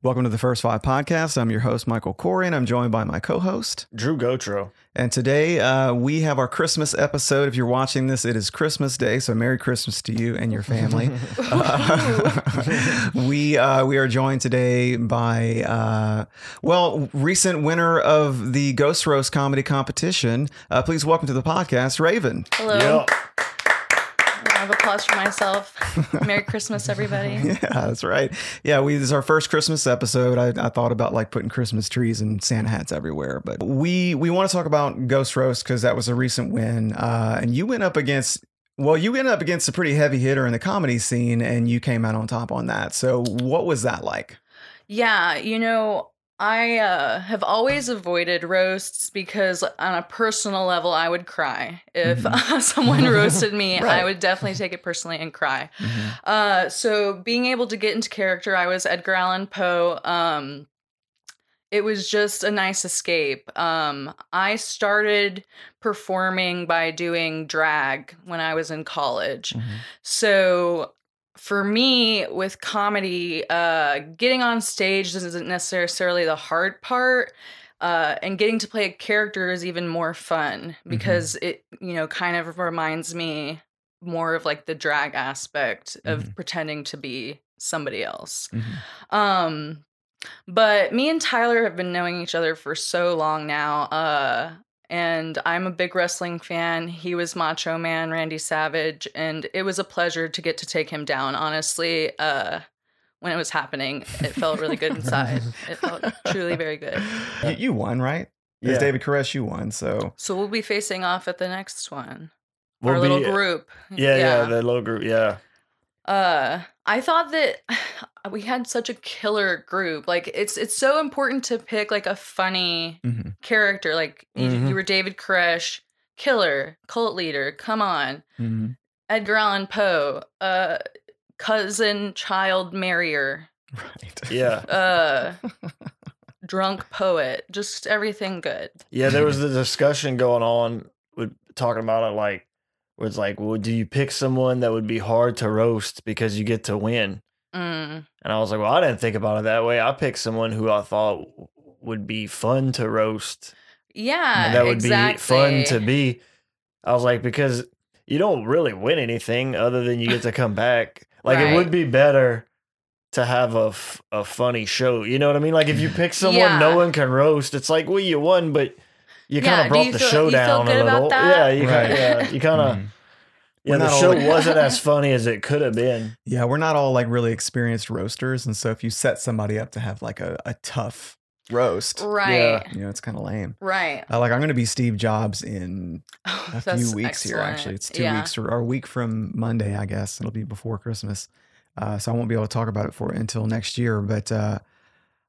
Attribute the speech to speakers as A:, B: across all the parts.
A: Welcome to the First Five Podcast. I'm your host, Michael Corey, and I'm joined by my co host,
B: Drew Gotro.
A: And today uh, we have our Christmas episode. If you're watching this, it is Christmas Day, so Merry Christmas to you and your family. uh, we uh, we are joined today by uh, well, recent winner of the Ghost Roast comedy competition. Uh, please welcome to the podcast, Raven.
C: Hello. Yep. I have applause for myself. Merry Christmas, everybody.
A: yeah, that's right. Yeah, we this is our first Christmas episode. I, I thought about like putting Christmas trees and Santa hats everywhere, but we we want to talk about Ghost Roast because that was a recent win, uh, and you went up against well, you went up against a pretty heavy hitter in the comedy scene, and you came out on top on that. So, what was that like?
C: Yeah, you know, I uh, have always avoided roasts because, on a personal level, I would cry if mm-hmm. someone roasted me. right. I would definitely take it personally and cry. Mm-hmm. Uh, so, being able to get into character, I was Edgar Allan Poe. Um, it was just a nice escape. Um, I started performing by doing drag when I was in college. Mm-hmm. So for me with comedy uh getting on stage isn't necessarily the hard part uh and getting to play a character is even more fun mm-hmm. because mm-hmm. it you know kind of reminds me more of like the drag aspect of mm-hmm. pretending to be somebody else mm-hmm. um but me and Tyler have been knowing each other for so long now. Uh, and I'm a big wrestling fan. He was Macho Man Randy Savage, and it was a pleasure to get to take him down. Honestly, uh, when it was happening, it felt really good inside. It felt truly very good.
A: You, you won, right? Yeah. As David Koresh, you won. So,
C: so we'll be facing off at the next one. We'll Our be, little group.
B: Yeah, yeah, yeah, the little group. Yeah.
C: Uh, I thought that we had such a killer group. Like it's it's so important to pick like a funny mm-hmm. character. Like mm-hmm. you, you, were David Koresh, killer, cult leader. Come on, mm-hmm. Edgar Allan Poe, uh, cousin, child, marrier.
B: Right. Yeah. Uh,
C: drunk poet. Just everything good.
B: Yeah, there was the discussion going on with talking about it like where it's like, well, do you pick someone that would be hard to roast because you get to win? Mm. And I was like, well, I didn't think about it that way. I picked someone who I thought would be fun to roast.
C: Yeah,
B: and that would exactly. be fun to be. I was like, because you don't really win anything other than you get to come back. Like right. it would be better to have a, f- a funny show. You know what I mean? Like if you pick someone yeah. no one can roast, it's like, well, you won, but you kind of brought the feel, show down a little. Yeah, you right. kinda, yeah, you kind of. Yeah, the show like, wasn't as funny as it could have been.
A: Yeah, we're not all like really experienced roasters, and so if you set somebody up to have like a, a tough roast,
C: right?
A: Yeah, you know, it's kind of lame,
C: right?
A: Uh, like I'm going to be Steve Jobs in oh, a few weeks excellent. here. Actually, it's two yeah. weeks or, or, a week from Monday, I guess. It'll be before Christmas, uh, so I won't be able to talk about it for until next year. But uh,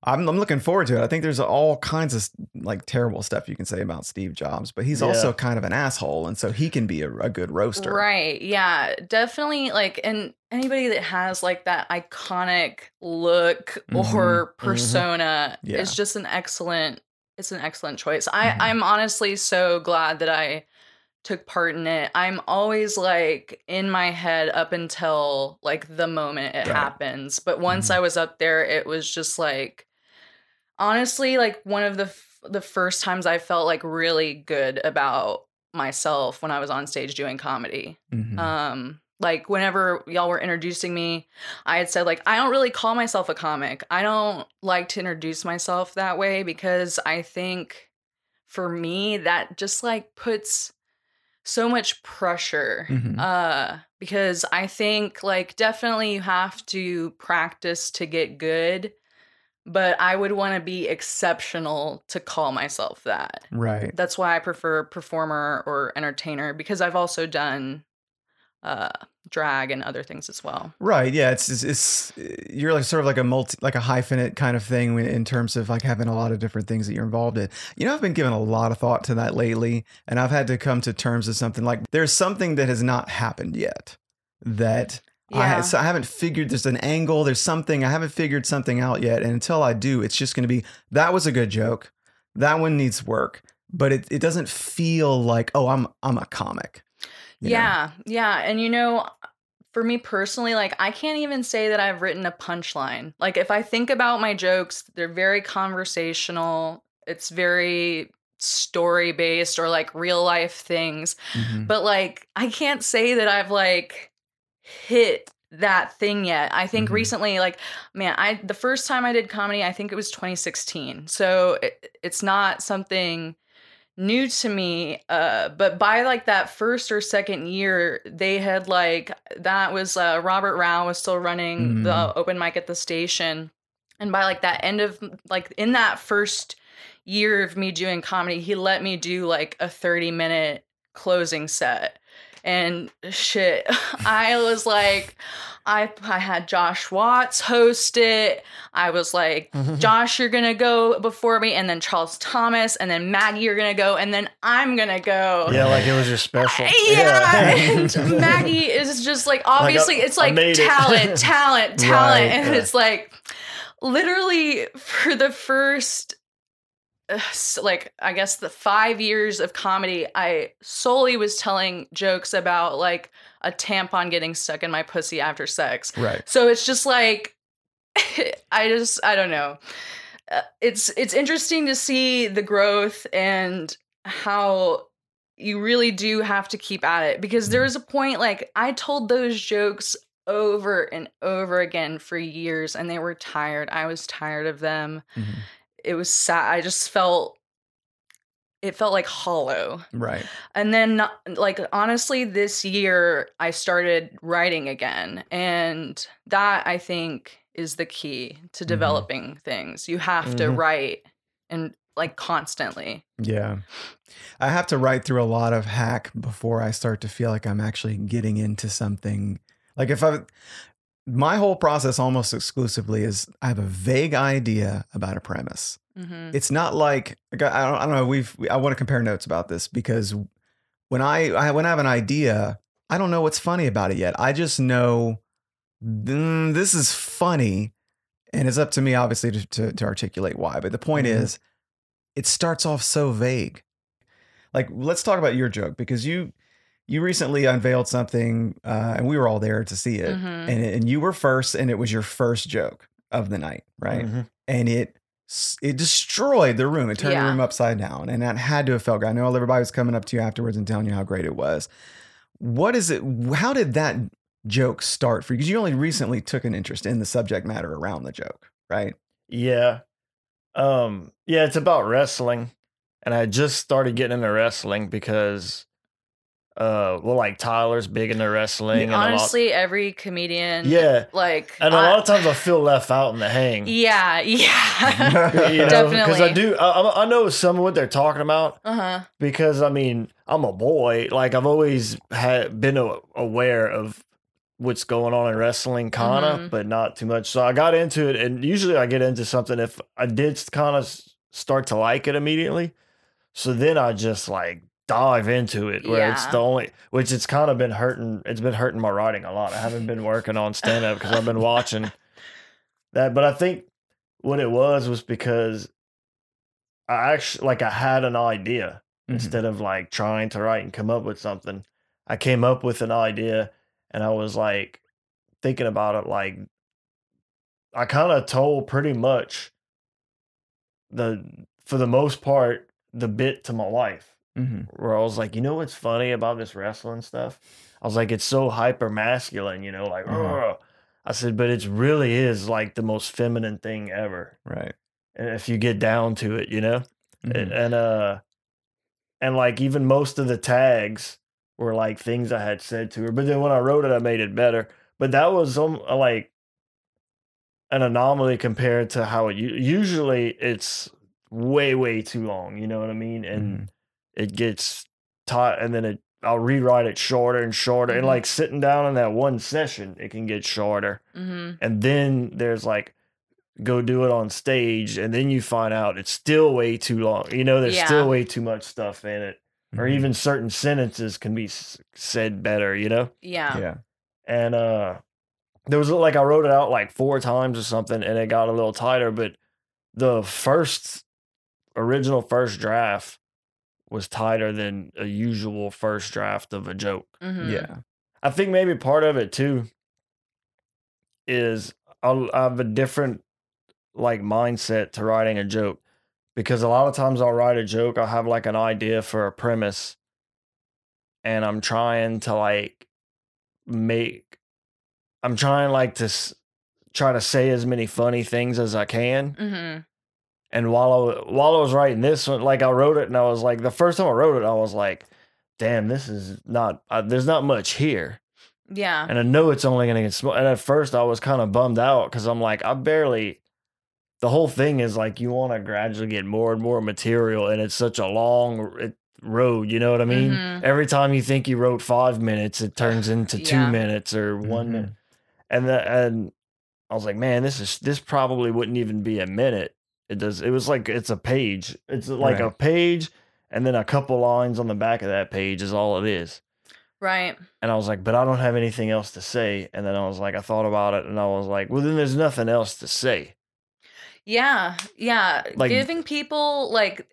A: I'm, I'm looking forward to it. I think there's all kinds of like terrible stuff you can say about Steve Jobs, but he's yeah. also kind of an asshole, and so he can be a, a, good roaster.
C: Right? Yeah, definitely. Like, and anybody that has like that iconic look mm-hmm. or mm-hmm. persona mm-hmm. yeah. is just an excellent. It's an excellent choice. I mm-hmm. I'm honestly so glad that I took part in it. I'm always like in my head up until like the moment it right. happens. But once mm-hmm. I was up there, it was just like honestly like one of the f- the first times I felt like really good about myself when I was on stage doing comedy. Mm-hmm. Um like whenever y'all were introducing me, I had said like I don't really call myself a comic. I don't like to introduce myself that way because I think for me that just like puts so much pressure mm-hmm. uh because I think like definitely you have to practice to get good but I would want to be exceptional to call myself that.
A: Right.
C: That's why I prefer performer or entertainer because I've also done uh drag and other things as well.
A: Right. Yeah, it's, it's it's, you're like sort of like a multi like a hyphenate kind of thing in terms of like having a lot of different things that you're involved in. You know, I've been giving a lot of thought to that lately and I've had to come to terms with something like there's something that has not happened yet that yeah. I, so I haven't figured there's an angle, there's something, I haven't figured something out yet. And until I do, it's just going to be that was a good joke. That one needs work, but it, it doesn't feel like, oh, I'm I'm a comic.
C: Yeah. Know? Yeah. And you know, for me personally, like I can't even say that I've written a punchline. Like if I think about my jokes, they're very conversational. It's very story based or like real life things. Mm-hmm. But like I can't say that I've like hit that thing yet. I think mm-hmm. recently, like, man, I the first time I did comedy, I think it was 2016. So it, it's not something new to me. Uh, but by like that first or second year, they had like that was uh, Robert Rao was still running mm-hmm. the open mic at the station, and by like that end of like in that first year of me doing comedy, he let me do like a 30 minute closing set and shit i was like i i had josh watts host it i was like josh you're gonna go before me and then charles thomas and then maggie you're gonna go and then i'm gonna go
B: yeah like it was your special
C: yeah, yeah. and maggie is just like uh, obviously like, it's like talent it. talent talent right, and yeah. it's like literally for the first like I guess the 5 years of comedy I solely was telling jokes about like a tampon getting stuck in my pussy after sex.
A: Right.
C: So it's just like I just I don't know. Uh, it's it's interesting to see the growth and how you really do have to keep at it because there mm-hmm. was a point like I told those jokes over and over again for years and they were tired. I was tired of them. Mm-hmm it was sad. I just felt it felt like hollow.
A: Right.
C: And then like honestly this year I started writing again and that I think is the key to mm-hmm. developing mm-hmm. things. You have mm-hmm. to write and like constantly.
A: Yeah. I have to write through a lot of hack before I start to feel like I'm actually getting into something. Like if I my whole process almost exclusively is I have a vague idea about a premise. Mm-hmm. It's not like I don't, I don't know. We've I want to compare notes about this because when I, I when I have an idea, I don't know what's funny about it yet. I just know mm, this is funny, and it's up to me obviously to to, to articulate why. But the point mm-hmm. is, it starts off so vague. Like let's talk about your joke because you you recently unveiled something, uh, and we were all there to see it, mm-hmm. and and you were first, and it was your first joke of the night, right? Mm-hmm. And it it destroyed the room. It turned yeah. the room upside down, and that had to have felt good. I know everybody was coming up to you afterwards and telling you how great it was. What is it? How did that joke start for you? Because you only recently took an interest in the subject matter around the joke, right?
B: Yeah, um, yeah. It's about wrestling, and I just started getting into wrestling because uh well like Tyler's big into wrestling
C: honestly
B: lot,
C: every comedian
B: yeah.
C: like
B: and a lot of times I feel left out in the hang.
C: Yeah yeah. You know, definitely
B: because I do I, I know some of what they're talking about uh-huh. because I mean I'm a boy. Like I've always had been aware of what's going on in wrestling kind of mm-hmm. but not too much. So I got into it and usually I get into something if I did kind of start to like it immediately. So then I just like dive into it where yeah. it's the only which it's kind of been hurting it's been hurting my writing a lot i haven't been working on stand up because i've been watching that but i think what it was was because i actually like i had an idea mm-hmm. instead of like trying to write and come up with something i came up with an idea and i was like thinking about it like i kind of told pretty much the for the most part the bit to my wife mm-hmm. where I was like, you know what's funny about this wrestling stuff? I was like, it's so hyper masculine, you know, like, uh-huh. I said, but it really is like the most feminine thing ever.
A: Right.
B: And if you get down to it, you know, mm-hmm. and, and, uh, and like even most of the tags were like things I had said to her, but then when I wrote it, I made it better. But that was um, like an anomaly compared to how it usually it's way way too long. You know what I mean? And mm-hmm it gets taught and then it I'll rewrite it shorter and shorter. Mm-hmm. And like sitting down in that one session, it can get shorter. Mm-hmm. And then there's like go do it on stage, and then you find out it's still way too long. You know, there's yeah. still way too much stuff in it, mm-hmm. or even certain sentences can be said better. You know?
C: Yeah.
A: Yeah.
B: And uh, there was like I wrote it out like four times or something, and it got a little tighter. But the first original first draft was tighter than a usual first draft of a joke.
A: Mm-hmm. Yeah.
B: I think maybe part of it too is I'll, I have a different like mindset to writing a joke because a lot of times I'll write a joke, I'll have like an idea for a premise and I'm trying to like make I'm trying like to s- try to say as many funny things as I can.
C: Mm-hmm.
B: And while I while I was writing this one, like I wrote it, and I was like, the first time I wrote it, I was like, "Damn, this is not. Uh, there's not much here."
C: Yeah.
B: And I know it's only gonna get small. And at first, I was kind of bummed out because I'm like, I barely. The whole thing is like you want to gradually get more and more material, and it's such a long it, road. You know what I mean?
C: Mhm.
B: Every time you think you wrote five minutes, it turns into two minutes or one
A: Mhm.
B: minute. And the, and I was like, man, this is this probably wouldn't even be a minute. It does. It was like it's a page. It's like a page, and then a couple lines on the back of that page is all it is.
C: Right.
B: And I was like, but I don't have anything else to say. And then I was like, I thought about it, and I was like, well, then there's nothing else to say.
C: Yeah. Yeah.
B: Like-
C: giving people like,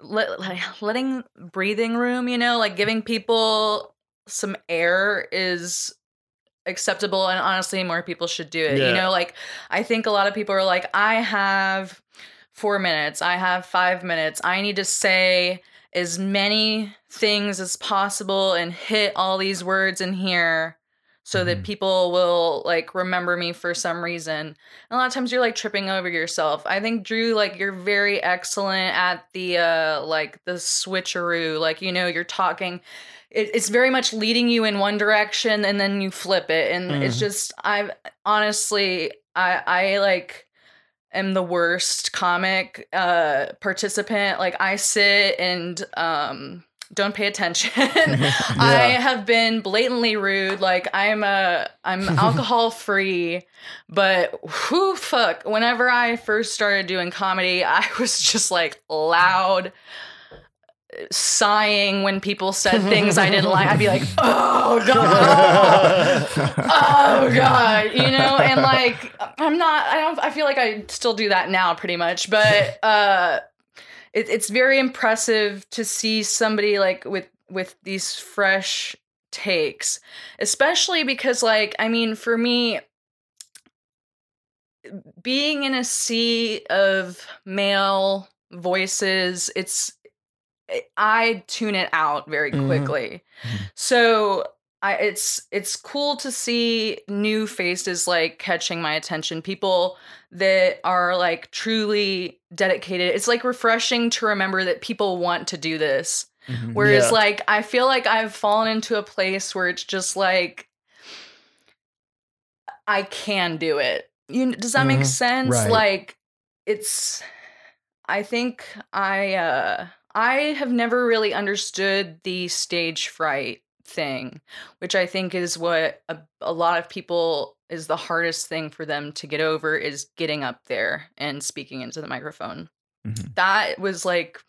C: let, like letting breathing room, you know, like giving people some air is acceptable and honestly more people should do it.
B: Yeah.
C: You know, like I think a lot of people are like I have 4 minutes, I have 5 minutes. I need to say as many things as possible and hit all these words in here so that
A: Mhm.
C: people will like remember me for some reason. And a lot of times you're like tripping over yourself. I think Drew like you're very excellent at the uh like the switcheroo. Like you know you're talking it, it's very much leading you in one direction and then you flip it and it's
B: Mhm.
C: just I honestly I I like am the worst comic uh participant. Like I sit and um don't pay attention. I have been blatantly rude. Like I'm a I'm alcohol free, but who fuck. Whenever I first started doing comedy, I was just like loud sighing when people said things I didn't like. I'd be like, "Oh god." oh god you know and like i'm not i don't i feel like i still do that now pretty much but uh it, it's very impressive to see somebody like with with these fresh takes especially because like i mean for me being in a sea of male voices it's i tune it out very
B: Mhm.
C: quickly
A: Mhm.
C: so I, it's it's cool to see new faces like catching my attention people that are like truly dedicated it's like refreshing to remember that people want to do this
A: Mhm.
C: Whereas,
B: Yeah.
C: like, I feel like I've fallen into a place where it's just like, I can do it. You, does that make
B: Mhm.
C: sense?
A: Right.
C: Like, it's, I think I, uh, I have never really understood the stage fright thing, which I think is what a, a lot of people is the hardest thing for them to get over is getting up there and speaking into the microphone.
A: Mhm.
C: that was like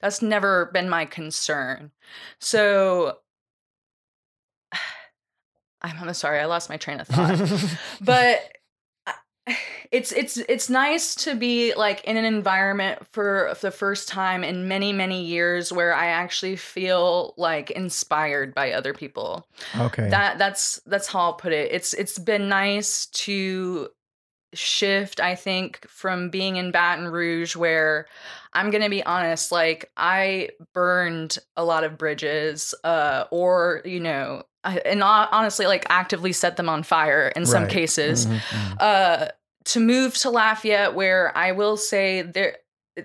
C: that's never been my concern. So i'm, I'm sorry i lost my train of thought. But it's it's it's nice to be like in an environment for the first time in many many years where i actually feel like inspired by other people
A: Okay.
C: that that's that's how I'll put it. It's it's been nice to shift I think from being in Baton Rouge where I'm going to be honest like I burned a lot of bridges uh or you know I, and honestly like actively set them on fire in some
A: Right.
C: cases
B: Mhm.
A: Mhm.
C: uh to move to Lafayette where I will say there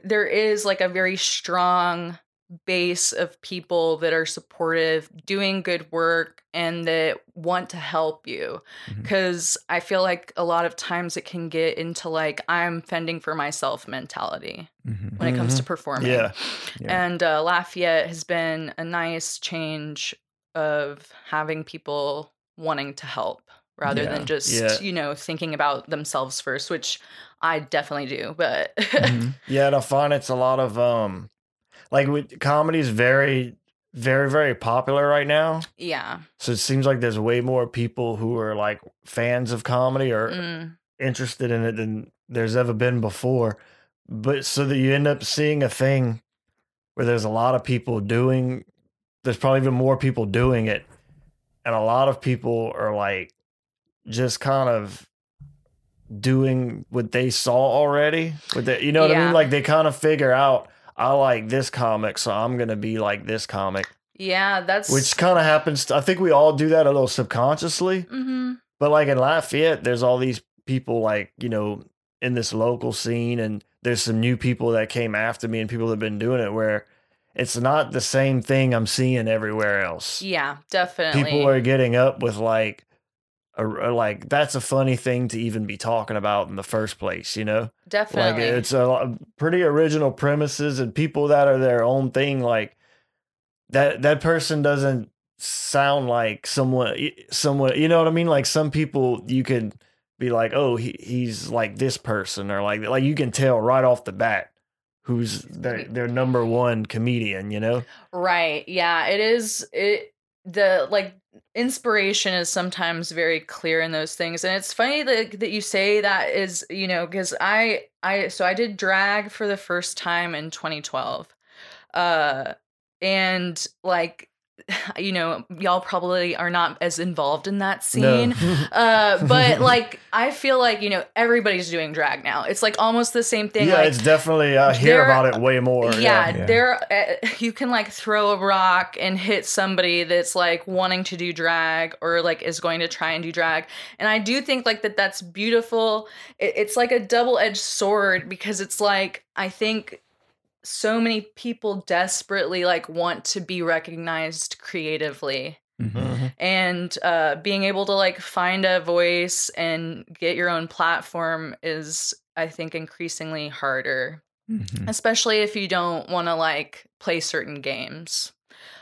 C: there is like a very strong base of people that are supportive, doing good work and that want to help you
A: Mhm.
C: cuz I feel like a lot of times it can get into like I'm fending for myself mentality
A: Mhm.
C: when it comes to performing.
B: Yeah.
A: Yeah.
C: And uh, Lafayette has been a nice change of having people wanting to help rather
A: Yeah.
C: than just,
B: Yeah.
C: you know, thinking about themselves first, which I definitely do. But
A: Mhm.
B: Yeah, and I find it's a lot of um like comedy is very very very popular right now.
C: yeah.
B: So it seems like there's way more people who are like fans of comedy or
C: Mm,
B: interested in it than there's ever been before. But so that you end up seeing a thing where there's a lot of people doing there's probably even more people doing it. and a lot of people are like just kind of doing what they saw already with the, you know what I mean? Like they kind of figure out I like this comic, so I'm gonna be like this comic.
C: Yeah, that's
B: Which kind of happens to, I think we all do that a little subconsciously.
C: hmm
B: But like in Lafayette, there's all these people like, you know, in this local scene and there's some new people that came after me and people that have been doing it where it's not the same thing I'm seeing everywhere else.
C: Yeah, definitely.
B: People are getting up with like a, like that's a funny thing to even be talking about in the first place, you know?
C: definitely.
B: Like it's a lot, pretty original premises and people that are their own thing like that that person doesn't sound like someone someone you know what I mean like some people you could be like oh he, he's like this person or like like you can tell right off the bat who's their their number one comedian you know
C: Right. Yeah, it is it the like inspiration is sometimes very clear in those things and it's funny that that you say that is, you know, cuz I I so I did drag for the first time in 2012. Uh and like you know, y'all probably are not as involved in that scene. Uh, but like, I feel like you know everybody's doing drag now. It's like almost the same thing.
B: yeah
C: like,
B: it's definitely i hear about it way more
C: yeah,
A: Yeah.
C: there uh, you can like throw a rock and hit somebody that's like wanting to do drag or like is going to try and do drag and i do think like that that's beautiful it, it's like a double-edged sword because it's like i think so many people desperately like want to be recognized creatively
A: Mhm.
B: Mhm.
C: and uh, being able to like find a voice and get your own platform is i think increasingly harder
A: Mhm.
C: especially if you don't want to like play certain games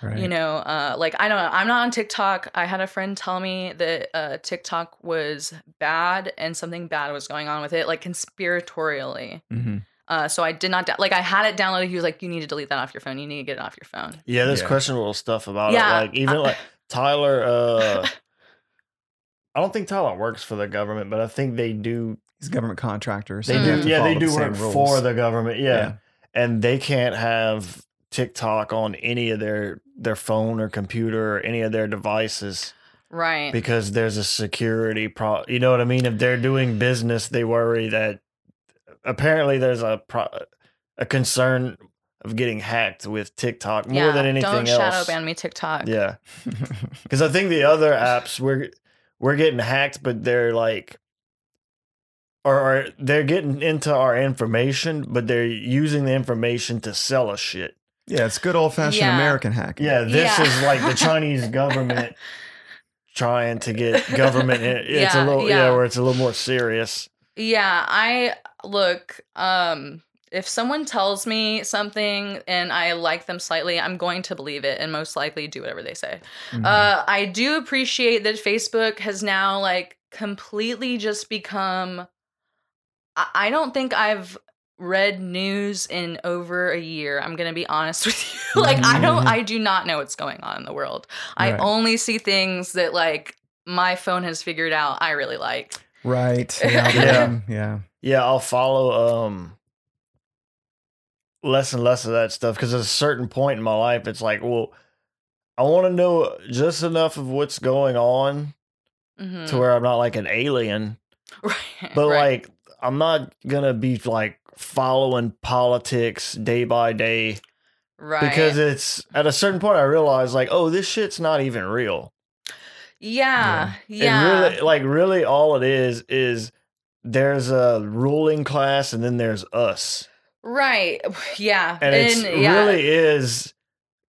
A: Right.
C: you know uh like i don't know i'm not on tiktok i had a friend tell me that uh tiktok was bad and something bad was going on with it like conspiratorially
A: Mhm.
C: Uh so i did not da- like i had it downloaded he was like you need to delete that off your phone you need to get it off your phone
B: Yeah, there's
A: Yeah.
B: questionable stuff about
C: Yeah,
B: it. Like even like Tyler, uh I don't think Tyler works for the government, but I think they do
A: These government contractors.
B: they do yeah, they do
A: the
B: work
A: rules.
B: for the government. Yeah.
A: Yeah.
B: And they can't have TikTok on any of their their phone or computer or any of their devices
C: right
B: because there's a security pro you know what I mean? If they're doing business, they worry that apparently there's a pro- a concern of getting hacked with TikTok more
C: yeah
B: than anything
C: don't
B: else.
C: shadow ban me tiktok
B: Yeah. Because I think the other apps we're we're getting hacked, but they're like, or, or they're getting into our information, but they're using the information to sell us shit.
A: yeah, it's good old fashioned
C: Yeah.
A: American hacking.
B: Yeah, this
C: Yeah.
B: is like the Chinese government trying to get government. in- It's a
C: Yeah,
B: little yeah.
C: yeah.
B: where it's a little more serious.
C: Yeah, I look, um if someone tells me something and I like them slightly, I'm going to believe it and most likely do whatever they say.
A: Mhm.
C: Uh I do appreciate that Facebook has now like completely just become I, I don't think I've read news in over a year. I'm going to be honest with you. like I don't
A: Mhm.
C: I do not know what's going on in the world. I only see things that like my phone has figured out I really like.
A: Right. The algorithm, yeah.
B: Yeah, I'll follow um less and less of that stuff because at a certain point in my life, it's like, well, I want to know just enough of what's going on
C: Mhm.
B: to where I'm not like an alien,
C: Right.
B: but
C: right.
B: like I'm not gonna be like following politics day by day
C: right.
B: because it's at a certain point I realize like, oh, this shit's not even real.
C: Yeah,
B: And
C: yeah.
B: really, like really, all it is is there's a ruling class and then there's us.
C: right. Yeah.
B: and it's
C: yeah.
B: really is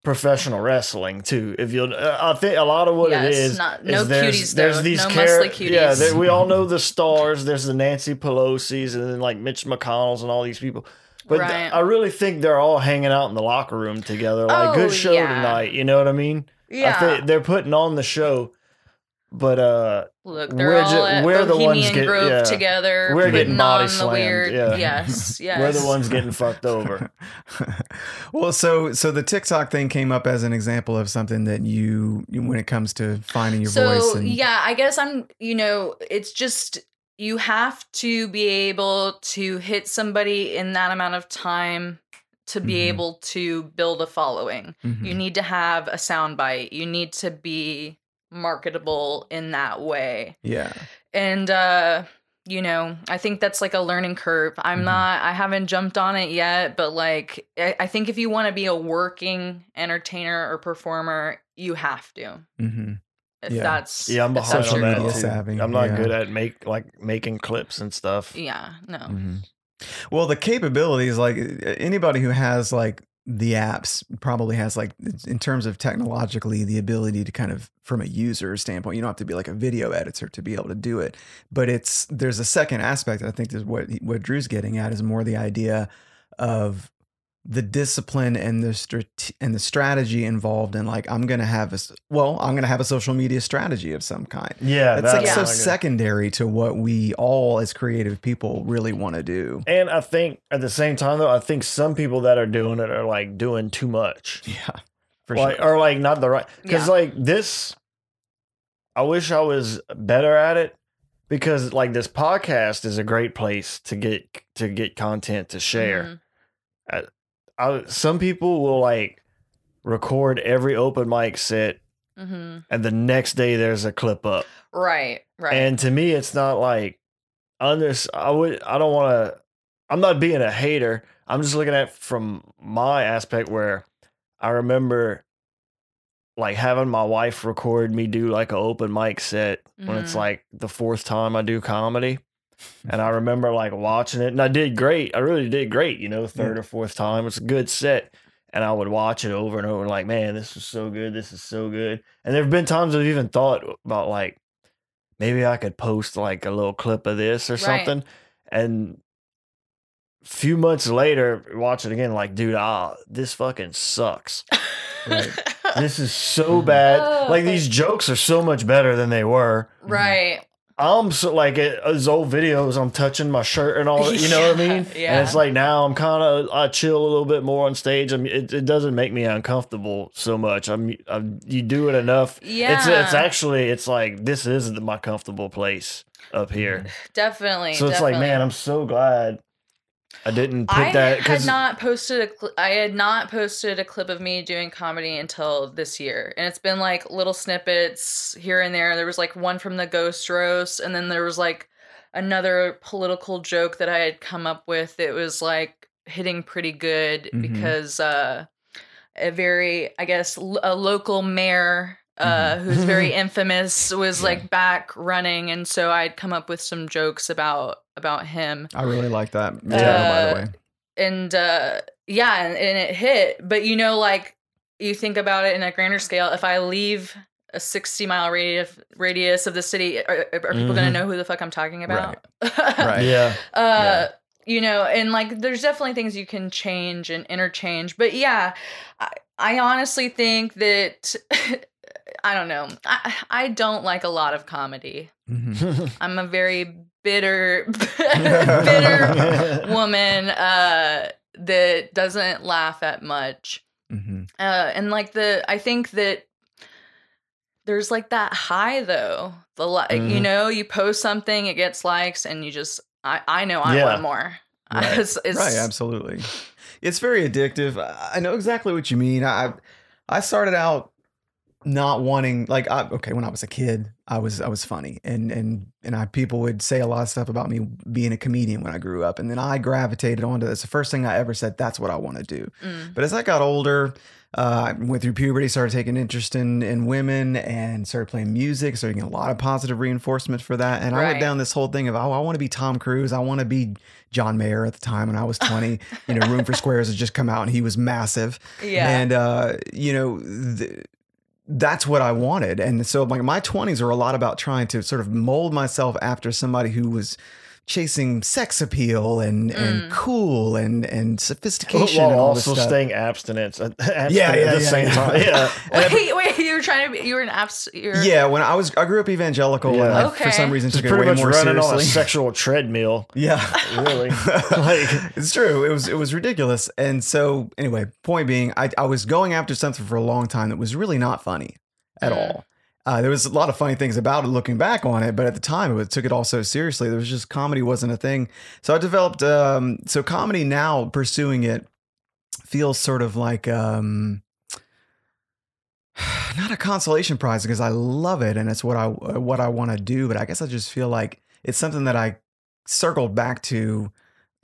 B: professional wrestling too. If you'll, uh, I think a lot of what it
C: Yes,
B: is,
C: not-
B: is
C: no
B: there's,
C: cuties,
B: there's
C: though.
B: these
C: No
B: char-
C: muscly
B: Yeah,
C: cuties.
B: there- we all know the stars. There's the Nancy Pelosi's and then like Mitch McConnell's and all these people. But th- I really think they're all hanging out in the locker room together. Like,
C: Oh,
B: good show
C: yeah.
B: tonight. You know what I mean?
C: yeah.
B: I think they're putting on the show. But uh,
C: Look, they're
B: we're
C: all
B: ju-
C: at
B: we're the ones
C: Bohemian
B: get-
C: Grove
B: yeah.
C: together.
B: We're getting
C: putting
B: body
C: on the
B: slammed,
C: weird.
B: yeah.
C: Yes, yes.
B: we're the ones getting fucked over.
A: well, so so the TikTok thing came up as an example of something that you, you- when it comes to finding your
C: so
A: voice. And,
C: yeah, I guess I'm. You know, it's just you have to be able to hit somebody in that amount of time to be
A: Mhm.
C: able to build a following.
A: Mhm.
C: You need to have a soundbite. You need to be marketable in that way.
A: Yeah.
C: And uh you know, I think that's like a learning curve. I'm
A: Mhm.
C: not I haven't jumped on it yet, but like I, I think if you want to be a working entertainer or performer, you have to.
A: hmm
C: If
A: Yeah.
C: that's
B: Yeah, I'm
C: if
B: behind on
C: your
B: that too.
A: savvy,
B: I'm not
A: yeah.
B: good at make like making clips and stuff.
C: Yeah, no.
A: hmm Well, the capabilities, like anybody who has like the apps probably has like in terms of technologically the ability to kind of from a user standpoint you don't have to be like a video editor to be able to do it. But it's there's a second aspect i think is what what drew's getting at is more the idea of the discipline and the strat- and the strategy involved in like i'm gonna have a s- well i'm gonna have a social media strategy of some kind
B: Yeah,
A: that's like
C: Yeah.
A: so
B: good.
A: secondary to what we all as creative people really want to do
B: And I think at the same time though, I think some people that are doing it are like doing too much.
A: yeah for
B: like,
A: sure
B: Or like not the right because
C: Yeah.
B: like this I wish I was better at it because like this podcast is a great place to get to get content to share.
C: Mhm.
B: I, some people will like record every open mic set
C: Mhm.
B: and the next day there's a clip up.
C: Right, right.
B: And to me, it's not like under. I would. I don't want to. I'm not being a hater. I'm just looking at from my aspect where I remember like having my wife record me do like an open mic set when it's
C: Mhm.
B: like the fourth time I do comedy. And I remember like watching it and I did great. I really did great, you know, third or fourth time. It's a good set. And I would watch it over and over, like, man, this is so good. This is so good. And there have been times I've even thought about like maybe I could post like a little clip of this or
C: Right.
B: something. And a few months later, watch it again, like, dude, ah, this fucking sucks.
A: Right.
B: This is so bad. Like these jokes are so much better than they were.
C: right.
B: I'm so like it, uh, those old videos. I'm touching my shirt and all. You know what I mean?
C: yeah.
B: And it's like now I'm kind of I chill a little bit more on stage. I mean, it, it doesn't make me uncomfortable so much. I'm, I'm you do it enough.
C: Yeah.
B: It's it's actually it's like this isn't my comfortable place up here.
C: Definitely.
B: So it's like man, I'm so glad I didn't put
C: I
B: that
C: had not posted a cl- I had not posted a clip of me doing comedy until this year, and it's been like little snippets here and there. There was like one from the ghost roast, and then there was like another political joke that I had come up with. It was like hitting pretty good
A: Mhm.
C: because uh, a very I guess l- a local mayor. Uh,
A: Mhm.
C: who's very infamous was like back running and so i'd come up with some jokes about about him
A: I really like that material, by the
C: Uh,
A: way.
C: and uh yeah and, and it hit but you know like you think about it in a grander scale if i leave a 60 mile radius radius of the city are, are people gonna
B: Mhm.
C: know who the fuck i'm talking about
A: Right.
B: yeah
C: uh
A: Yeah.
C: you know and like there's definitely things you can change and interchange but yeah i, I honestly think that i don't know I, I don't like a lot of comedy
A: Mhm.
C: i'm a very bitter bitter woman uh that doesn't laugh at much
A: Mhm.
C: uh and like the i think that there's like that high though the like you
B: Mhm.
C: know you post something it gets likes and you just i i know i
B: Yeah.
C: want more
A: Right.
C: it's, it's
A: right, absolutely. It's very addictive. I I know exactly what you mean. I I started out not wanting like I, okay when I was a kid I was I was funny and and and I people would say a lot of stuff about me being a comedian when I grew up and then I gravitated onto this the first thing I ever said that's what I want to do
C: mm,
A: but as I got older, uh, I went through puberty, started taking interest in in women, and started playing music. Started getting a lot of positive reinforcement for that. And I went down this whole thing of, oh, I want to be Tom Cruise. I want to be John Mayer at the time when I was twenty. you know, Room for Squares had just come out, and he was massive.
C: yeah
A: And uh, you know. th- that's what I wanted. And so like my 20s are a lot about trying to sort of mold myself after somebody who was chasing sex appeal and
C: Mm.
A: and cool and and sophistication
B: while
A: and all
B: also
A: stuff.
B: staying abstinent at, abstinent
A: Yeah, yeah,
B: at the
A: yeah,
B: same
A: yeah.
B: time. Yeah.
C: wait wait you were trying to be you were an apps you're
A: Yeah, when I was, I grew up evangelical, and
B: Yeah.
A: I, for some reason
B: Just
A: took it
B: pretty
A: way
B: much
A: more
B: running on a sexual treadmill.
A: yeah,
B: Really. Like-
A: it's true. It was it was ridiculous. And so anyway, point being, I I was going after something for a long time that was really not funny at
C: Mm.
A: all. Uh, there was a lot of funny things about it looking back on it, but at the time it took it all so seriously. There was just comedy wasn't a thing. So I developed um, so comedy now pursuing it feels sort of like um, not a consolation prize because I love it and it's what I what I want to do, but I guess I just feel like it's something that I circled back to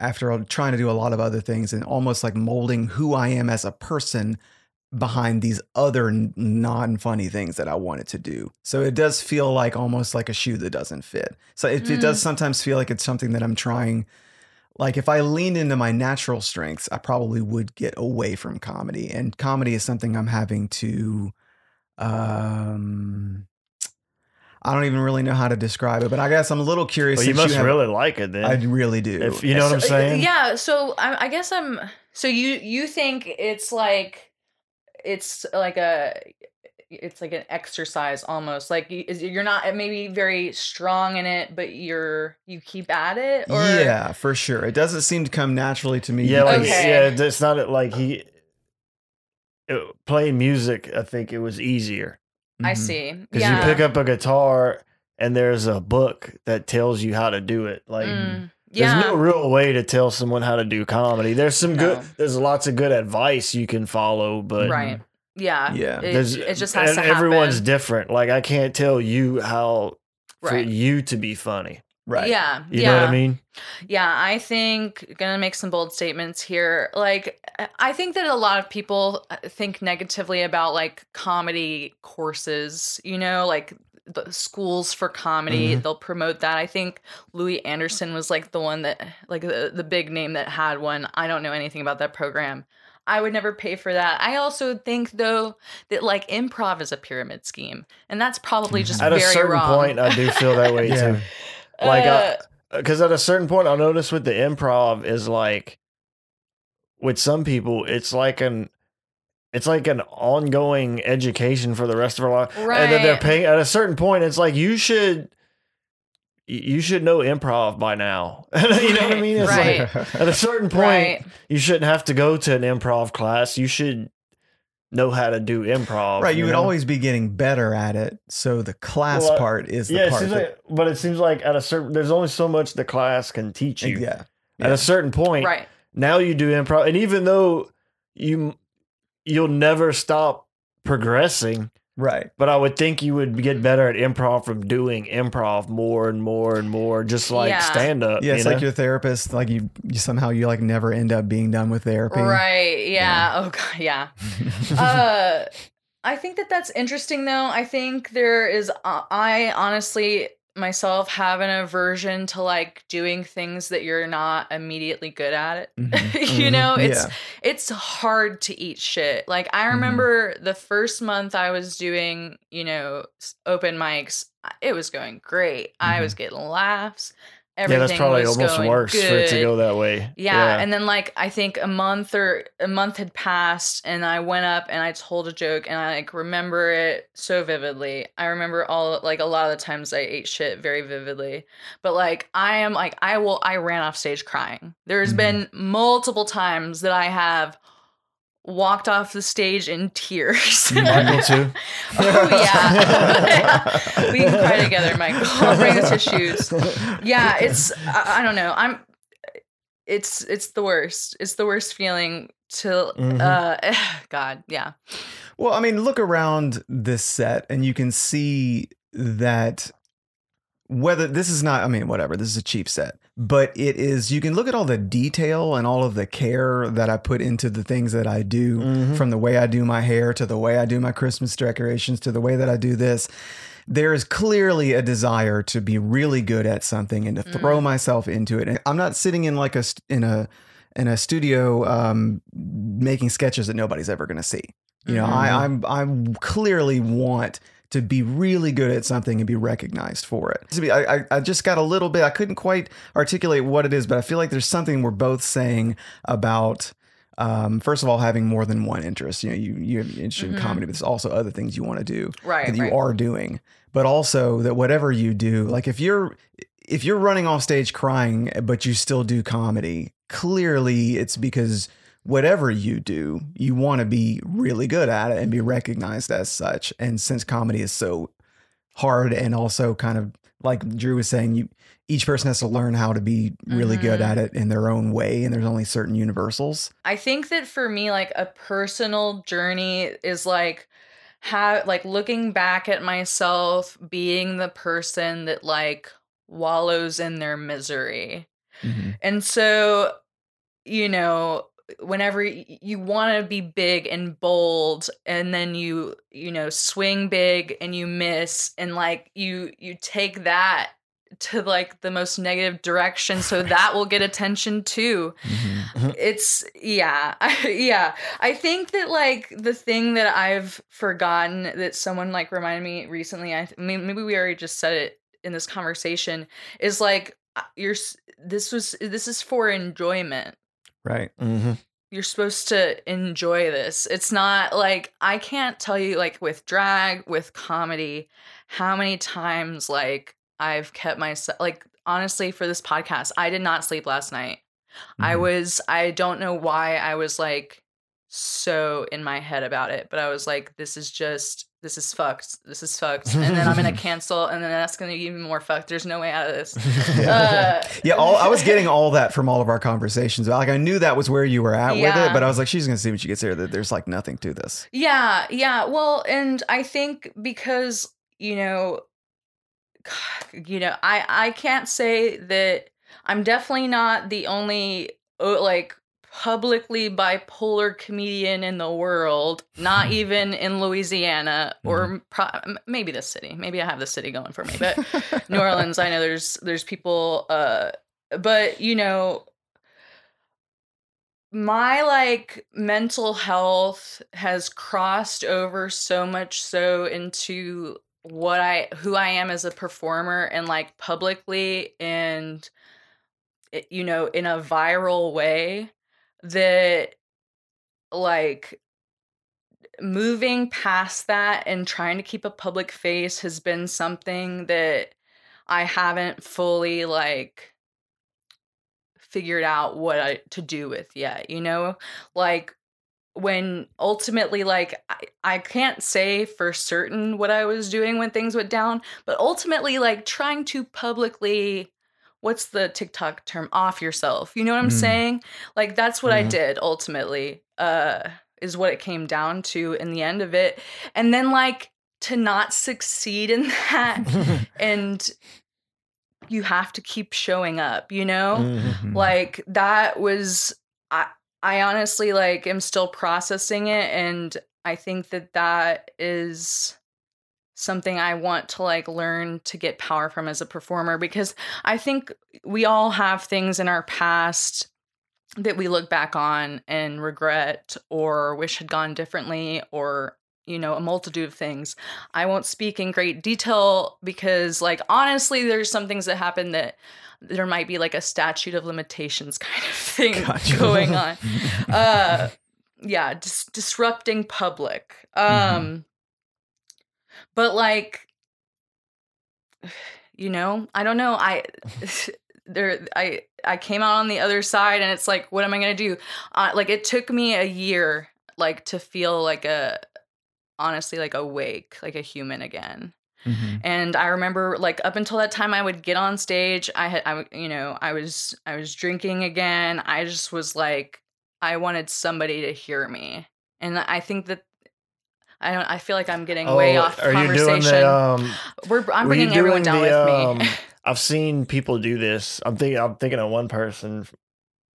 A: after trying to do a lot of other things and almost like molding who I am as a person behind these other non-funny things that I wanted to do. So it does feel like almost like a shoe that doesn't fit. So it, mm. it does mm. sometimes feel like it's something that I'm trying like if I leaned into my natural strengths, I probably would get away from comedy. And comedy is something I'm having to um I don't even really know how to describe it, but I guess I'm a little curious.
B: Well, you must you have, really like it then.
A: I really do.
B: If, you know what I'm saying?
C: Yeah. So I, I guess I'm. So you you think it's like it's like a it's like an exercise almost like you're not maybe very strong in it but you're you keep at it
A: or? yeah for sure it doesn't seem to come naturally to me
B: yeah like okay. yeah it's not like he it, playing music i think it was easier
C: i mm-hmm. see
B: because yeah. you pick up a guitar and there's a book that tells you how to do it like mm. Yeah. There's no real way to tell someone how to do comedy. There's some no. good. There's lots of good advice you can follow, but
C: right. Yeah.
A: Yeah.
C: It, it just has to
B: Everyone's different. Like I can't tell you how for right. you to be funny.
A: Right.
C: Yeah.
B: You
C: yeah.
B: know what I mean?
C: Yeah. I think, gonna make some bold statements here. Like, I think that a lot of people uh, think negatively about like comedy courses, you know, like the schools for comedy. Mm-hmm. They'll promote that. I think Louis Anderson was like the one that, like the, the big name that had one. I don't know anything about that program. I would never pay for that. I also think though that like improv is a pyramid scheme, and that's probably just
B: at
C: a
B: certain
C: wrong.
B: point. I do feel that way yeah. too. Like, because uh, at a certain point, I'll notice with the improv is like, with some people, it's like an it's like an ongoing education for the rest of our life. Right. And then they're paying at a certain point, it's like you should you should know improv by now. you know what I mean? It's right. like at a certain point, right. you shouldn't have to go to an improv class. You should know how to do improv.
A: Right. You, you would know? always be getting better at it. So the class well, part is the
B: yeah,
A: part.
B: That, like, but it seems like at a certain, there's only so much the class can teach you.
A: Yeah.
B: yeah. At a certain point,
C: right.
B: now you do improv. And even though you, you'll never stop progressing,
A: Right.
B: But I would think you would get better at improv from doing improv more and more and more, just like yeah. stand up.
A: Yeah, it's know? like your therapist, like you, you, somehow you like never end up being done with therapy.
C: Right. Yeah. yeah. Oh god. Yeah. uh, I think that that's interesting though. I think there is. Uh, I honestly myself have an aversion to like doing things that you're not immediately good at it. Mm-hmm. you mm-hmm. know, it's yeah. it's hard to eat shit. Like I mm-hmm. remember mm-hmm. the first month I was doing, you know, open mics, it was going great. I was mm-hmm. getting laughs. Everything yeah, that's probably almost worse good.
B: for it to go that way.
C: Yeah. yeah. And then like I think a month or a month had passed and I went up and I told a joke and I like remember it so vividly. I remember all like a lot of the times I ate shit very vividly. But like I am like I will I ran off stage crying. There's mm-hmm. been multiple times that I have walked off the stage in tears.
B: Michael too.
C: oh yeah, we can cry together, Michael. I'll bring the tissues. Yeah, it's I, I, don't know. I'm. It's it's the worst. It's the worst feeling to mm-hmm. uh God yeah.
A: Well, I mean, look around this set and you can see that whether this is not, I mean, whatever, this is a cheap set, but it is, you can look at all the detail and all of the care that I put into the things that I do mm-hmm. from the way I do my hair to the way I do my Christmas decorations to the way that I do this. There is clearly a desire to be really good at something and to mm. throw myself into it. And I'm not sitting in like a, in a, in a studio um, making sketches that nobody's ever going to see. You know, mm-hmm. I, I'm I'm clearly want to be really good at something and be recognized for it. I, I, I just got a little bit, I couldn't quite articulate what it is, but I feel like there's something we're both saying about. Um, first of all, having more than one interest. You know, you you're interested mm-hmm. in comedy, but there's also other things you want to do
C: right,
A: that
C: right.
A: you are doing. But also that whatever you do, like if you're if you're running off stage crying, but you still do comedy, clearly it's because whatever you do, you want to be really good at it and be recognized as such. And since comedy is so hard and also kind of like Drew was saying, you each person has to learn how to be really mm-hmm. good at it in their own way and there's only certain universals.
C: I think that for me like a personal journey is like have like looking back at myself being the person that like wallows in their misery. Mm-hmm. And so, you know, whenever you want to be big and bold and then you you know swing big and you miss and like you you take that to like the most negative direction so that will get attention too. Mm-hmm. it's yeah I, yeah. I think that like the thing that i've forgotten that someone like reminded me recently i mean maybe we already just said it in this conversation is like uh, you're this was this is for enjoyment
A: right
B: mm-hmm.
C: you're supposed to enjoy this it's not like i can't tell you like with drag with comedy how many times like I've kept myself like honestly for this podcast, I did not sleep last night. Mm-hmm. I was I don't know why I was like so in my head about it, but I was like, this is just this is fucked. This is fucked. And then I'm gonna cancel, and then that's gonna be even more fucked. There's no way out of this.
A: yeah, uh, yeah all, I was getting all that from all of our conversations. Like I knew that was where you were at yeah. with it, but I was like, she's gonna see when she gets here that there's like nothing to this.
C: Yeah, yeah. Well, and I think because you know you know, I I can't say that I'm definitely not the only uh, like publicly bipolar comedian in the world, not even in Louisiana or mm-hmm. pro- maybe the city. Maybe I have the city going for me, but New Orleans, I know there's there's people uh but you know my like mental health has crossed over so much so into what I who I am as a performer and like publicly and eh, you know in a viral way that like moving past that and trying to keep a public face has been something that I haven't fully like figured out what I, to do with yet, you know? Like when ultimately like I, I can't say for certain what i was doing when things went down but ultimately like trying to publicly what's the tiktok term off yourself you know what i'm mm. saying like that's what mm-hmm. i did ultimately uh is what it came down to in the end of it and then like to not succeed in that and you have to keep showing up you know mm-hmm. like that was I, I honestly like am still processing it and I think that that is something I want to like learn to get power from as a performer because I think we all have things in our past that we look back on and regret or wish had gone differently or you know a multitude of things i won't speak in great detail because like honestly there's some things that happen that there might be like a statute of limitations kind of thing gotcha. going on. uh, yeah, dis- disrupting public. Um, mm-hmm. But like, you know, I don't know. I there, I I came out on the other side, and it's like, what am I gonna do? Uh, like, it took me a year, like, to feel like a honestly like awake, like a human again. Mm-hmm. And I remember like up until that time I would get on stage, I had I you know, I was I was drinking again. I just was like I wanted somebody to hear me. And I think that I don't I feel like I'm getting oh, way off are conversation. You doing the, um, We're I'm bringing everyone down the, with me. Um,
B: I've seen people do this. I'm thinking I'm thinking of one person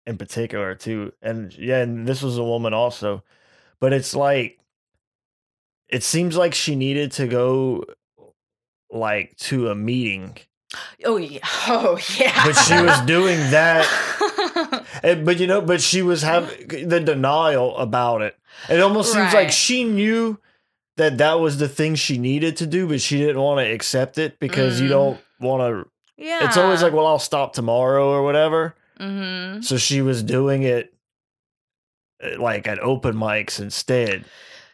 B: in particular too. And yeah, and this was a woman also. But it's like it seems like she needed to go like to a meeting.
C: Oh yeah. Oh yeah.
B: But she was doing that. and, but you know, but she was having the denial about it. It almost seems right. like she knew that that was the thing she needed to do, but she didn't want to accept it because mm. you don't want to. Yeah. It's always like, well, I'll stop tomorrow or whatever. Mm-hmm. So she was doing it uh, like at open mics instead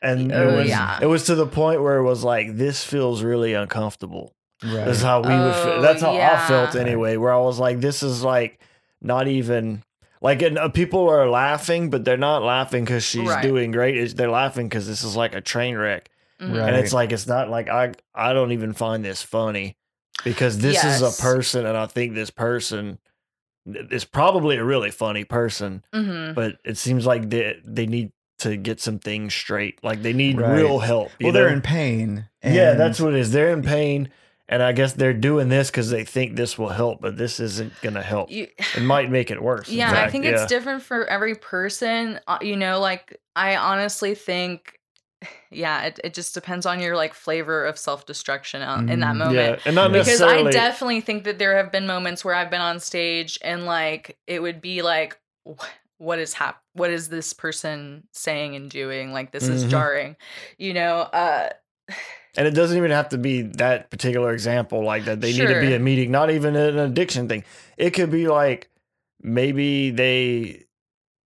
B: and oh, it was yeah. it was to the point where it was like this feels really uncomfortable. Right. That's how we oh, would. Feel. That's how yeah. I felt anyway. Where I was like, this is like not even like and, uh, people are laughing, but they're not laughing because she's right. doing great. It's, they're laughing because this is like a train wreck, mm-hmm. right. and it's like it's not like I I don't even find this funny because this yes. is a person, and I think this person is probably a really funny person, mm-hmm. but it seems like they they need to get some things straight. Like they need
A: Right.
B: real help. you
A: Well, they're in pain.
B: yeah, that's what it is. They're in pain, and I guess they're doing this because they think this will help, but this isn't gonna help.
C: You,
B: It might make it worse.
C: yeah, I think
B: Yeah.
C: it's different for every person. Uh, You know, like I honestly think, yeah, it, it just depends on your like flavor of self destruction in that
A: Mm,
C: moment.
B: Yeah, and not
C: because. I definitely think that there have been moments where I've been on stage and like it would be like, what is hap- What is this person saying and doing? Like this is
B: Mhm.
C: jarring, you know. uh
B: And it doesn't even have to be that particular example, like that they need to be a meeting, not even an addiction thing. It could be like maybe they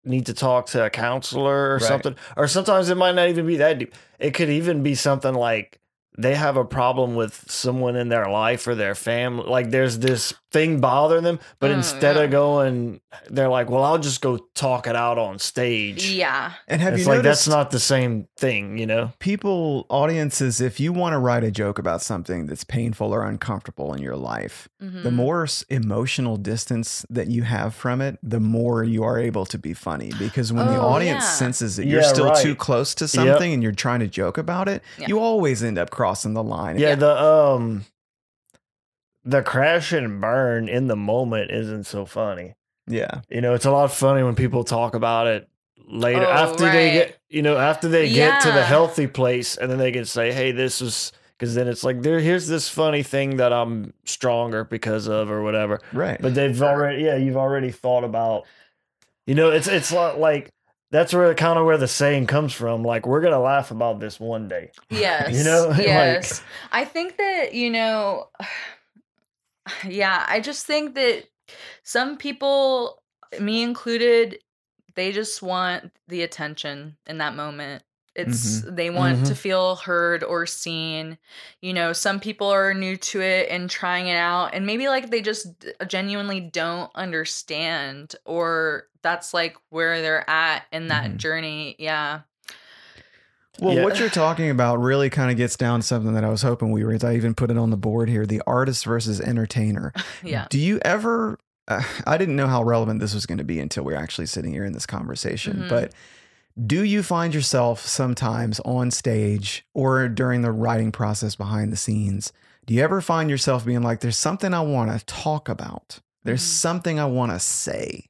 B: need to talk to a counselor or
A: Right.
B: something. Or sometimes it might not even be that deep. It could even be something like they have a problem with someone in their life or their family. Like there's this thing bothering them, but
C: Mm,
B: instead
C: yeah.
B: of going, they're like, well, I'll just go talk it out on stage.
C: yeah,
A: And have
B: it's
A: you
B: like
A: noticed
B: that's not the same thing, you know?
A: people, audiences, if you want to write a joke about something that's painful or uncomfortable in your life,
C: mhm.
A: the more emotional distance that you have from it, the more you are able to be funny. Because when the
C: Oh,
A: audience
C: yeah.
A: senses that you're
B: Yeah,
A: still too close to something and you're trying to joke about it,
C: Yeah.
A: you always end up crossing the line.
B: Yeah,
C: Yeah.
B: the um the crash and burn in the moment isn't so funny.
A: Yeah.
B: You know, it's a lot funny when people talk about it later
C: Oh,
B: after they get you know, after they get to the healthy place and then they can say, "Hey, this was because then it's like there here's this funny thing that I'm stronger because of or whatever."
A: Right.
B: But they've already yeah, you've already thought about you know, it's it's not like that's where kind of where the saying comes from like we're going to laugh about this one day.
C: Yes.
B: You know, like-
C: yes. I think that, you know, yeah, I just think that some people, me included, they just want the attention in that moment. It's they want to feel heard or seen. You know, some people are new to it and trying it out and maybe like they just genuinely don't understand or that's like where they're at in that
A: Mhm.
C: journey. Yeah.
A: Well,
B: Yeah.
A: what you're talking about really kind of gets down to something that I was hoping we were. I even put it on the board here: the artist versus entertainer.
C: Yeah.
A: Do you ever? Uh, I didn't know how relevant this was going to be until we are actually sitting here in this conversation.
C: Mhm.
A: But do you find yourself sometimes on stage or during the writing process behind the scenes? Do you ever find yourself being like, "There's something I want to talk about. There's
C: Mhm.
A: something I want to say.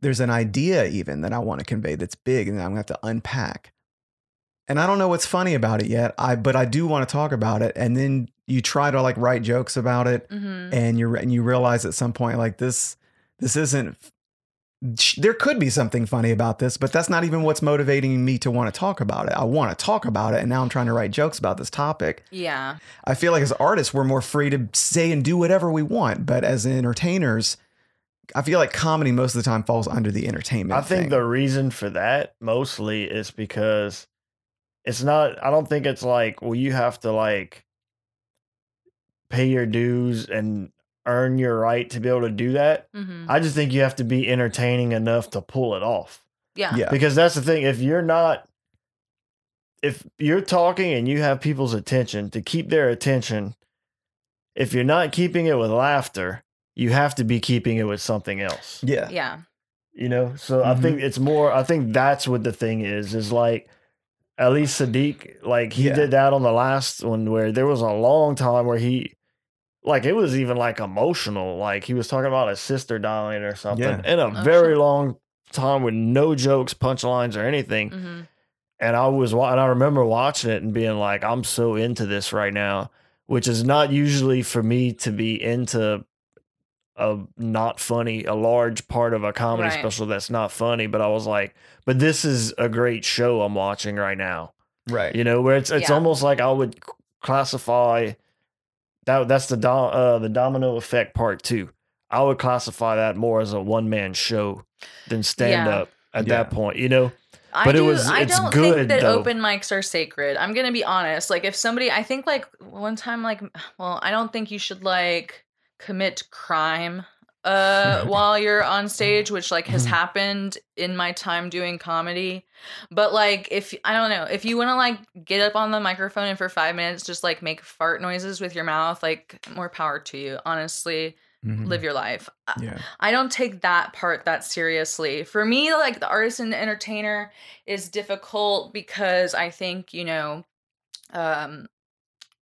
A: There's an idea even that I want to convey that's big, and I'm going to have to unpack." and I don't know what's funny about it yet. I but I do want to talk about it, and then you try to like write jokes about it,
C: hmm
A: and you're and you realize at some point like this this isn't. There could be something funny about this, but that's not even what's motivating me to want to talk about it. I want to talk about it, and now I'm trying to write jokes about this topic.
C: Yeah.
A: I feel like as artists, we're more free to say and do whatever we want, but as entertainers, I feel like comedy most of the time falls under the entertainment.
B: I think
A: thing.
B: the reason for that mostly is because it's not I don't think it's like well you have to like pay your dues and earn your right to be able to do that.
C: hmm
B: I just think you have to be entertaining enough to pull it off.
C: Yeah.
A: yeah,
B: Because that's the thing if you're not if you're talking and you have people's attention to keep their attention if you're not keeping it with laughter, you have to be keeping it with something else
A: yeah,
C: Yeah.
B: you know so i
A: Mhm.
B: think it's more i think that's what the thing is is like at least Siddiq like he
A: Yeah.
B: did that on the last one where there was a long time where he like it was even like emotional like he was talking about his sister dying or something
A: Yeah.
B: in a
C: Oh,
B: very
C: shit.
B: long time with no jokes punchlines or anything
C: hmm
B: and i was and i remember watching it and being like i'm so into this right now which is not usually for me to be into a not funny a large part of a comedy
C: Right.
B: special that's not funny but i was like but this is a great show i'm watching right now
A: right.
B: you know where it's it's
C: Yeah.
B: almost like i would classify that that's the dom, uh, the domino effect part two i would classify that more as a one-man show than stand
C: Yeah.
B: up at
A: Yeah.
B: that point you know
C: I
B: But it
C: do,
B: was-
C: I don't
B: good,
C: think that
B: though.
C: open mics are sacred. I'm gonna be honest. Like if somebody, I think like one time, like, well, I don't think you should like commit crime uh while you're on stage which like has
B: Mhm.
C: happened in my time doing comedy but like if i don't know if you want to like get up on the microphone and for five minutes just like make fart noises with your mouth like more power to you honestly mm-hmm. live your life.
A: Yeah.
C: I don't take that part that seriously. For me, like the artist and the entertainer is difficult because I think, you know, um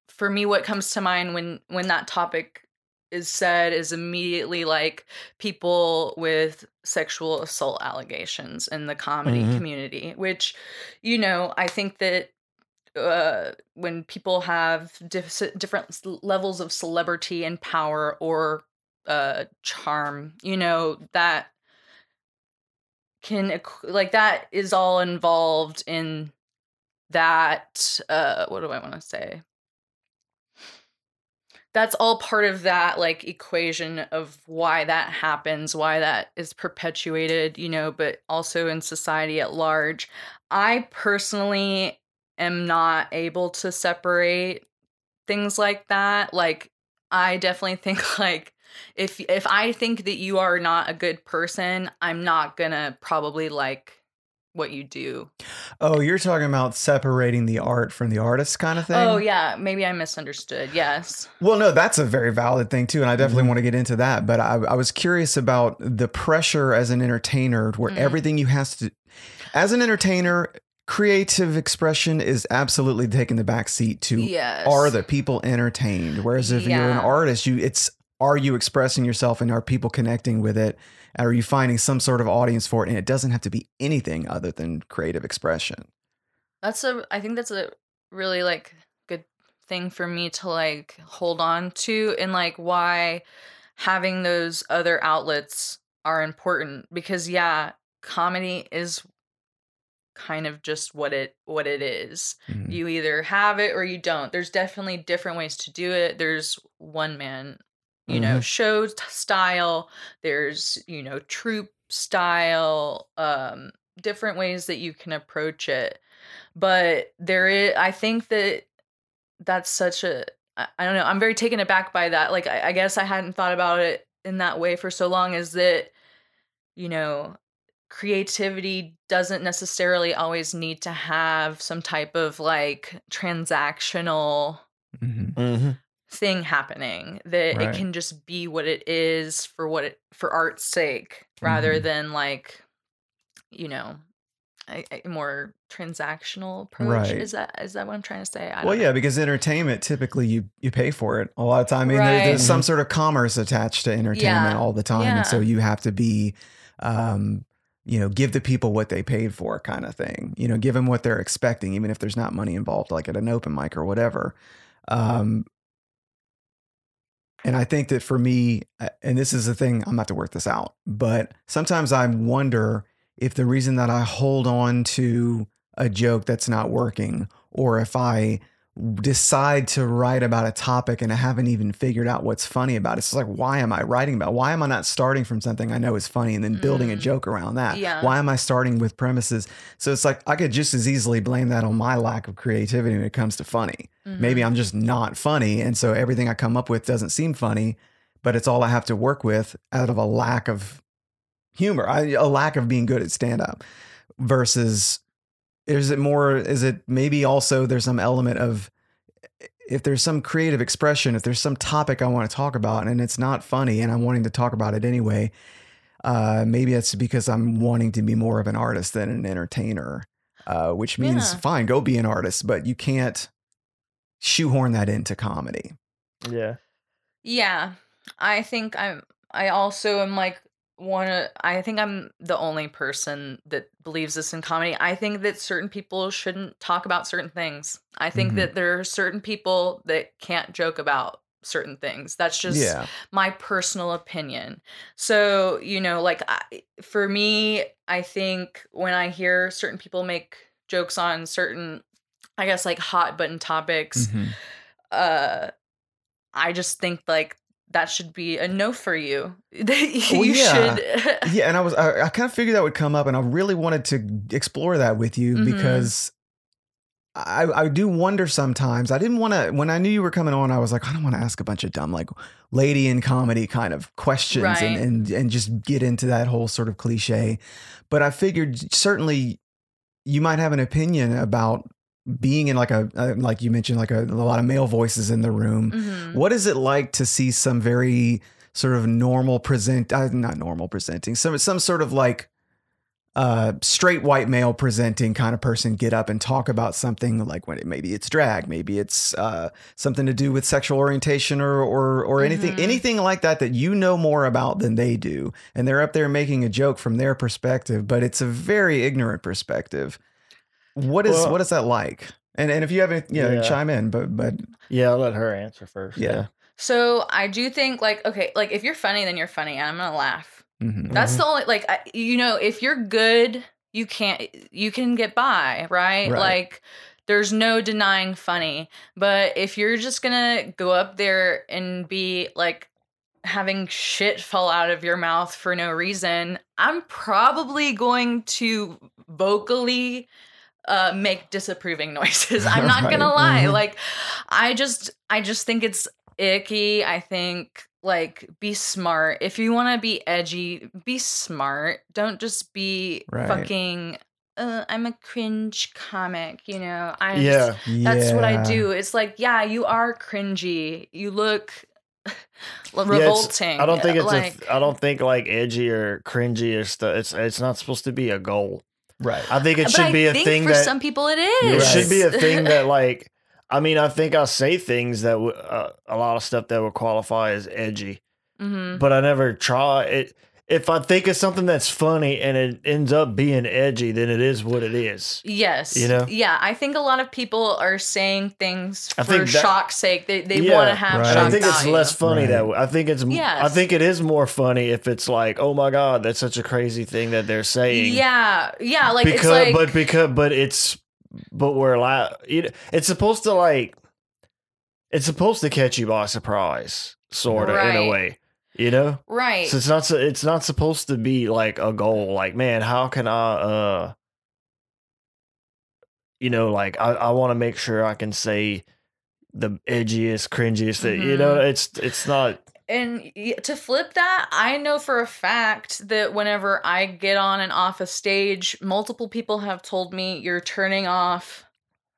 C: for me what comes to mind when when that topic is said is immediately like people with sexual assault allegations in the comedy mm-hmm. community, which, you know, I think that uh, when people have different levels of celebrity and power or uh, charm, you know, that can, like, that is all involved in that. Uh, what do I want to say? That's all part of that like equation of why that happens why that is perpetuated you know but also in society at large. I personally am not able to separate things like that. Like i definitely think like if if i think that you are not a good person i'm not gonna probably like what you do.
A: Oh, you're talking about separating the art from the artist kind of thing?
C: Oh, yeah. Maybe I misunderstood. Yes.
A: Well, no, that's a very valid thing too. And I definitely mm-hmm. want to get into that. But I, I, was curious about the pressure as an entertainer where mm-hmm. everything you have to, as an entertainer, creative expression is absolutely taking the back seat to
C: yes.
A: are the people entertained whereas if yeah. you're an artist you it's are you expressing yourself and are people connecting with it are you finding some sort of audience for it and it doesn't have to be anything other than creative expression
C: that's a i think that's a really like good thing for me to like hold on to and like why having those other outlets are important because yeah comedy is kind of just what it what it is. Mm-hmm. You either have it or you don't. There's definitely different ways to do it. There's one man you mm-hmm. know show style there's you know troupe style um different ways that you can approach it but there is i think that that's such a i, I don't know i'm very taken aback by that like I, I guess i hadn't thought about it in that way for so long is that you know creativity doesn't necessarily always need to have some type of like transactional mm-hmm. Mm-hmm thing happening that right. it can just be what it is for what it for art's sake rather mm-hmm. than like you know a, a, more transactional approach right. is that is that what i'm trying to say I
A: well know. yeah because entertainment typically you you pay for it a lot of time i mean right. there, there's some sort of commerce attached to entertainment yeah. all the time yeah. and so you have to be um you know give the people what they paid for kind of thing you know give them what they're expecting even if there's not money involved like at an open mic or whatever um and I think that for me, uh, and this is the thing, I'm about to work this out, but sometimes I wonder if the reason that I hold on to a joke that's not working, or if I decide to write about a topic and I haven't even figured out what's funny about it. It's like, why am I writing about? It? Why am I not starting from something I know is funny and then building mm. a joke around that?
C: Yeah.
A: Why am I starting with premises? So it's like I could just as easily blame that on my lack of creativity when it comes to funny. Mm-hmm. Maybe I'm just not funny, and so everything I come up with doesn't seem funny, but it's all I have to work with out of a lack of humor, I, a lack of being good at stand up versus is it more is it maybe also there's some element of if there's some creative expression if there's some topic i want to talk about and it's not funny and i'm wanting to talk about it anyway uh, maybe it's because i'm wanting to be more of an artist than an entertainer uh, which means yeah. fine go be an artist but you can't shoehorn that into comedy
B: yeah
C: yeah i think i'm i also am like want to i think i'm the only person that believes this in comedy i think that certain people shouldn't talk about certain things i think mm-hmm. that there are certain people that can't joke about certain things that's just yeah. my personal opinion so you know like I, for me i think when i hear certain people make jokes on certain i guess like hot button topics mm-hmm. uh i just think like that should be a no for you. you well,
A: yeah. should. yeah, and I was I, I, kind of figured that would come up, and I really wanted to explore that with you mm-hmm. because I I do wonder sometimes. I didn't want to when I knew you were coming on. I was like, I don't want to ask a bunch of dumb like lady in comedy kind of questions right. and, and and just get into that whole sort of cliche. But I figured certainly you might have an opinion about being in like a uh, like you mentioned like a, a, lot of male voices in the room mm-hmm. what is it like to see some very sort of normal present, uh, not normal presenting, some some sort of like uh, straight white male presenting kind of person get up and talk about something like when it, maybe it's drag, maybe it's uh, something to do with sexual orientation or or or anything
C: Mhm.
A: anything like that that you know more about than they do, and they're up there making a joke from their perspective, but it's a very ignorant perspective. What is
B: Well-
A: what is that like? And and if you have any, you know,
B: Yeah.
A: chime in, but but
B: Yeah, I'll let her answer first.
A: Yeah.
C: So I do think like okay, like if you're funny, then you're funny, and I'm gonna laugh.
A: mhm.
C: That's
B: Mhm.
C: the only like I, you know if you're good, you can't you can get by, right?
A: Right.
C: Like there's no denying funny, but if you're just gonna go up there and be like having shit fall out of your mouth for no reason, I'm probably going to vocally uh make disapproving noises. I'm not gonna
A: Right.
C: lie.
A: Mhm.
C: Like I just I just think it's icky. I think like be smart. If you want to be edgy, be smart. Don't just be
A: Right.
C: fucking uh, I'm a cringe comic, you know. I
B: Yeah.
C: just, that's what I do. It's like, yeah, you are cringy. You look
B: Yeah,
C: revolting.
B: I don't think it's
C: like
B: a, I don't think like edgy or cringy or stuff. It's it's not supposed to be a goal.
A: Right.
B: I think it should be a
C: think
B: thing
C: for
B: that
C: some people it is.
B: it should be a thing that like. I mean, I think I say things that w- uh, a lot of stuff that would qualify as edgy,
C: Mhm.
B: but I never try it. If I think of something that's funny and it ends up being edgy, then it is what it is.
C: Yes.
B: You know?
C: Yeah, I think a lot of people are saying things
B: I
C: for
B: think that-
C: shock's sake. They they
B: Yeah,
C: want to have
A: right.
C: shock
B: I think it's less funny
A: Right.
B: that way. I think it's I think it is more funny if it's like, oh my god, that's such a crazy thing that they're saying.
C: Yeah, yeah, like
B: because
C: it's like
B: but because but it's but we're allowed. You know, it's supposed to like it's supposed to catch you by surprise, sort of in a way. You know,
C: right.
B: so it's not so it's not supposed to be like a goal. Like, man, how can I? uh You know, like I I want to make sure I can say the edgiest, cringiest. thing. You know,
C: Mm-hmm.
B: it's it's not.
C: And to flip that, I know for a fact that whenever I get on and off a stage, multiple people have told me you're turning off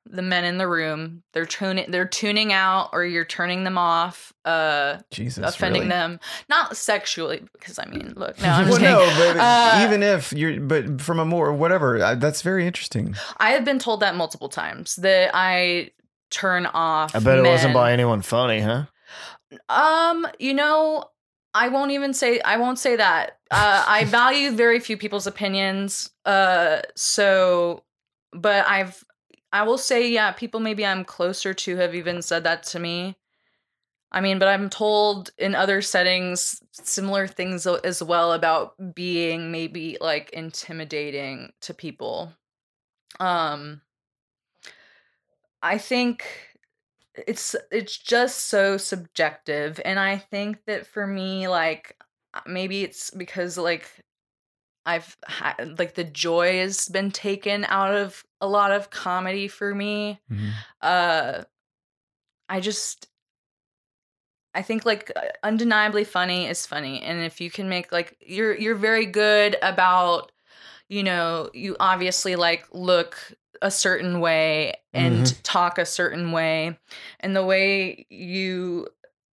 C: the men in the room. They're tuning they're tuning out or you're turning them off, uh
A: Jesus,
C: offending
A: really?
C: them. Not sexually because I mean, look, no, I'm
A: well,
C: just
A: no, but
C: Uh,
A: even if you're, but from a more whatever, uh, that's very interesting.
C: I have been told that multiple times that I turn off
B: I bet it wasn't by anyone funny, huh?
C: Um, you know, I won't even say I won't say that. Uh, I value very few people's opinions. Uh, so, but I've I will say, yeah, people maybe I'm closer to have even said that to me. I mean, but I'm told in other settings similar things as well about being maybe like intimidating to people. Um, I think it's it's just so subjective and i think that for me like maybe it's because like i've had like the joy has been taken out of a lot of comedy for me
A: Mhm.
C: uh i just i think like uh, undeniably funny is funny and if you can make like you're you're very good about you know you obviously like look a certain way and talk a certain way and the way you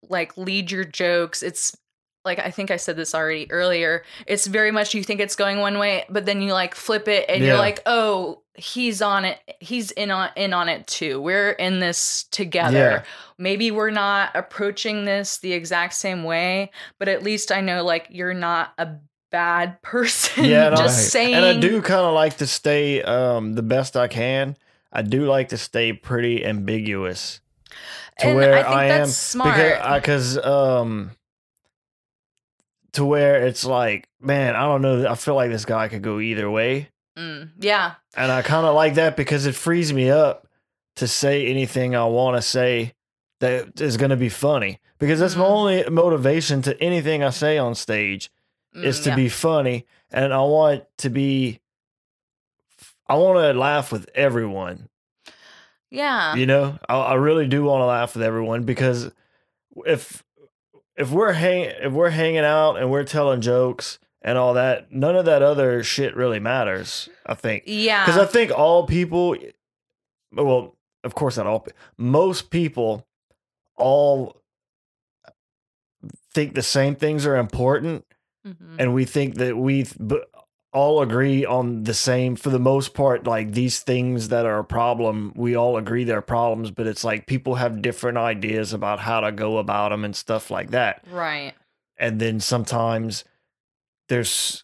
C: like lead your jokes it's like i think i said this already earlier it's very much you think it's going one way but then you like flip it and you're like oh he's on it he's in on in on it too we're in this together
B: Yeah.
C: maybe we're not approaching this the exact same way but at least i know like you're not a bad person
B: Yeah,
C: just
A: Right.
C: saying
B: And I do kind of like to stay um the best I can. I do like to stay pretty ambiguous to
C: And
B: where
C: I think
B: I,
C: that's
B: am
C: smart.
B: because because um to where it's like, man, I don't know. I feel like this guy could go either way,
C: Mm, yeah
B: and I kind of like that because it frees me up to say anything I want to say that is going to be funny. Because that's my
C: Mhm.
B: only motivation to anything I say on stage is
C: Mm,
B: to
C: yeah.
B: be funny and I want to be I want to laugh with everyone.
C: yeah
B: You know, I, I really do want to laugh with everyone because if if we're hang if we're hanging out and we're telling jokes and all that, none of that other shit really matters. I think
C: yeah
B: because I think all people, well, of course not all, most people, all think the same things are important
C: Mhm.
B: and we think that we all agree on the same for the most part like these things that are a problem we all agree they're problems but it's like people have different ideas about how to go about them and stuff like that
C: Right.
B: and then sometimes there's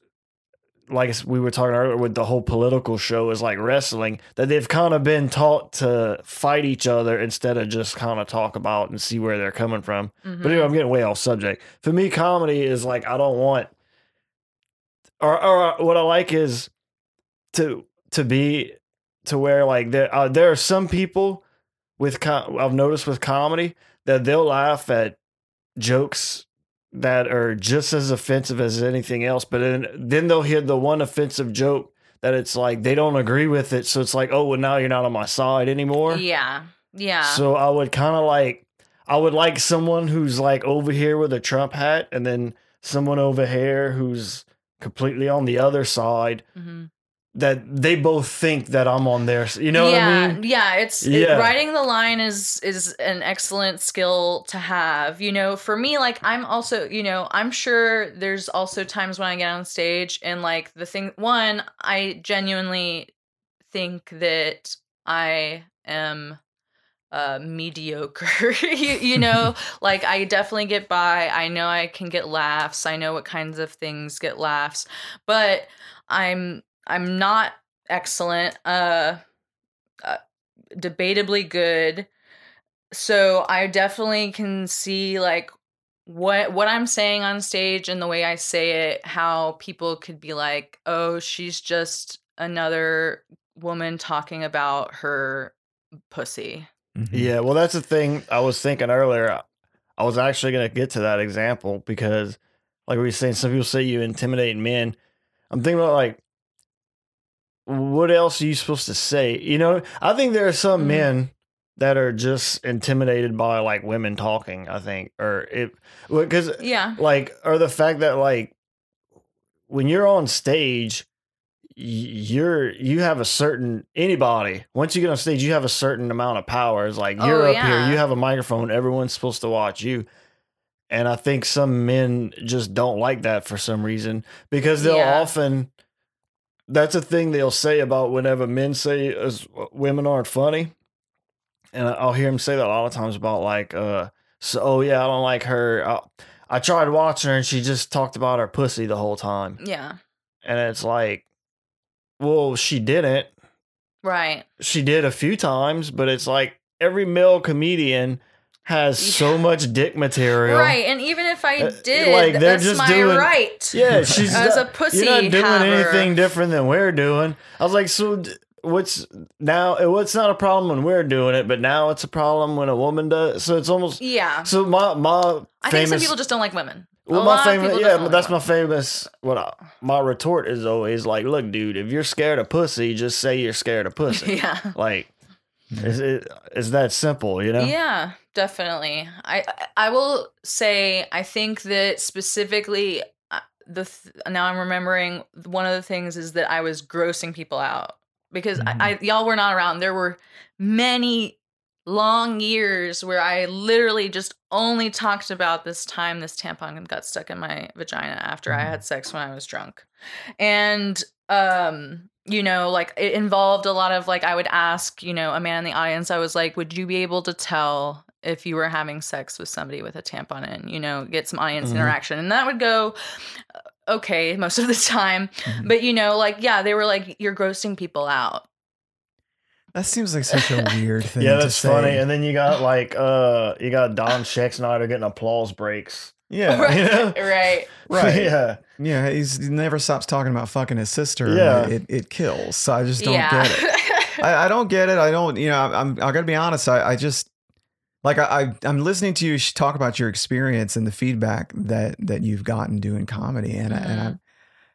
B: like we were talking earlier with the whole political show is like wrestling that they've kind of been taught to fight each other instead of just kind of talk about and see where they're coming from
C: Mhm.
B: but anyway, I'm getting way off subject. For me, comedy is like I don't want, or or what I like is to to be to where like there uh, there are some people with com- I've noticed with comedy that they'll laugh at jokes that are just as offensive as anything else, but then then they'll hear the one offensive joke that it's like they don't agree with it, so it's like oh well now you're not on my side anymore.
C: Yeah. Yeah.
B: So I would kind of like, I would like someone who's like over here with a Trump hat, and then someone over here who's completely on the other side.
C: Mhm.
B: That they both think that I'm on their. You know
C: yeah,
B: what I mean?
C: Yeah, it's it-
B: Yeah.
C: writing the line is is an excellent skill to have. You know, for me, like I'm also, you know, I'm sure there's also times when I get on stage and like the thing one, I genuinely think that I am uh mediocre you, you know? Like i definitely get by. I know i can get laughs. I know what kinds of things get laughs. But i'm i'm not excellent uh, uh debatably good. So i definitely can see like what what i'm saying on stage and the way i say it how people could be like oh she's just another woman talking about her pussy
A: Mhm.
B: Yeah. Well, that's the thing I was thinking earlier. I was actually going to get to that example because, like we were saying, some people say you intimidate men. I'm thinking about like, what else are you supposed to say? You know, I think there are some
C: Mhm.
B: men that are just intimidated by like women talking. I think, or it because
C: yeah
B: like, or the fact that like when you're on stage, you're you have a certain anybody once you get on stage, you have a certain amount of power. It's like you're
C: Oh,
B: up
C: yeah.
B: here, you have a microphone, everyone's supposed to watch you. And I think some men just don't like that for some reason because they'll
C: Yeah.
B: often. That's a thing they'll say about whenever men say as women aren't funny, and I'll hear them say that a lot of times about like, uh, so oh yeah, I don't like her. I, I tried watching her and she just talked about her pussy the whole time,
C: yeah
B: and it's like, well, she didn't.
C: right
B: She did a few times, but it's like every male comedian has so much dick material.
C: right and even if i
B: Uh,
C: did
B: like, they're
C: that's
B: just
C: my
B: doing-
C: right
B: Yeah, she's
C: As a pussy
B: You're not doing
C: haver.
B: anything different than we're doing. I was like, so what's now? What's not a problem when we're doing it, but now it's a problem when a woman does. So it's almost
C: yeah
B: so my my
C: i
B: famous.
C: think some people just don't like women
B: well,
C: A
B: my
C: lot
B: famous,
C: people
B: yeah, but that's my
C: like
B: famous. What I, my retort is always like, look, dude, if you're scared of pussy, just say you're scared of pussy.
C: yeah
B: like, is it is that simple? You know?
C: Yeah, definitely. I I will say I think that specifically uh, the th- now I'm remembering one of the things is that I was grossing people out because
A: Mhm.
C: I, I y'all were not around. There were many long years where I literally just only talked about this time this tampon got stuck in my vagina after I
A: Mhm.
C: had sex when I was drunk. And um you know like it involved a lot of like I would ask, you know, a man in the audience I was like, "Would you be able to tell if you were having sex with somebody with a tampon in, you know, get some audience
B: Mhm.
C: interaction." And that would go uh, okay most of the time.
A: Mhm.
C: But you know, like yeah, they were like you're grossing people out.
A: That seems like such a weird thing.
B: Yeah,
A: to
B: that's
A: say.
B: funny. And then you got like uh you got Don Schexnayder getting applause breaks.
A: yeah,
C: right.
B: you know?
C: right.
A: right.
B: yeah.
A: Yeah, he's, he never stops talking about fucking his sister.
B: Yeah.
A: it, it kills. So I just don't
C: yeah.
A: get it. I, I don't get it. I don't. You know, I'm. I gotta be honest. I, I just like I, I. I'm listening to you talk about your experience and the feedback that that you've gotten doing comedy, and I, and I,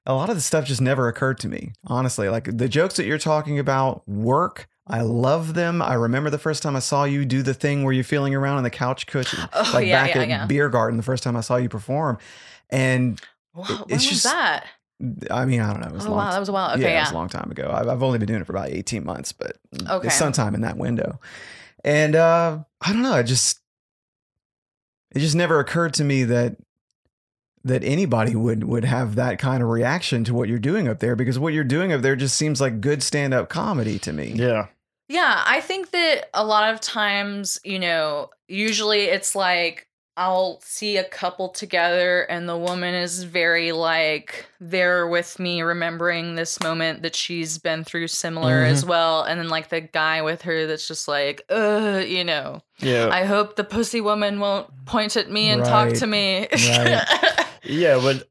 A: a lot of the stuff just never occurred to me. Honestly, like the jokes that you're talking about work. I love them. I remember the first time I saw you do the thing where you're feeling around on the couch cushion,
C: Oh,
A: like
C: yeah,
A: back
C: yeah,
A: at
C: yeah.
A: Beer Garden the first time I saw you perform. And
C: Whoa,
A: It-
C: when
A: it's
C: was
A: just-
C: that?
A: I mean, I don't know. It was a
C: Oh
A: long
C: wow, that was a while. Okay,
A: yeah, it was a long time ago. I've, I've only been doing it for about 18 months, but
C: Okay.
A: it's sometime in that window. And uh, I don't know. It just, it just never occurred to me that that anybody would would have that kind of reaction to what you're doing up there because what you're doing up there just seems like good stand-up comedy to me.
B: Yeah.
C: Yeah, I think that a lot of times, you know, usually it's like I'll see a couple together and the woman is very like there with me remembering this moment that she's been through similar
B: Mhm.
C: as well and then like the guy with her that's just like uh you know
B: Yeah.
C: I hope the pussy woman won't point at me and talk to me
A: Right.
B: Yeah, but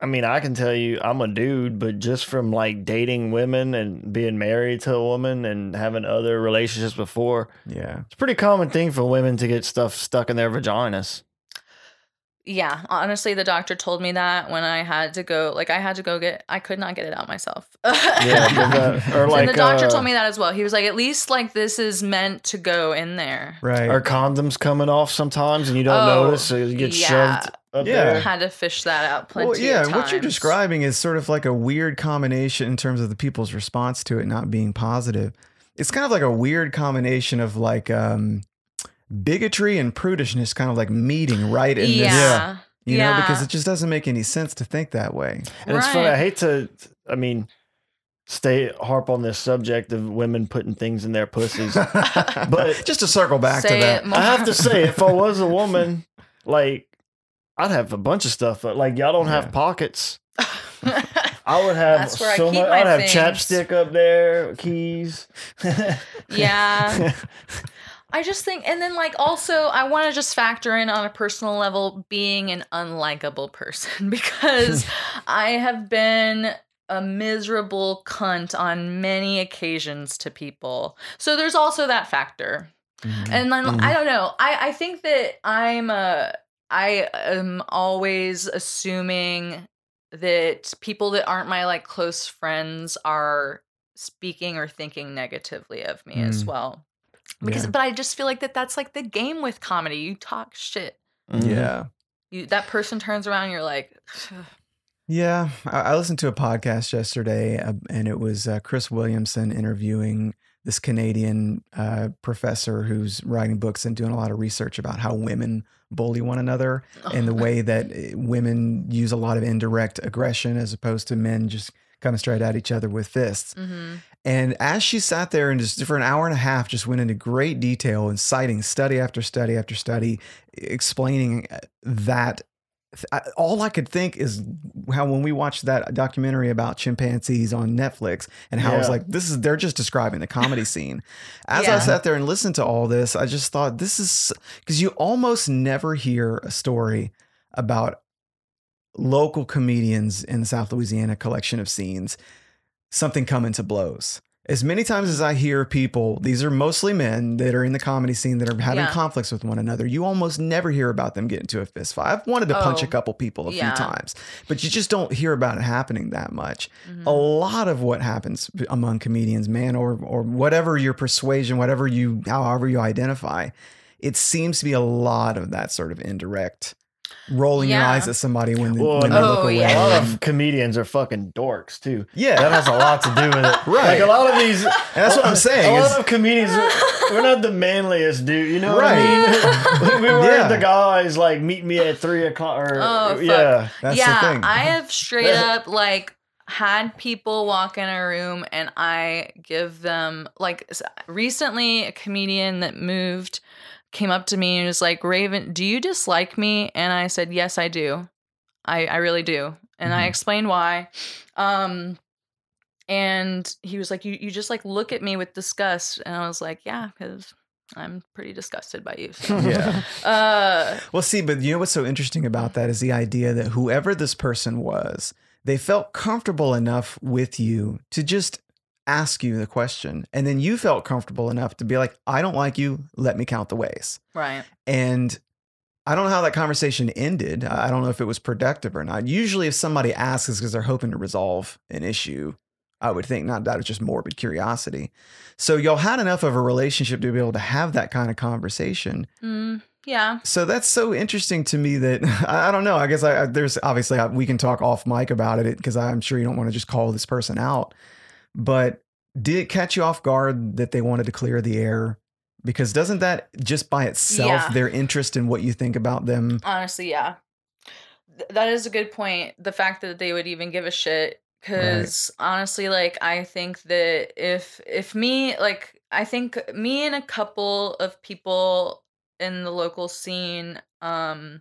B: I mean, I can tell you, I'm a dude, but just from like dating women and being married to a woman and having other relationships before,
A: Yeah.
B: it's a pretty common thing for women to get stuff stuck in their vaginas.
C: Yeah honestly the doctor told me that when I had to go like I had to go get I could not get it out myself
B: Yeah, that- or like
C: and the doctor
B: uh,
C: told me that as well. He was like, at least like this is meant to go in there.
A: Right.
B: Are condoms coming off sometimes and you don't
C: Oh,
B: notice, so you get
C: yeah.
B: shoved up
A: Yeah.
B: there?
C: Had to fish that out plenty.
A: well, yeah,
C: of
A: what you're describing is sort of like a weird combination in terms of the people's response to it not being positive. It's kind of like a weird combination of like um, bigotry and prudishness, kind of like meeting right in
C: yeah.
A: this,
B: Yeah.
A: you know, because it just doesn't make any sense to think that way.
B: And it's funny. I hate to, I mean, stay harp on this subject of women putting things in their pussies.
A: but just to circle back
C: Say
A: to that.
B: I have to say, if I was a woman, like I'd have a bunch of stuff. But like y'all don't
A: Yeah.
B: have pockets. I would have
C: That's where I
B: so
C: keep
B: much.
C: my
B: I'd have
C: things.
B: chapstick up there, keys.
C: yeah. I just think, and then like also, I want to just factor in on a personal level being an unlikable person because I have been a miserable cunt on many occasions to people. So there's also that factor.
A: Mhm.
C: And then
B: Mhm.
C: I don't know. I I think that I'm uh I am always assuming that people that aren't my like close friends are speaking or thinking negatively of me as
A: Mm.
C: well. Because
A: Yeah.
C: but I just feel like that that's like the game with comedy. You talk shit.
B: Mhm.
A: yeah.
C: You that person turns around and you're like
A: Yeah, I, I listened to a podcast yesterday, uh, and it was uh, Chris Williamson interviewing this Canadian uh, professor who's writing books and doing a lot of research about how women bully one another and the way that uh, women use a lot of indirect aggression as opposed to men just coming straight at each other with fists.
C: Mhm.
A: And as she sat there and just for an hour and a half, just went into great detail and citing study after study after study, explaining uh, that all I could think is how when we watched that documentary about chimpanzees on Netflix and how
B: Yeah.
A: like this is they're just describing the comedy scene. As I sat there and listened to all this, I just thought this is because you almost never hear a story about local comedians in the South Louisiana collection of scenes something coming to blows. As many times as I hear people, these are mostly men that are in the comedy scene that are having
C: Yeah.
A: conflicts with one another. You almost never hear about them getting to a fist fight. I've wanted to punch a
C: Oh,
A: couple people a
C: yeah.
A: few times, but you just don't hear about it happening that much. A mm-hmm. lot of what happens among comedians, man, or or whatever your persuasion, whatever you, however you identify, it seems to be a lot of that sort of indirect rolling your eyes at somebody when, they-
B: Well,
A: when they
C: Oh,
A: look away.
C: yeah.
B: A lot of comedians are fucking dorks too.
A: yeah,
B: That has a lot to do with it.
A: Right.
B: Like a lot of these.
A: And that's what I'm saying.
B: A
A: is-
B: lot of comedians, are- we're not the manliest dude. You know
A: Right.
B: what I mean? we weren't
A: Yeah.
B: the guys like meet me at three o'clock. Or,
C: Oh, fuck.
B: yeah.
A: That's
C: yeah,
A: the thing.
C: I have straight up like had people walk in a room and I give them like recently a comedian that moved came up to me and was like, Raven, do you dislike me? And I said, Yes, I do. I, I really do. And I
A: Mhm.
C: explained why. Um and he was like, You you just like look at me with disgust. And I was like, Yeah, because I'm pretty disgusted by you. So.
A: yeah.
C: uh
A: Well, see, but you know what's so interesting about that is the idea that whoever this person was, they felt comfortable enough with you to just ask you the question. And then you felt comfortable enough to be like, I don't like you. Let me count the ways.
C: right.
A: And I don't know how that conversation ended. I don't know if it was productive or not. Usually, if somebody asks, it's because they're hoping to resolve an issue. I would think not that it's just morbid curiosity. So y'all had enough of a relationship to be able to have that kind of conversation.
C: Mm, yeah.
A: So that's so interesting to me that I, I don't know. I guess I, I there's obviously I, we can talk off mic about it because I'm sure you don't want to just call this person out. But did it catch you off guard that they wanted to clear the air? Because doesn't that just by itself
C: Yeah.
A: their interest in what you think about them?
C: Honestly, yeah. that is a good point. The fact that they would even give a shit because right. honestly like i think that if if me like i think me and a couple of people in the local scene um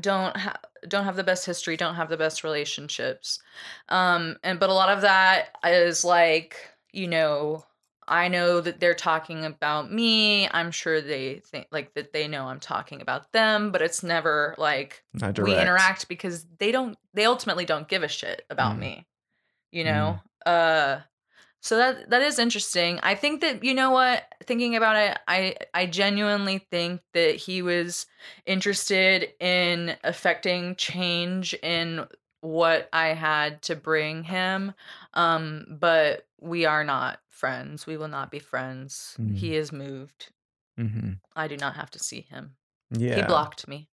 C: don't have don't have the best history don't have the best relationships um and but a lot of that is like you know I know that they're talking about me. I'm sure they think like that they know I'm talking about them, but it's never like we interact because they don't they ultimately don't give a shit about mm. me. You know? Mm. Uh so that that is interesting. I think that you know what, thinking about it, I I genuinely think that he was interested in affecting change in what I had to bring him. Um but we are not friends. We will not be friends. Mm. He is moved. Mm-hmm. I do not have to see him. Yeah. He blocked me.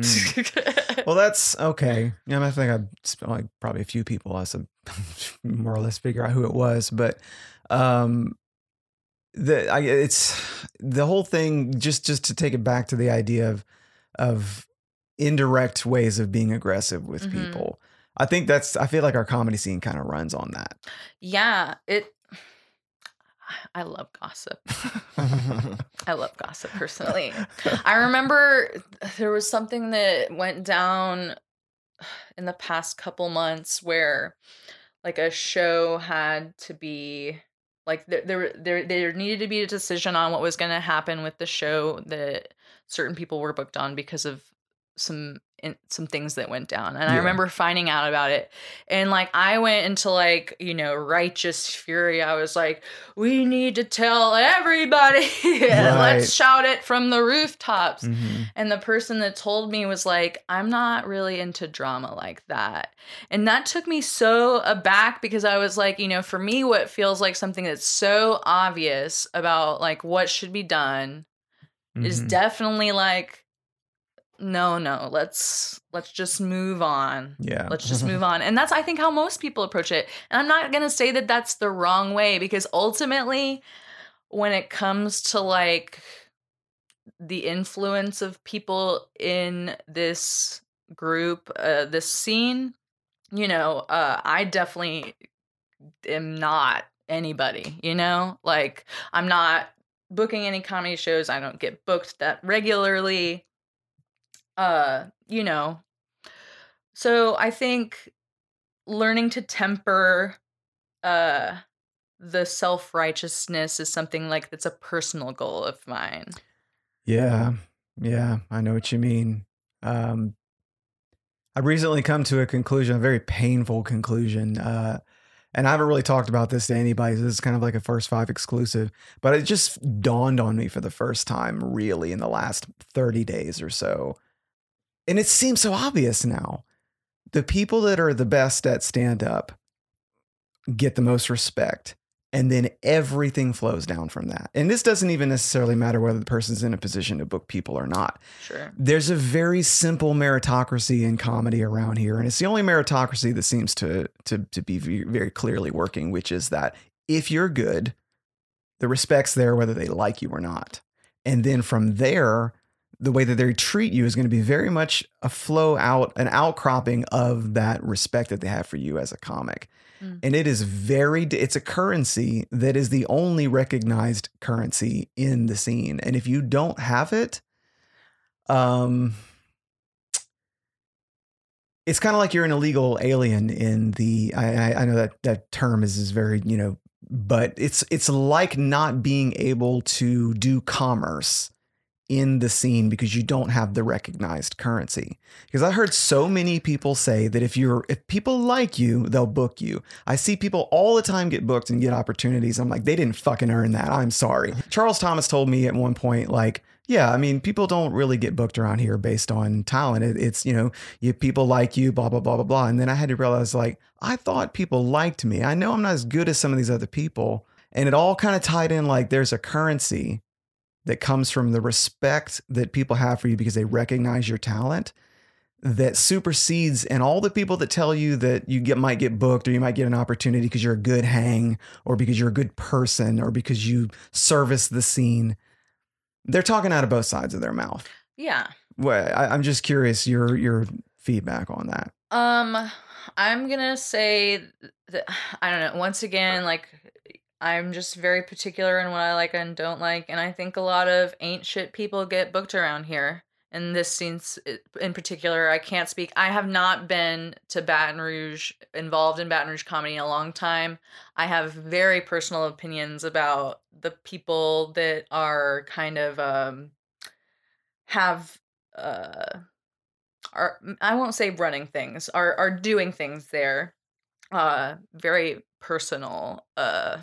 A: Mm. well, that's okay. Yeah, I think I like probably a few people I said more or less figure out who it was, but um, the I, it's the whole thing. Just just to take it back to the idea of of indirect ways of being aggressive with mm-hmm. people. I think that's. I feel like our comedy scene kind of runs on that.
C: Yeah, it I love gossip. I love gossip personally. I remember there was something that went down in the past couple months where like a show had to be like there there there, there needed to be a decision on what was going to happen with the show that certain people were booked on because of some some things that went down and yeah. i remember finding out about it and like i went into like you know righteous fury i was like we need to tell everybody right. let's shout it from the rooftops mm-hmm. and the person that told me was like i'm not really into drama like that and that took me so aback because i was like you know for me what feels like something that's so obvious about like what should be done mm-hmm. is definitely like no no let's let's just move on.
A: Yeah.
C: Let's just move on. And that's i think how most people approach it. And i'm not going to say that that's the wrong way because ultimately when it comes to like the influence of people in this group uh this scene you know uh i definitely am not anybody you know? Like i'm not booking any comedy shows. I don't get booked that regularly uh you know so i think learning to temper uh the self-righteousness is something like that's a personal goal of mine
A: yeah yeah i know what you mean um i've recently come to a conclusion a very painful conclusion uh and I haven't really talked about this to anybody. This is kind of like a first five exclusive, but it just dawned on me for the first time, really, in the last 30 days or so and it seems so obvious now. The people that are the best at stand up get the most respect. And then everything flows down from that. And this doesn't even necessarily matter whether the person's in a position to book people or not.
C: Sure.
A: There's a very simple meritocracy in comedy around here. And it's the only meritocracy that seems to, to, to be very clearly working, which is that if you're good, the respect's there whether they like you or not. And then from there, the way that they treat you is going to be very much a flow out, an outcropping of that respect that they have for you as a comic. Mm. And it is very, it's a currency that is the only recognized currency in the scene. And if you don't have it, um, it's kind of like you're an illegal alien in the, I, I know that that term is, is very, you know, but it's, it's like not being able to do commerce in the scene because you don't have the recognized currency. Because I heard so many people say that if you're if people like you, they'll book you. I see people all the time get booked and get opportunities. I'm like, they didn't fucking earn that. I'm sorry. Charles Thomas told me at one point, like, yeah, I mean, people don't really get booked around here based on talent. It, it's, you know, you people like you, blah, blah, blah, blah, blah. And then I had to realize, like, I thought people liked me. I know I'm not as good as some of these other people. And it all kind of tied in like there's a currency that comes from the respect that people have for you because they recognize your talent that supersedes and all the people that tell you that you get might get booked or you might get an opportunity because you're a good hang or because you're a good person or because you service the scene they're talking out of both sides of their mouth
C: yeah
A: well I, i'm just curious your your feedback on that?
C: Um, I'm gonna say that I don't know. Once again, like I'm just very particular in what I like and don't like, and I think a lot of ain't shit people get booked around here. And this scene in particular, I can't speak. I have not been to Baton Rouge, involved in Baton Rouge comedy in a long time. I have very personal opinions about the people that are kind of um have uh are I won't say running things, are are doing things there. Uh very personal uh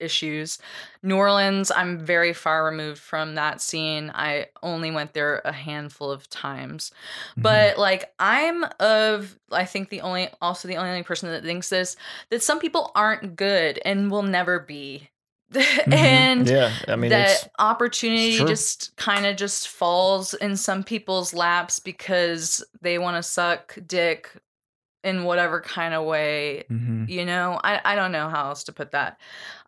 C: issues. New Orleans, I'm very far removed from that scene. I only went there a handful of times. Mm-hmm. But like I'm of I think the only also the only person that thinks this that some people aren't good and will never be. mm-hmm. and
B: yeah, I mean
C: that opportunity just kind of just falls in some people's laps because they want to suck dick in whatever kind of way mm-hmm. you know I, I don't know how else to put that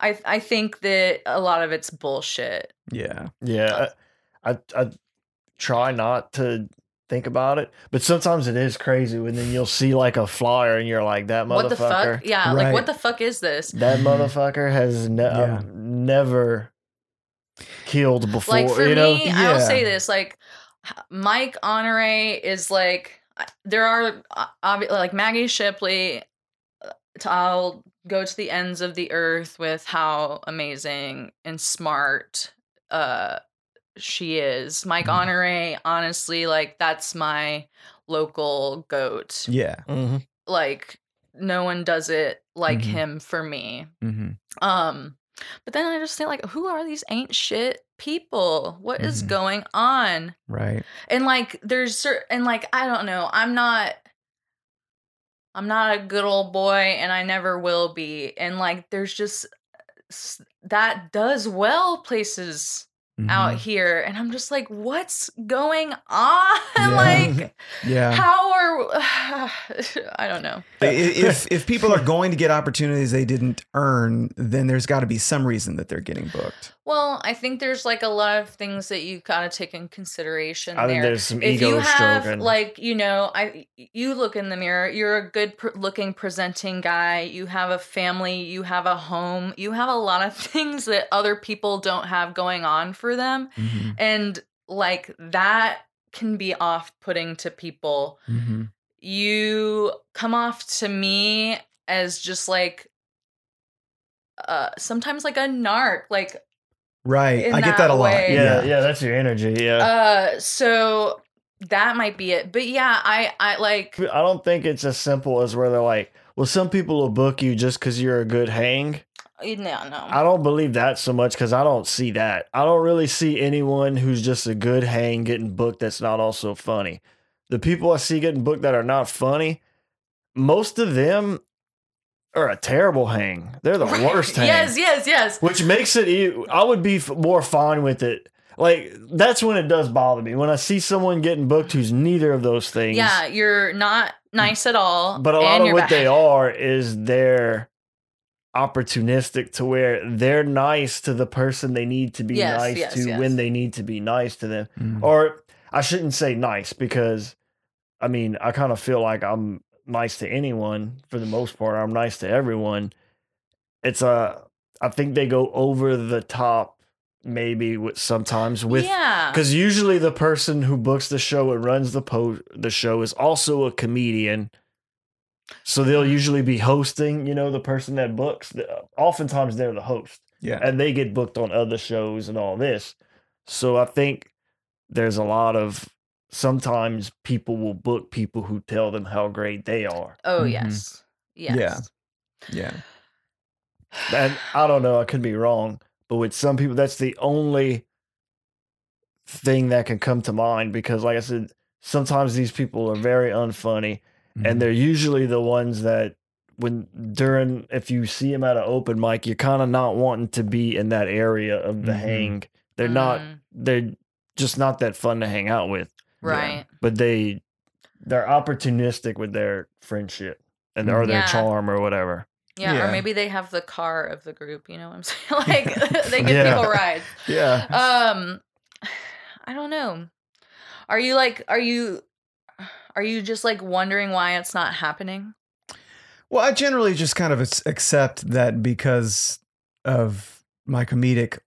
C: i i think that a lot of it's bullshit
A: yeah
B: yeah i i, I try not to think about it but sometimes it is crazy when then you'll see like a flyer and you're like that motherfucker what the
C: fuck yeah right. like what the fuck is this
B: that motherfucker has ne- yeah. um, never killed before
C: like for
B: you
C: me know? i'll say this like mike honore is like there are uh, like Maggie Shipley. Uh, I'll go to the ends of the earth with how amazing and smart uh she is. Mike mm-hmm. Honore, honestly, like that's my local goat.
A: Yeah.
B: Mm-hmm.
C: Like no one does it like mm-hmm. him for me.
A: Mm-hmm.
C: Um, but then I just think like, who are these ain't shit people? What mm-hmm. is going on?
A: Right.
C: And like there's certain and like I don't know, I'm not I'm not a good old boy and I never will be. And like there's just that does well places mm-hmm. out here and i'm just like what's going on yeah. like
A: yeah
C: how are i don't know
A: if if people are going to get opportunities they didn't earn then there's got to be some reason that they're getting booked
C: well i think there's like a lot of things that you gotta take in consideration
B: I
C: there
B: there's some if ego you have stroking.
C: like you know i you look in the mirror you're a good pr- looking presenting guy you have a family you have a home you have a lot of things that other people don't have going on for them. Mm-hmm. And like that can be off putting to people.
A: Mm-hmm.
C: You come off to me as just like uh sometimes like a narc, like
A: Right. I get that a lot.
B: Yeah, yeah, yeah, that's your energy. Yeah.
C: Uh so that might be it. But yeah, I I like
B: I don't think it's as simple as where they're like, well, some people will book you just because you're a good hang.
C: No, no.
B: I don't believe that so much because I don't see that. I don't really see anyone who's just a good hang getting booked that's not also funny. The people I see getting booked that are not funny, most of them are a terrible hang. They're the worst hang.
C: yes, yes, yes.
B: Which makes it, I would be more fine with it. Like, that's when it does bother me. When I see someone getting booked who's neither of those things.
C: Yeah, you're not nice at all.
B: But a lot of what bad. they are is they're opportunistic to where they're nice to the person they need to be yes, nice yes, to yes. when they need to be nice to them. Mm. Or I shouldn't say nice because I mean, I kind of feel like I'm nice to anyone for the most part. I'm nice to everyone. It's a I think they go over the top maybe with sometimes with
C: yeah
B: because usually the person who books the show and runs the po the show is also a comedian so they'll usually be hosting, you know, the person that books. Oftentimes they're the host.
A: Yeah.
B: And they get booked on other shows and all this. So I think there's a lot of sometimes people will book people who tell them how great they are.
C: Oh, mm-hmm. yes.
A: Yes. Yeah.
B: Yeah. And I don't know, I could be wrong, but with some people, that's the only thing that can come to mind because, like I said, sometimes these people are very unfunny Mm-hmm. And they're usually the ones that when during if you see them at an open mic, you're kind of not wanting to be in that area of the mm-hmm. hang. They're mm. not they're just not that fun to hang out with.
C: Right.
B: Yeah. But they they're opportunistic with their friendship and or their yeah. charm or whatever.
C: Yeah, yeah, or maybe they have the car of the group, you know what I'm saying? like they give people rides.
B: Yeah.
C: Um I don't know. Are you like are you Are you just like wondering why it's not happening?
A: Well, I generally just kind of accept that because of my comedic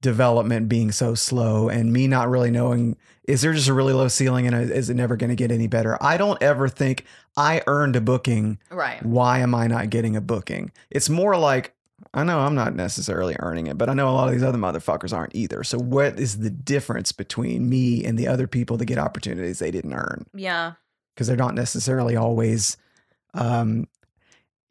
A: development being so slow and me not really knowing is there just a really low ceiling and uh, is it never going to get any better? I don't ever think I earned a booking.
C: Right.
A: Why am I not getting a booking? It's more like I know I'm not necessarily earning it, but I know a lot of these other motherfuckers aren't either. So what is the difference between me and the other people that get opportunities they didn't earn?
C: Yeah.
A: Because they're not necessarily always um,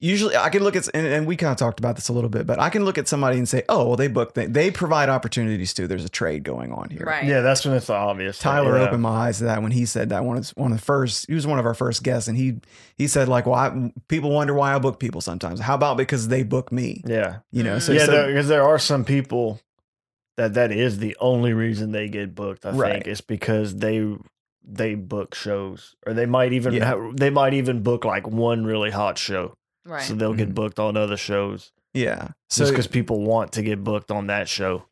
A: usually I can look at and, and, we kind of talked about this a little bit, but I can look at somebody and say, "Oh, well, they book they, they provide opportunities too. There's a trade going on here."
C: Right.
B: Yeah, that's when it's obvious.
A: Tyler
B: yeah.
A: opened my eyes to that when he said that one of one of the first. He was one of our first guests, and he he said like, "Well, I, people wonder why I book people sometimes. How about because they book me?"
B: Yeah,
A: you know. So
B: yeah, because there, there are some people that that is the only reason they get booked. I
A: Right.
B: think it's because they they book shows, or they might even
A: Yeah.
B: have, they might even book like one really hot show.
C: Right.
B: So they'll
A: Mhm.
B: get booked on other shows
A: yeah.
B: just
A: So
B: because people want to get booked on that show.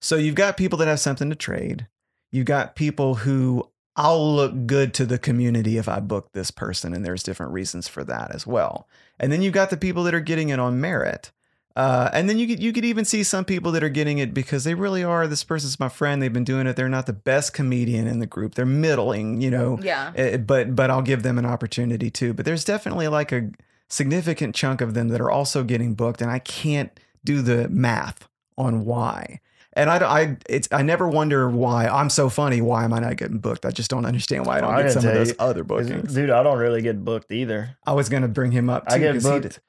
A: So you've got people that have something to trade. You've got people who I'll look good to the community if I book this person, and there's different reasons for that as well. And then you've got the people that are getting it on merit. Uh, and then you could you could even see some people that are getting it because they really are. This person's my friend. They've been doing it. They're not the best comedian in the group. They're middling, you know.
C: yeah.
A: Uh, but but I'll give them an opportunity too. But there's definitely like a significant chunk of them that are also getting booked, and I can't do the math on why. And I, I, it's, I never wonder why I'm so funny. Why am I not getting booked? I just don't understand why I don't
B: I
A: get
B: can
A: some of those
B: you,
A: other
B: 'Cause,
A: bookings.
B: Dude, I don't really get booked either.
A: I was going to bring him up too.
B: I get
A: 'cause he
B: booked.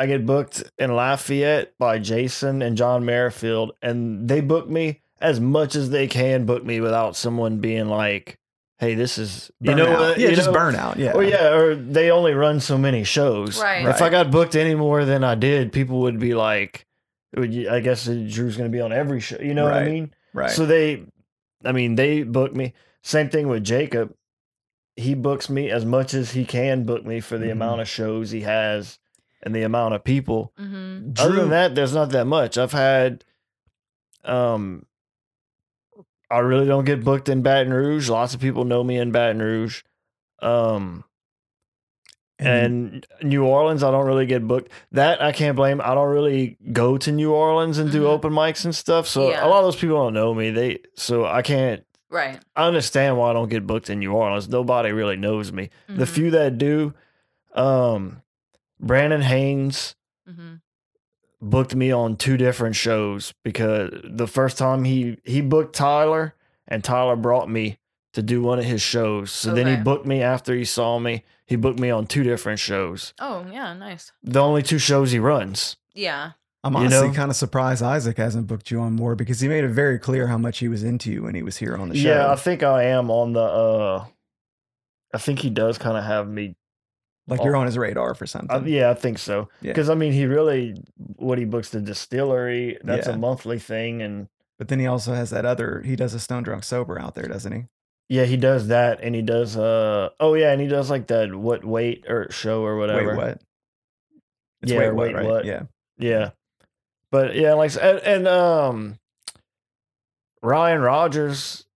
A: Did-
B: I get booked in Lafayette by Jason and John Merrifield, and they book me as much as they can book me without someone being like, "Hey, this is you know what?
A: yeah,
B: you
A: just
B: know?
A: burnout. Yeah,
B: Or yeah, or they only run so many shows.
C: Right.
B: If I got booked any more than I did, people would be like, would you, I guess Drew's going to be on every show. You know what I mean?
A: right.
B: So they, I mean, they book me. Same thing with Jacob. He books me as much as he can book me for the
A: Mhm.
B: amount of shows he has and the amount of people.
C: Mm-hmm.
B: Other
A: Drew,
B: than that, there's not that much. I've had, um, I really don't get booked in Baton Rouge. Lots of people know me in Baton Rouge. Um, and New Orleans, I don't really get booked. That I can't blame. I don't really go to New Orleans and do
C: Mhm.
B: open mics and stuff. So
C: Yeah.
B: a lot of those people don't know me. They so I can't.
C: Right.
B: I understand why I don't get booked in New Orleans. Nobody really knows me. The
C: Mhm.
B: few that do, um, Brandon Haynes
C: Mm-hmm.
B: booked me on two different shows because the first time he he booked Tyler and Tyler brought me to do one of his shows. So then he booked me after he saw me. He booked me on two different shows.
C: Oh yeah, nice.
B: The only two shows he runs.
C: Yeah.
A: I'm
B: you
A: honestly
B: know?
A: kind of surprised Isaac hasn't booked you on more because he made it very clear how much he was into you when he was here on the show.
B: Yeah, I think I am on the uh I think he does kind of have me
A: like you're on his radar for something.
B: uh, yeah, I think so.
A: Yeah.
B: Because I mean, he really what he books the distillery. That's
A: Yeah.
B: a monthly thing, and
A: But then he also has that other. He does a Stone Drunk Sober out there, doesn't he?
B: yeah, he does that, and he does uh oh yeah, and he does like that what weight or show or whatever.
A: Wait, what? It's
B: Yeah,
A: wait, what?
B: Wait,
A: right?
B: What?
A: Yeah.
B: Yeah, but yeah, like and, and um, Ryan Rogers,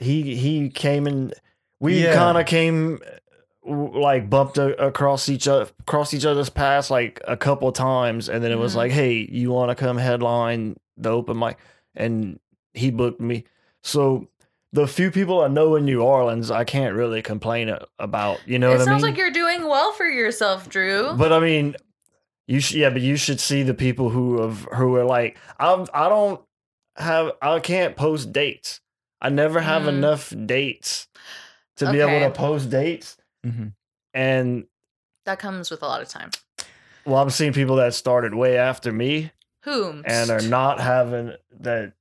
B: he he came in. We
A: Yeah.
B: kind of came like bumped a, across each other across each other's paths like a couple times, and then it was
C: Mhm.
B: like, hey, you want to come headline the open mic? And he booked me. So the few people I know in New Orleans, I can't really complain about. You know
C: it
B: what I
C: sounds
B: mean?
C: like you're doing well for yourself, Drew.
B: But I mean, you should yeah, but you should see the people who have who are like I'm I don't have I can't post dates. I never have
C: Mm.
B: enough dates to be able to post dates.
A: Mhm.
B: And
C: that comes with a lot of time.
B: well, I'm seeing people that started way after me
C: Whom?
B: and are not having that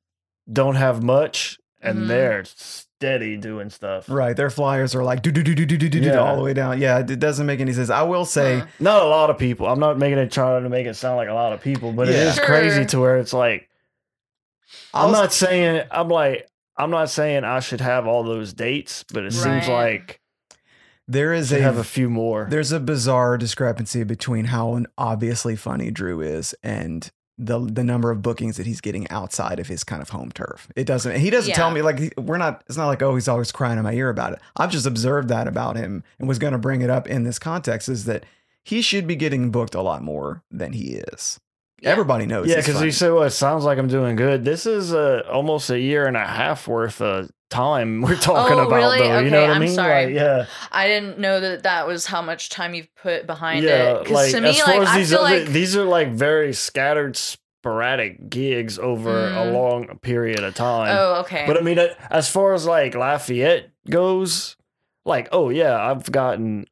B: don't have much and
C: Mhm.
B: they're steady doing stuff.
A: Right. Their flyers are like do do do do do do do
B: Yeah.
A: all the way down. Yeah, it doesn't make any sense. I will say,
C: Huh.
B: Not a lot of people. I'm not making it trying to make it sound like a lot of people, but it
A: Yeah.
B: is crazy to where it's like I'm not saying I'm like I'm not saying I should have all those dates, but it seems like
A: there
B: I
A: a
B: have a few more.
A: there's a bizarre discrepancy between how obviously funny Drew is and the the number of bookings that he's getting outside of his kind of home turf. It doesn't. He doesn't tell me like we're not. It's not like oh he's always crying in my ear about it. I've just observed that about him and was going to bring it up in this context is that he should be getting booked a lot more than he is.
C: Yeah.
A: Everybody knows.
B: Yeah, because
A: funny.
B: you say, "Well, it sounds like I'm doing good." This is uh, almost a year and a half worth of time we're talking
C: Oh,
B: about,
C: really?
B: though. you know what I
C: I'm
B: mean?
C: sorry.
B: Like, yeah,
C: I didn't know that that was how much time you've put behind
B: yeah.
C: it. Because
B: Like
C: to me,
B: as far
C: like
B: as these other,
C: like
B: these are like very scattered, sporadic gigs over a
C: Mm.
B: long period of time.
C: oh, okay.
B: But I mean, uh, as far as like Lafayette goes, like, oh yeah, I've gotten,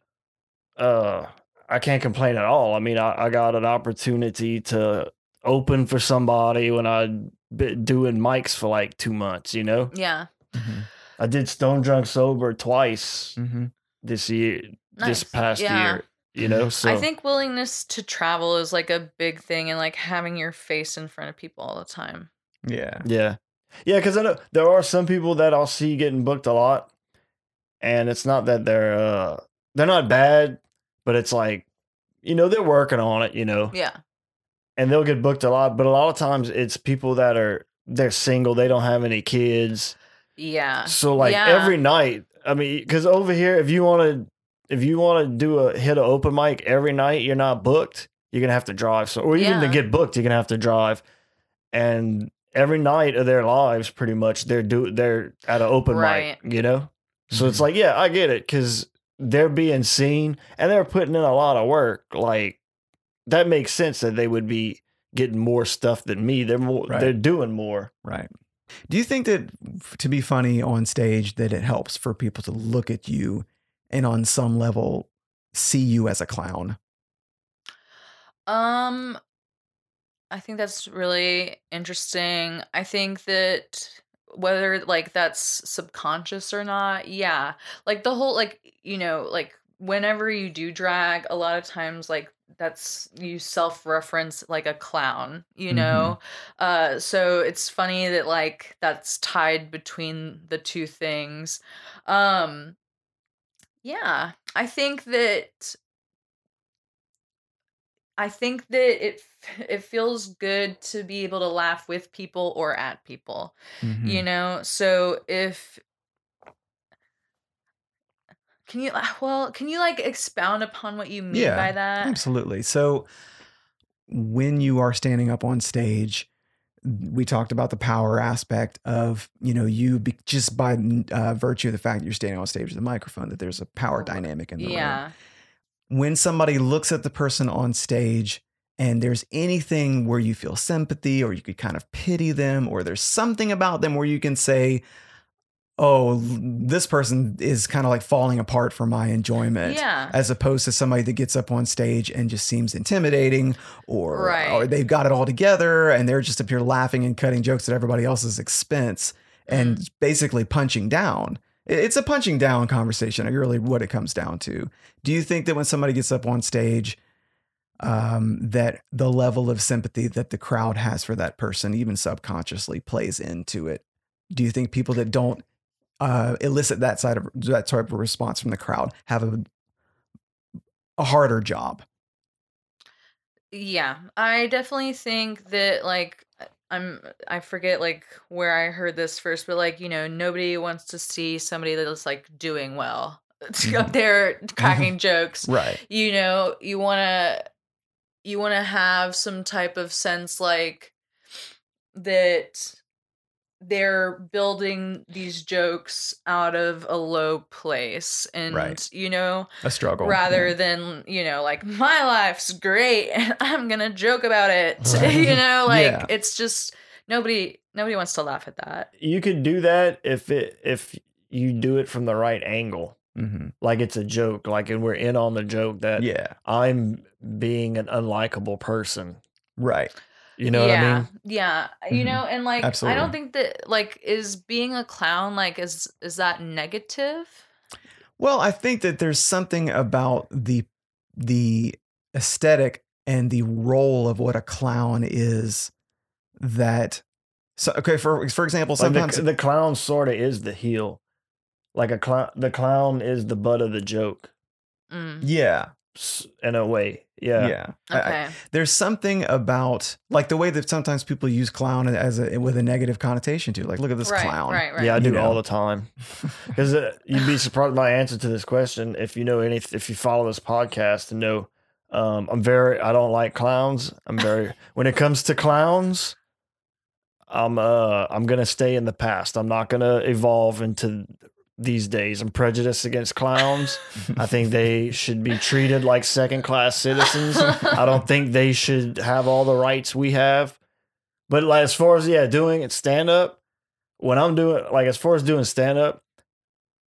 B: uh, I can't complain at all. I mean, I, I got an opportunity to open for somebody when I'd been doing mics for like two months. You know,
C: yeah,
A: Mhm.
B: I did Stone Drunk Sober twice
A: Mhm.
B: this year, this past
C: Yeah.
B: year. You know, so
C: I think willingness to travel is like a big thing, and like having your face in front of people all the time.
A: Yeah.
B: Yeah. Yeah, because I know there are some people that I'll see getting booked a lot. And it's not that they're uh they're not bad, but it's like, you know, they're working on it, you know.
C: Yeah,
B: And they'll get booked a lot. But a lot of times it's people that are they're single, they don't have any kids.
C: yeah,
B: So like
C: Yeah.
B: every night, I mean, because over here, if you want to if you want to do a hit an open mic every night, you're not booked. You're gonna have to drive. So, or even to get booked, you're gonna have to drive. And every night of their lives, pretty much, they're do they're at an open
C: Right.
B: mic. You know, so it's
A: Mhm.
B: like, yeah, I get it because they're being seen and they're putting in a lot of work. Like that makes sense that they would be getting more stuff than me. They're more.
A: Right.
B: They're doing more.
A: Right. Do you think that to be funny on stage that it helps for people to look at you and on some level see you as a clown?
C: Um, I think that's really interesting. I think that whether like that's subconscious or not, yeah. Like the whole like you know, like whenever you do drag, a lot of times like that's you self-reference like a clown, you know. Uh so it's funny that like that's tied between the two things. Um yeah, I think that I think that it it feels good to be able to laugh with people or at people,
A: Mhm.
C: you know. So if can you well can you like expound upon what you mean
A: Yeah,
C: by that?
A: Absolutely. So when you are standing up on stage, we talked about the power aspect of you know you be, just by uh, virtue of the fact that you're standing on stage with a microphone that there's a power dynamic in the room. When somebody looks at the person on stage and there's anything where you feel sympathy or you could kind of pity them or there's something about them where you can say oh this person is kind of like falling apart for my enjoyment
C: yeah,
A: as opposed to somebody that gets up on stage and just seems intimidating or,
C: Right.
A: or they've got it all together and they're just up here laughing and cutting jokes at everybody else's expense and
C: Mm.
A: basically punching down. It- It's a punching down conversation, really what it comes down to. Do you think that when somebody gets up on stage, um, that the level of sympathy that the crowd has for that person, even subconsciously, plays into it? Do you think people that don't uh, elicit that side of that type of response from the crowd have a a harder job?
C: yeah. I definitely think that like I'm I forget like where I heard this first, but like you know nobody wants to see somebody that's like doing well up
A: Mhm.
C: there cracking jokes.
A: Right.
C: you know you want to you want to have some type of sense like that they're building these jokes out of a low place and
A: Right.
C: you know
A: A struggle.
C: rather
A: yeah.
C: than you know like my life's great and i'm gonna joke about it
B: Right.
C: you know like
A: Yeah.
C: it's just nobody nobody wants to laugh at that
B: You could do that if it if you do it from the right angle.
A: Mhm.
B: Like it's a joke. Like and we're in on the joke that
A: Yeah.
B: I'm being an unlikable person.
A: Right.
B: You know
C: yeah,
B: what I mean?
C: Yeah, you
A: Mhm.
C: know, and like I don't think that like is being a clown like is is that negative?
A: Well, I think that there's something about the the aesthetic and the role of what a clown is that so okay for for example
B: Like
A: sometimes
B: the, the clown sort of is the heel. Like a clown, the clown is the butt of the joke.
C: Mm.
A: yeah
B: in a way. Yeah.
A: Yeah.
C: Okay.
A: I- there's something about like the way that sometimes people use clown as a with a negative connotation too. Like, look at this
C: right,
A: clown.
C: right, right.
B: Yeah, I
A: You
B: do
A: know.
B: all the time. Because uh, you'd be surprised by my answer to this question if you know any if you follow this podcast and know um, I'm very I don't like clowns. I'm very when it comes to clowns, I'm uh I'm gonna stay in the past. I'm not gonna evolve into these days. I'm prejudiced against clowns. I think they should be treated like second class citizens. I don't think they should have all the rights we have. But like as far as yeah, doing it stand up, when I'm doing like as far as doing stand up,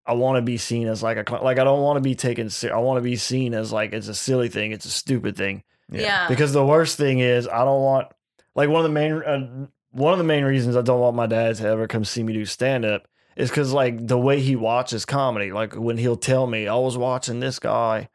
B: I want to be seen as like a cl- like I don't want to be taken ser- I want to be seen as like it's a silly thing, it's a stupid thing.
C: yeah.
B: Because the worst thing is I don't want like one of the main uh, one of the main reasons I don't want my dad to ever come see me do stand up is because like the way he watches comedy, like when he'll tell me I was watching this guy,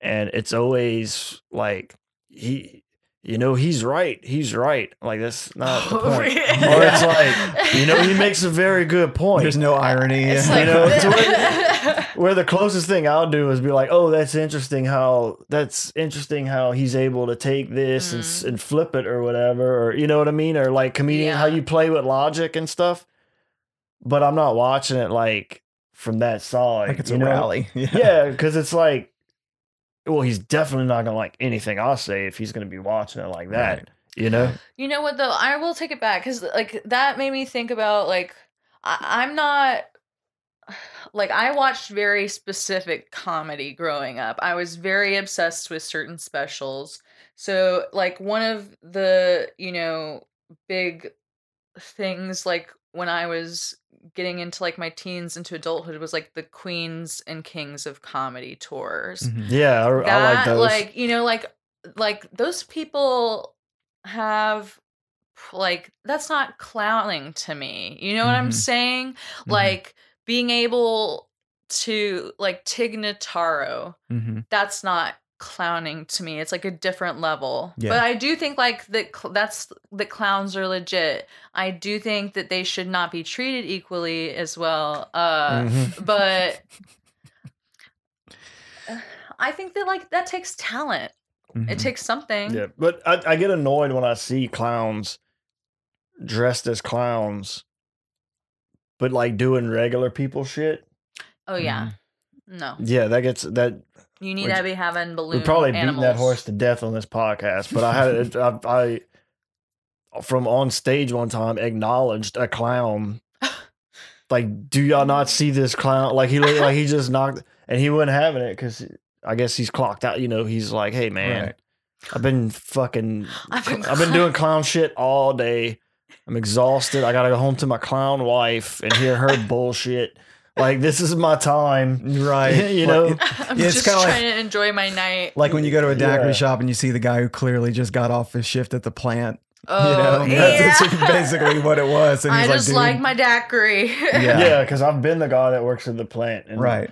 B: and it's always like he, you know, he's right, he's right. Like that's not the point. Or it's like you know he makes a very good point.
A: There's no irony.
C: It's
B: You
C: like
B: know, it's where the closest thing I'll do is be like, "Oh, that's interesting how that's interesting how he's able to take this and s-
C: Mm.
B: and flip it or whatever, or you know what I mean, or like comedian how you play with logic and stuff." But I'm not watching it like from that side.
A: like it's
B: you
A: a
B: know?
A: rally. Yeah.
B: Yeah, because it's like, well, he's definitely not gonna like anything I say if he's gonna be watching it like that.
A: Right.
B: You know?
C: You know what though? I will take it back because like that made me think about like I, I'm not like I watched very specific comedy growing up. I was very obsessed with certain specials. So like one of the you know big things like when I was getting into like my teens into adulthood was like the queens and kings of comedy tours
A: Mhm.
B: Yeah, I, I like those.
C: like you know like like those people have like that's not clowning to me you know what i'm
A: Mhm.
C: saying
A: Mhm.
C: like being able to like tig notaro
A: Mhm.
C: that's not clowning to me it's like a different level
A: Yeah.
C: but i do think like that cl- that's that clowns are legit i do think that they should not be treated equally as well uh
B: Mhm.
C: but I think that like that takes talent.
A: Mhm.
C: It takes something.
B: Yeah, but I, I get annoyed when I see clowns dressed as clowns, but like doing regular people shit.
C: Oh yeah.
A: Mm-hmm.
C: No.
B: Yeah, that gets that.
C: You need
B: Which-
C: to be having balloon
B: We're probably
C: animals.
B: beating that horse to death on this podcast, but I had it. I, I from on stage one time acknowledged a clown. Like, do y'all not see this clown? Like he like he just knocked, and he wasn't having it because I guess he's clocked out. You know, he's like, hey man,
A: Right.
B: I've been fucking
C: I've been
B: I've been doing clown shit all day. I'm exhausted. I gotta go home to my clown wife and hear her bullshit. Like this is my time.
A: Right.
B: You know?
C: I'm
A: Yeah, it's
C: just
A: kinda like-
C: trying to enjoy my night.
A: like when you go to a daiquiri
B: Yeah.
A: shop and you see the guy who clearly just got off his shift at the plant.
C: Oh,
A: you know,
C: yeah.
A: that's basically what it was. And
C: I
A: he's
C: just
A: like,
C: like my daiquiri.
A: Yeah.
B: Yeah, because I've been the guy that works at the plant. And
A: right.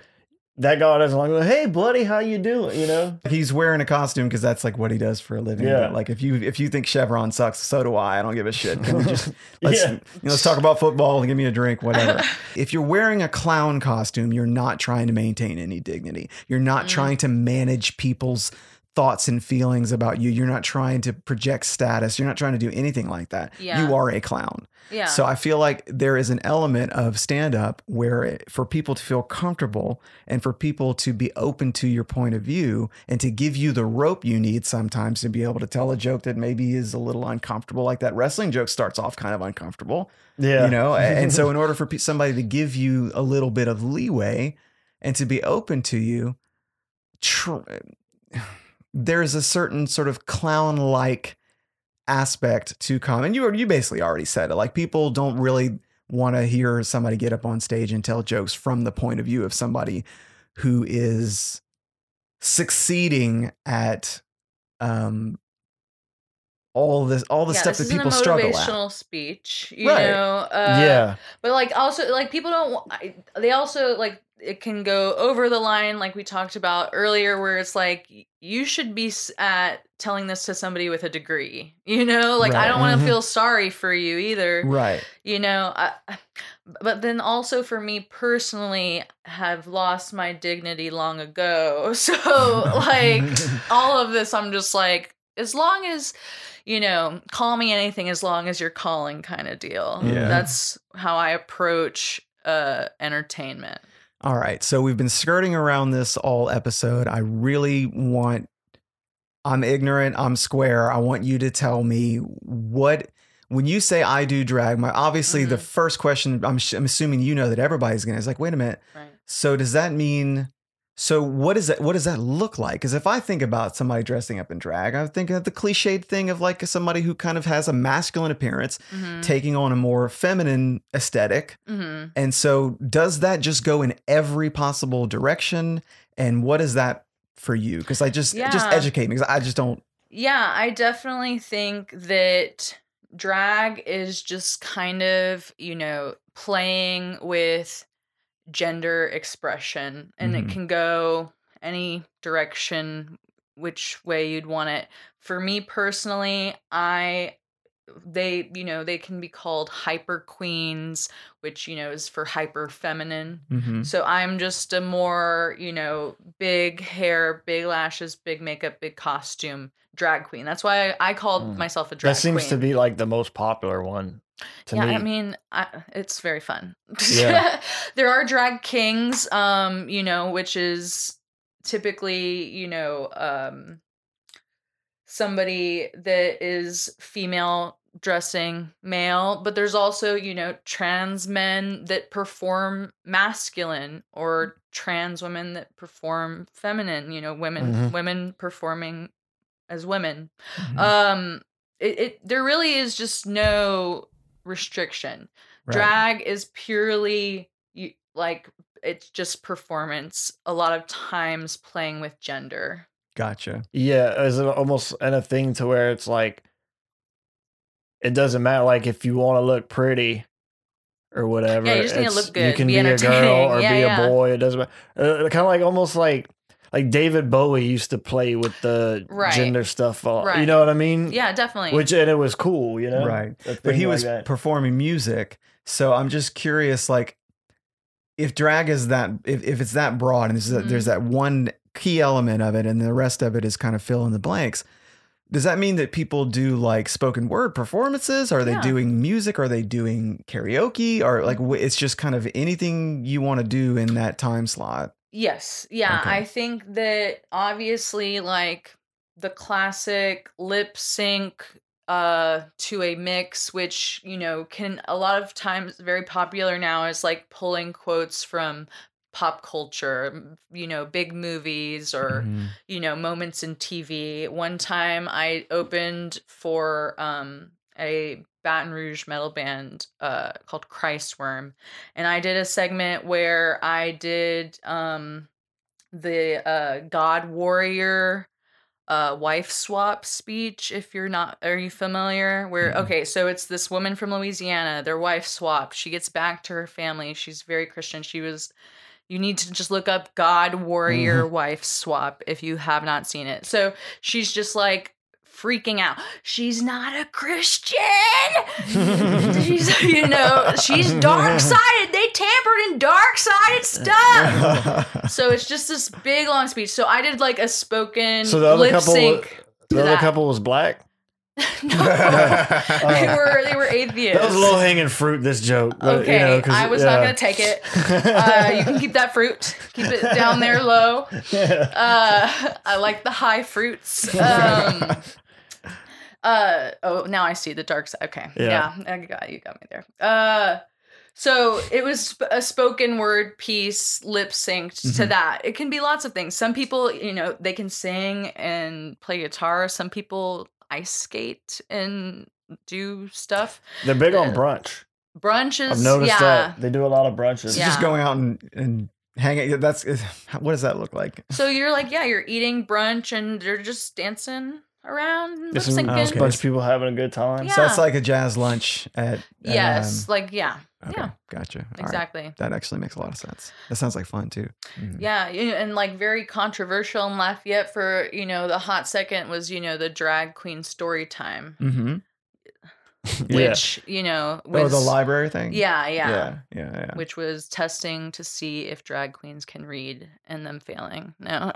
B: That guy doesn't like, hey buddy, how you doing? You know?
A: He's wearing a costume because that's like what he does for a living.
B: Yeah.
A: But like if you if you think Chevron sucks, so do I. I don't give a shit. Can we just let's
B: Yeah.
A: you know, let's talk about football and give me a drink, whatever. if you're wearing a clown costume, you're not trying to maintain any dignity. You're not
C: Mm.
A: trying to manage people's thoughts and feelings about you. You're not trying to project status. You're not trying to do anything like that.
C: Yeah.
A: You are a clown.
C: yeah.
A: So I feel like there is an element of stand up where it, for people to feel comfortable and for people to be open to your point of view and to give you the rope you need sometimes to be able to tell a joke that maybe is a little uncomfortable. Like that wrestling joke starts off kind of uncomfortable,
B: Yeah.
A: you know? and and so in order for pe- somebody to give you a little bit of leeway and to be open to you, tr- there's a certain sort of clown like aspect to comedy. You you basically already said it. Like people don't really want to hear somebody get up on stage and tell jokes from the point of view of somebody who is succeeding at um all this all the
C: yeah,
A: stuff that people struggle at.
C: motivational speech, you
A: Right.
C: know. Uh,
B: yeah.
C: But like also like people don't they also like it can go over the line like we talked about earlier where it's like you should be at telling this to somebody with a degree. You know, like I don't want to feel sorry for you either.
A: Right.
C: You know, I, but then also for me personally have lost my dignity long ago so like all of this i'm just like as long as you know call me anything as long as you're calling kind of deal
A: Yeah.
C: that's how i approach uh entertainment
A: All right. So we've been skirting around this all episode. I really want, I'm ignorant, I'm square. I want you to tell me what, when you say I do drag, my obviously the
C: Mhm.
A: first question, I'm, I'm assuming you know that everybody's going to, is like, wait a minute.
C: right
A: So does that mean, so what is that, what does that look like? Because if I think about somebody dressing up in drag, I think of the cliched thing of like somebody who kind of has a masculine appearance
C: mm-hmm.
A: taking on a more feminine aesthetic.
C: mm-hmm.
A: And so, does that just go in every possible direction? And what is that for you? Because I just just educate me because I just don't.
C: Yeah, I definitely think that drag is just kind of, you know, playing with gender expression and
A: Mhm.
C: it can go any direction which way you'd want it. For me personally, I they, you know, they can be called hyper queens, which, you know, is for hyper feminine.
A: Mhm.
C: So I'm just a more, you know, big hair, big lashes, big makeup, big costume drag queen. That's why I, I called
B: Mm.
C: myself a drag queen.
B: That seems
C: queen.
B: to be like the most popular one.
C: Yeah,
B: me.
C: I mean, I, it's very fun.
B: Yeah.
C: there are drag kings, um, you know, which is typically, you know, um, somebody that is female dressing male, but there's also, you know, trans men that perform masculine or trans women that perform feminine, you know, women
B: Mhm.
C: women performing as women.
A: Mhm.
C: Um it, it there really is just no restriction.
A: Right.
C: Drag is purely like it's just performance. A lot of times playing with gender.
A: Gotcha.
B: Yeah, is it almost in a thing to where it's like it doesn't matter like if you want to look pretty or whatever.
C: Yeah, you just need to
B: it's-
C: look good,
B: You can
C: be
B: be, a girl or
C: Yeah,
B: be
C: yeah.
B: a boy. It doesn't matter. Uh, kind of like almost like like David Bowie used to play with the
C: Right.
B: gender stuff. a lot, You know what I mean?
C: Yeah, definitely.
B: Which and it was cool, you know.
A: Right. But he
B: like
A: was
B: that.
A: performing music, so I'm just curious, like, if drag is that, if, if it's that broad, and there's, that,
C: Mhm.
A: there's that one key element of it, and the rest of it is kind of fill in the blanks. Does that mean that people do like spoken word performances? Are they
C: Yeah.
A: doing music? Are they doing karaoke? Or like it's just kind of anything you want to do in that time slot?
C: Yes. Yeah.
A: Okay.
C: I think that obviously, like the classic lip sync uh to a mix which you know can a lot of times very popular now is like pulling quotes from pop culture you know big movies or
A: Mhm.
C: you know moments in tv one time i opened for um a baton rouge metal band uh called christworm and i did a segment where i did um the uh god warrior uh wife swap speech if you're not are you familiar? Where
A: Mm-mm.
C: okay so it's this woman from louisiana their wife swapped she gets back to her family she's very christian she was you need to just look up god warrior wife swap if you have not seen it. So she's just like freaking out. She's not a christian. She's you know she's dark sided. They tampered in dark sided stuff. So it's just this big long speech. So i did like a spoken
B: So the other
C: lip
B: couple,
C: sync
B: the other
C: that.
B: couple was black.
C: no. They were they were atheists.
B: That was low hanging fruit. This joke. but,
C: okay
B: you know, 'cause-
C: i was not gonna take it. Uh, you can keep that fruit. Keep it down there low. Uh i like the high fruits. Um uh oh now i see the dark side okay yeah,
B: Yeah.
C: i got you got me there uh so it was a spoken word piece lip synced to
A: Mhm.
C: that it can be lots of things some people you know they can sing and play guitar some people ice skate and do stuff
B: They're big on
C: Uh,
B: brunch.
C: brunches
B: I've noticed
C: yeah
B: that they do a lot of brunches.
A: So
C: Yeah.
A: just going out and, and hanging. That's what does that look like?
C: So you're like, yeah, you're eating brunch and they're just dancing around and lip
B: There's some,
C: syncing.
B: a
A: Okay.
B: bunch of people having a good time.
C: Yeah.
A: So it's like a jazz lunch at. at,
C: Yes, like yeah,
A: um, okay,
C: yeah,
A: Gotcha. All right.
C: exactly.
A: That actually makes a lot of sense. That sounds like fun too. Mhm.
C: Yeah, and like very controversial in Lafayette for you know the hot second was you know the drag queen story time.
A: Mm-hmm.
B: Yeah.
C: which you know
A: Oh,
C: was
A: the library thing.
C: yeah, yeah,
A: yeah, yeah, yeah.
C: which was testing to see if drag queens can read and them failing. No.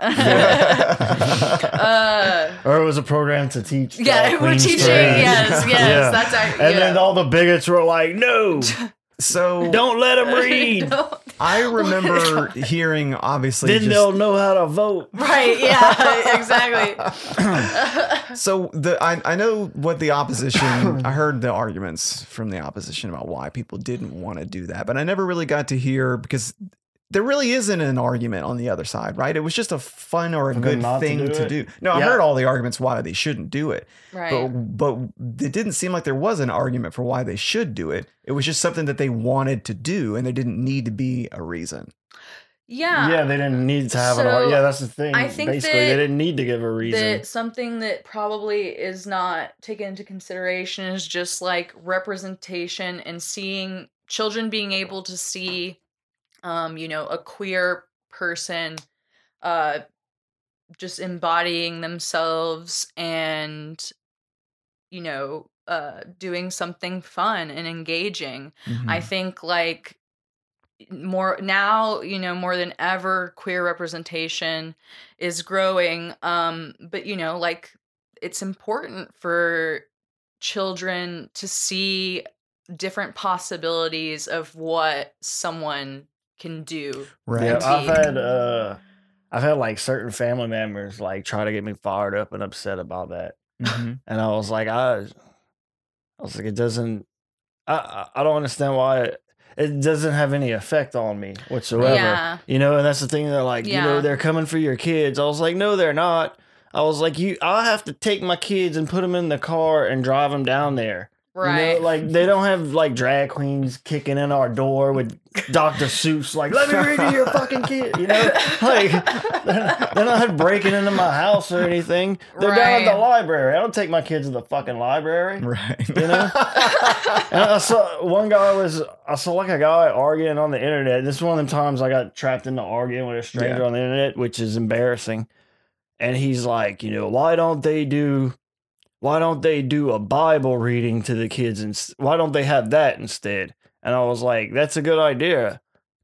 C: uh,
B: Or it was a program to teach.
C: yeah,
B: drag
C: we're teaching.
B: to.
C: Yes, yes,
B: Yeah.
C: that's our.
B: And
C: yeah.
B: then all the bigots were like, "No,
A: So
B: don't let them read.
A: I remember hearing obviously
B: then
A: just-
B: they'll know how to vote."
C: Right. Yeah. Exactly.
A: So the I, I know what the opposition I heard the arguments from the opposition about why people didn't want to do that, but I never really got to hear because there really isn't an argument on the other side, right? It was just a fun or a
B: For
A: good
B: not to
A: thing
B: do
A: to do. No, I heard all the arguments why they shouldn't do it.
C: right.
A: But but it didn't seem like there was an argument for why they should do it. It was just something that they wanted to do and there didn't need to be a reason.
C: yeah.
B: Yeah, they didn't need to have an.
C: So,
B: ar- Yeah, that's the thing.
C: I think
B: Basically,
C: that-
B: they didn't need to give a reason.
C: That something that probably is not taken into consideration is just like representation and seeing children being able to see, um, you know, a queer person, uh, just embodying themselves and, you know, uh, doing something fun and engaging.
A: Mm-hmm.
C: I think like more now, you know, more than ever, queer representation is growing. Um, but you know, like it's important for children to see different possibilities of what someone can do.
A: right.
B: Yeah, I've had uh, I've had like certain family members like try to get me fired up and upset about that,
A: Mhm.
B: and I was like, I, I was like, it doesn't. I I I don't understand why it, it doesn't have any effect on me whatsoever.
C: Yeah.
B: You know, and that's the thing. They're like, you know, they're coming for your kids. I was like, no, they're not. I was like, you, I have to take my kids and put them in the car and drive them down there. You know,
C: Right.
B: like they don't have like drag queens kicking in our door with Dr. Seuss, like, let me read to your fucking kid. You know, like they're, not breaking into my house or anything. They're down at the library. I don't take my kids to the fucking library.
A: Right.
B: You know? And I saw one guy was I saw like a guy arguing on the internet. This is one of them times I got trapped into arguing with a stranger
A: Yeah.
B: on the internet, which is embarrassing. And he's like, you know, why don't they do why don't they do a Bible reading to the kids and why don't they have that instead? And I was like, that's a good idea.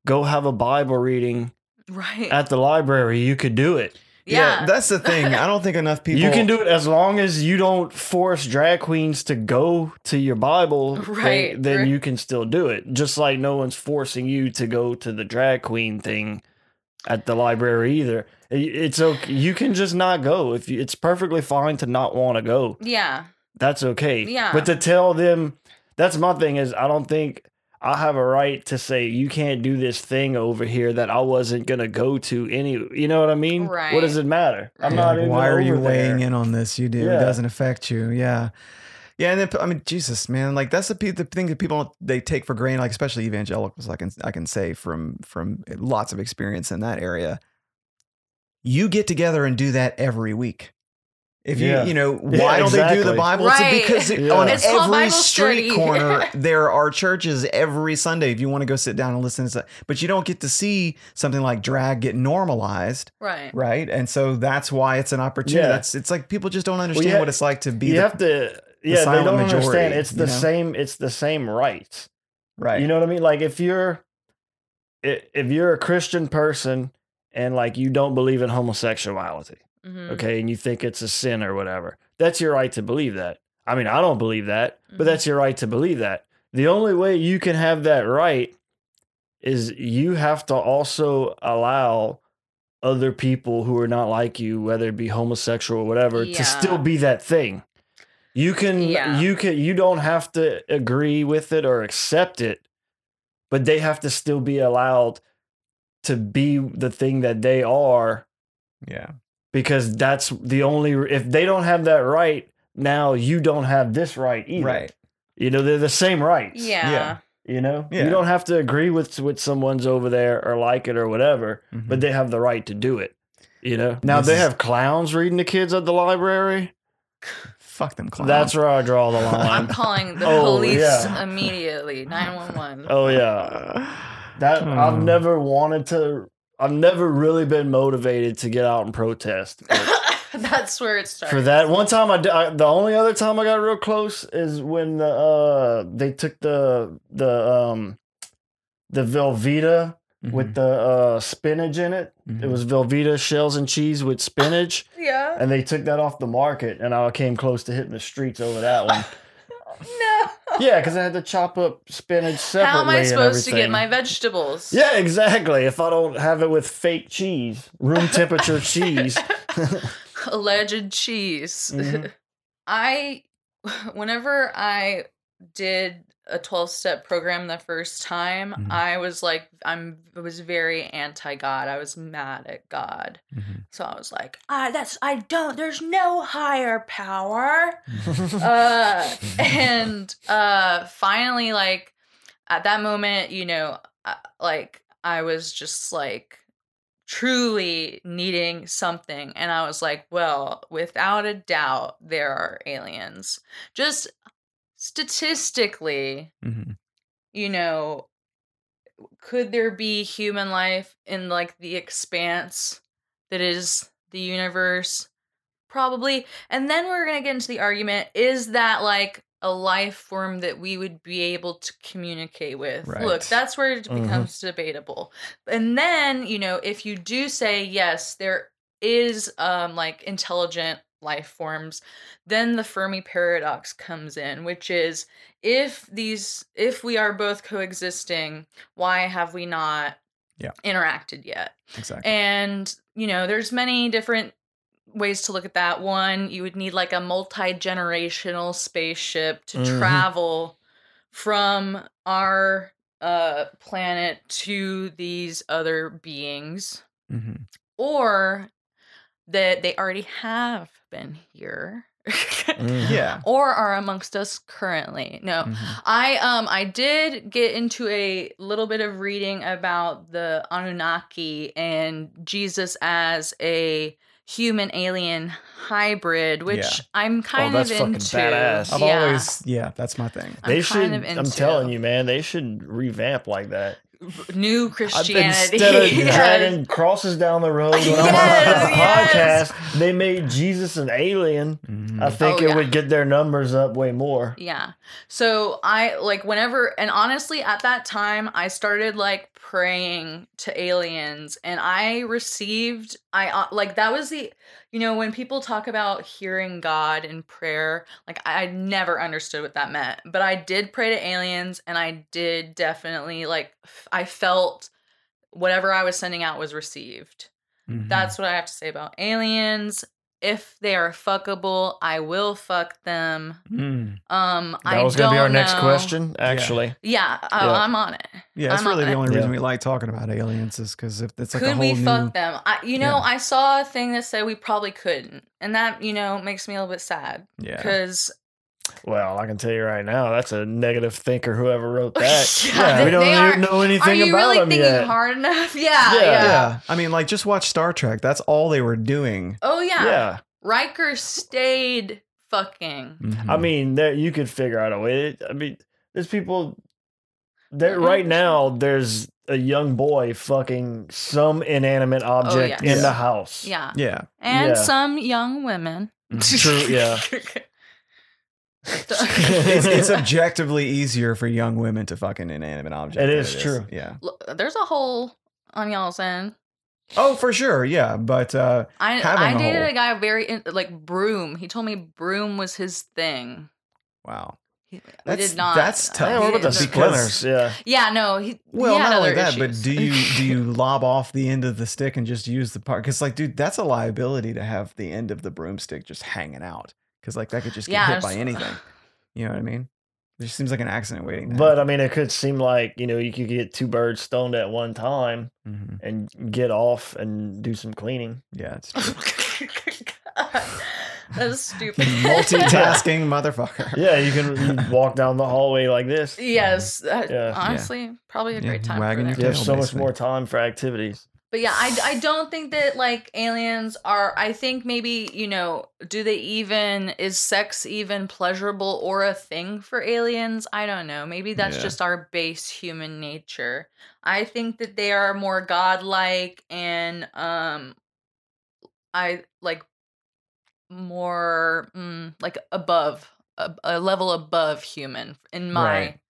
B: Go have a Bible reading
C: right.
B: at the library. You could do it.
A: yeah.
C: yeah.
A: that's the thing. I don't think enough people
B: You can do it as long as you don't force drag queens to go to your Bible. thing,
C: Right,
B: then
C: right.
B: you can still do it. Just like no one's forcing you to go to the drag queen thing at the library either. It- It's okay. You can just not go. If you, it's perfectly fine to not want to go.
C: yeah.
B: That's okay.
C: Yeah.
B: But to tell them, that's my thing is I don't think I have a right to say you can't do this thing over here that I wasn't gonna go to any. You know what I mean?
C: Right.
B: What does it matter? I'm
C: Right.
B: not.
A: Like,
B: even
A: why are you weighing
B: there.
A: in on this? You do. It doesn't affect you. Yeah. Yeah, and then I mean, Jesus, man, like that's the pe- the thing that people they take for granted, like especially evangelicals. I can I can say from from lots of experience in that area. You get together and do that every week. If you
B: Yeah.
A: you know
B: Yeah,
A: why don't they do the. Bible?
C: Right.
A: It's because
B: Yeah.
A: on
B: It's
A: every street
C: study.
A: corner there are churches every Sunday. If you want to go sit down and listen to, but you don't get to see something like drag get normalized
C: Right.
A: right? And so that's why it's an opportunity.
B: Yeah.
A: That's it's like people just don't understand
B: ha-
A: what it's like to be
B: you
A: the,
B: have to. Yeah, they don't
A: majority,
B: understand. It's
A: you
B: the
A: know?
B: same. It's the same rights.
A: right.
B: You know what I mean? Like if you're, if you're a Christian person and like you don't believe in homosexuality,
C: Mhm.
B: okay, and you think it's a sin or whatever, that's your right to believe that. I mean, I don't believe that, but
C: Mhm.
B: that's your right to believe that. The only way you can have that right is you have to also allow other people who are not like you, whether it be homosexual or whatever,
C: Yeah.
B: to still be that thing. You can
C: Yeah.
B: you can you don't have to agree with it or accept it, but they have to still be allowed to be the thing that they are
A: Yeah.
B: because that's the only if they don't have that right now you don't have this right either
A: Right.
B: you know they're the same rights
C: Yeah.
A: Yeah.
B: you know
A: Yeah.
B: you don't have to agree with with someone's over there or like it or whatever
A: Mhm.
B: but they have the right to do it you know now
A: This
B: they have clowns reading to kids at the library
A: Fuck them clowns.
B: that's where i draw the line.
C: I'm calling the
B: Oh,
C: police
B: yeah.
C: immediately. 911.
B: oh yeah that i've
A: Hmm.
B: never wanted to i've never really been motivated to get out and protest
C: That's where it starts.
B: For that one time, I the only other time I got real close is when the uh they took the the um the Velveeta with the uh spinach in it. It
A: Mhm.
B: was Velveeta shells and cheese with spinach,
C: Yeah.
B: and they took that off the market, and I came close to hitting the streets over that one. Yeah, because I had to chop up spinach separately.
C: How am I supposed to get my vegetables?
B: Yeah, exactly. If I don't have it with fake cheese, room temperature cheese.
C: Alleged cheese.
B: Mhm.
C: I, whenever I did a 12 step program the first time,
A: Mhm.
C: I was like, I'm, I was very anti God. I was mad at God.
A: Mhm.
C: So I was like, ah, that's, I don't, there's no higher power.
A: Mm-hmm.
C: uh and uh finally like at that moment you know uh, like i was just like truly needing something and i was like well without a doubt there are aliens just statistically
A: Mhm.
C: you know could there be human life in like the expanse that is the universe? Probably. And then we're going to get into the argument is that like a life form that we would be able to communicate with? Look that's where it
B: Mhm.
C: becomes debatable. And then you know if you do say yes there is um like intelligent life forms then the fermi paradox comes in which is if these if we are both coexisting why have we not
A: Yeah.
C: interacted yet
A: Exactly.
C: and you know there's many different ways to look at that one you would need like a multi-generational spaceship to
B: Mhm.
C: travel from our uh planet to these other beings
A: Mhm.
C: or that they already have been here
B: Mhm.
A: Yeah.
C: or are amongst us currently no
A: Mhm.
C: I um I did get into a little bit of reading about the Anunnaki and Jesus as a human alien hybrid, which
A: Yeah.
C: I'm kind
B: Oh, that's
C: of
B: fucking
C: into.
B: badass.
A: I've
C: yeah.
A: always, yeah, that's my thing.
C: I'm
B: They
C: kind
B: should.
C: of
B: I'm telling you, man. They should revamp like that.
C: New Christianity.
B: Instead of
C: Yes.
B: dragging crosses down the road when I'm on
C: Yes, yes.
B: podcast, they made Jesus an alien.
A: Mhm.
B: I think
C: Oh,
B: it
C: yeah.
B: would get their numbers up way more.
C: Yeah. So I like whenever and honestly at that time I started like praying to aliens and I received I uh, like that was the you know when people talk about hearing God in prayer like I, never understood what that meant but I did pray to aliens and I did definitely like I felt whatever I was sending out was received.
A: Mhm.
C: That's what I have to say about aliens. If they are fuckable, I will fuck them.
A: Mm.
C: Um,
B: That
C: I
B: was
C: going
B: gonna be our next question, actually.
C: Yeah, I,
B: Yeah.
C: I'm on it.
A: Yeah, that's
C: I'm
A: really
C: not-
A: the only reason
B: Yeah.
A: we like talking about aliens is because if it's like a
C: Could
A: whole
C: we
A: new.
C: fuck them? I, you know,
A: Yeah.
C: I saw a thing that said we probably couldn't, and that you know makes me a little bit sad
A: Yeah.
C: because
B: Well, I can tell you right now, that's a negative thinker. Whoever wrote that,
C: Yeah,
B: we don't
C: they
B: even
C: are-
B: know
C: are
B: anything
C: you
B: about
C: really
B: them
C: thinking
B: yet.
C: hard enough? Yeah,
B: Yeah.
C: yeah,
A: yeah. I mean, like, just watch Star Trek. That's all they were doing.
C: Oh yeah.
B: Yeah,
C: Riker stayed fucking.
A: Mhm.
B: I mean, there you could figure out a way. I mean, there's people there
C: Mhm.
B: right now. There's a young boy fucking some inanimate object
C: Oh, yes.
B: in
A: Yeah.
B: the house.
C: Yeah,
A: yeah.
C: and
B: Yeah.
C: some young women.
B: True, yeah.
A: it's, it's objectively easier for young women to fuck an inanimate object.
B: It
A: than
B: is true.
A: Yeah.
C: Look, There's a hole on y'all's end.
A: Oh, for sure. Yeah. But uh,
C: I
A: Having
C: dated
A: hole.
C: a guy very in, like broom. He told me broom was his thing.
A: wow.
C: He,
A: That's-
C: did not.
A: that's
C: uh,
A: tough.
B: Yeah, what about the splinters? Yeah.
C: Yeah, no. He,
A: Well,
C: he had
A: not only
C: other
A: that, but do you do you lob off the end of the stick and just use the part? Because like, dude, that's a liability to have the end of the broomstick just hanging out. Because like that could just get
C: Yeah,
A: hit
C: it's-
A: by anything. You know what I mean? It just seems like an accident waiting. To
B: But I mean, it could seem like you know you could get two birds stoned at one time
A: happen. Mhm.
B: and get off and do some cleaning.
A: yeah, it's true.
C: That's stupid.
A: multitasking motherfucker.
B: Yeah, you can you walk down the hallway like this.
C: yes, that-
B: Yeah.
C: honestly, probably a
A: Yeah,
C: great time.
A: wagging your
C: that.
B: You have
A: tail,
B: so much more time for activities.
C: But yeah, I, I don't think that like aliens are. I think maybe you know, do they even is sex even pleasurable or a thing for aliens? I don't know. Maybe that's
A: Yeah.
C: just our base human nature. I think that they are more godlike and um, I like more mm, like above a, a, level above human in my right.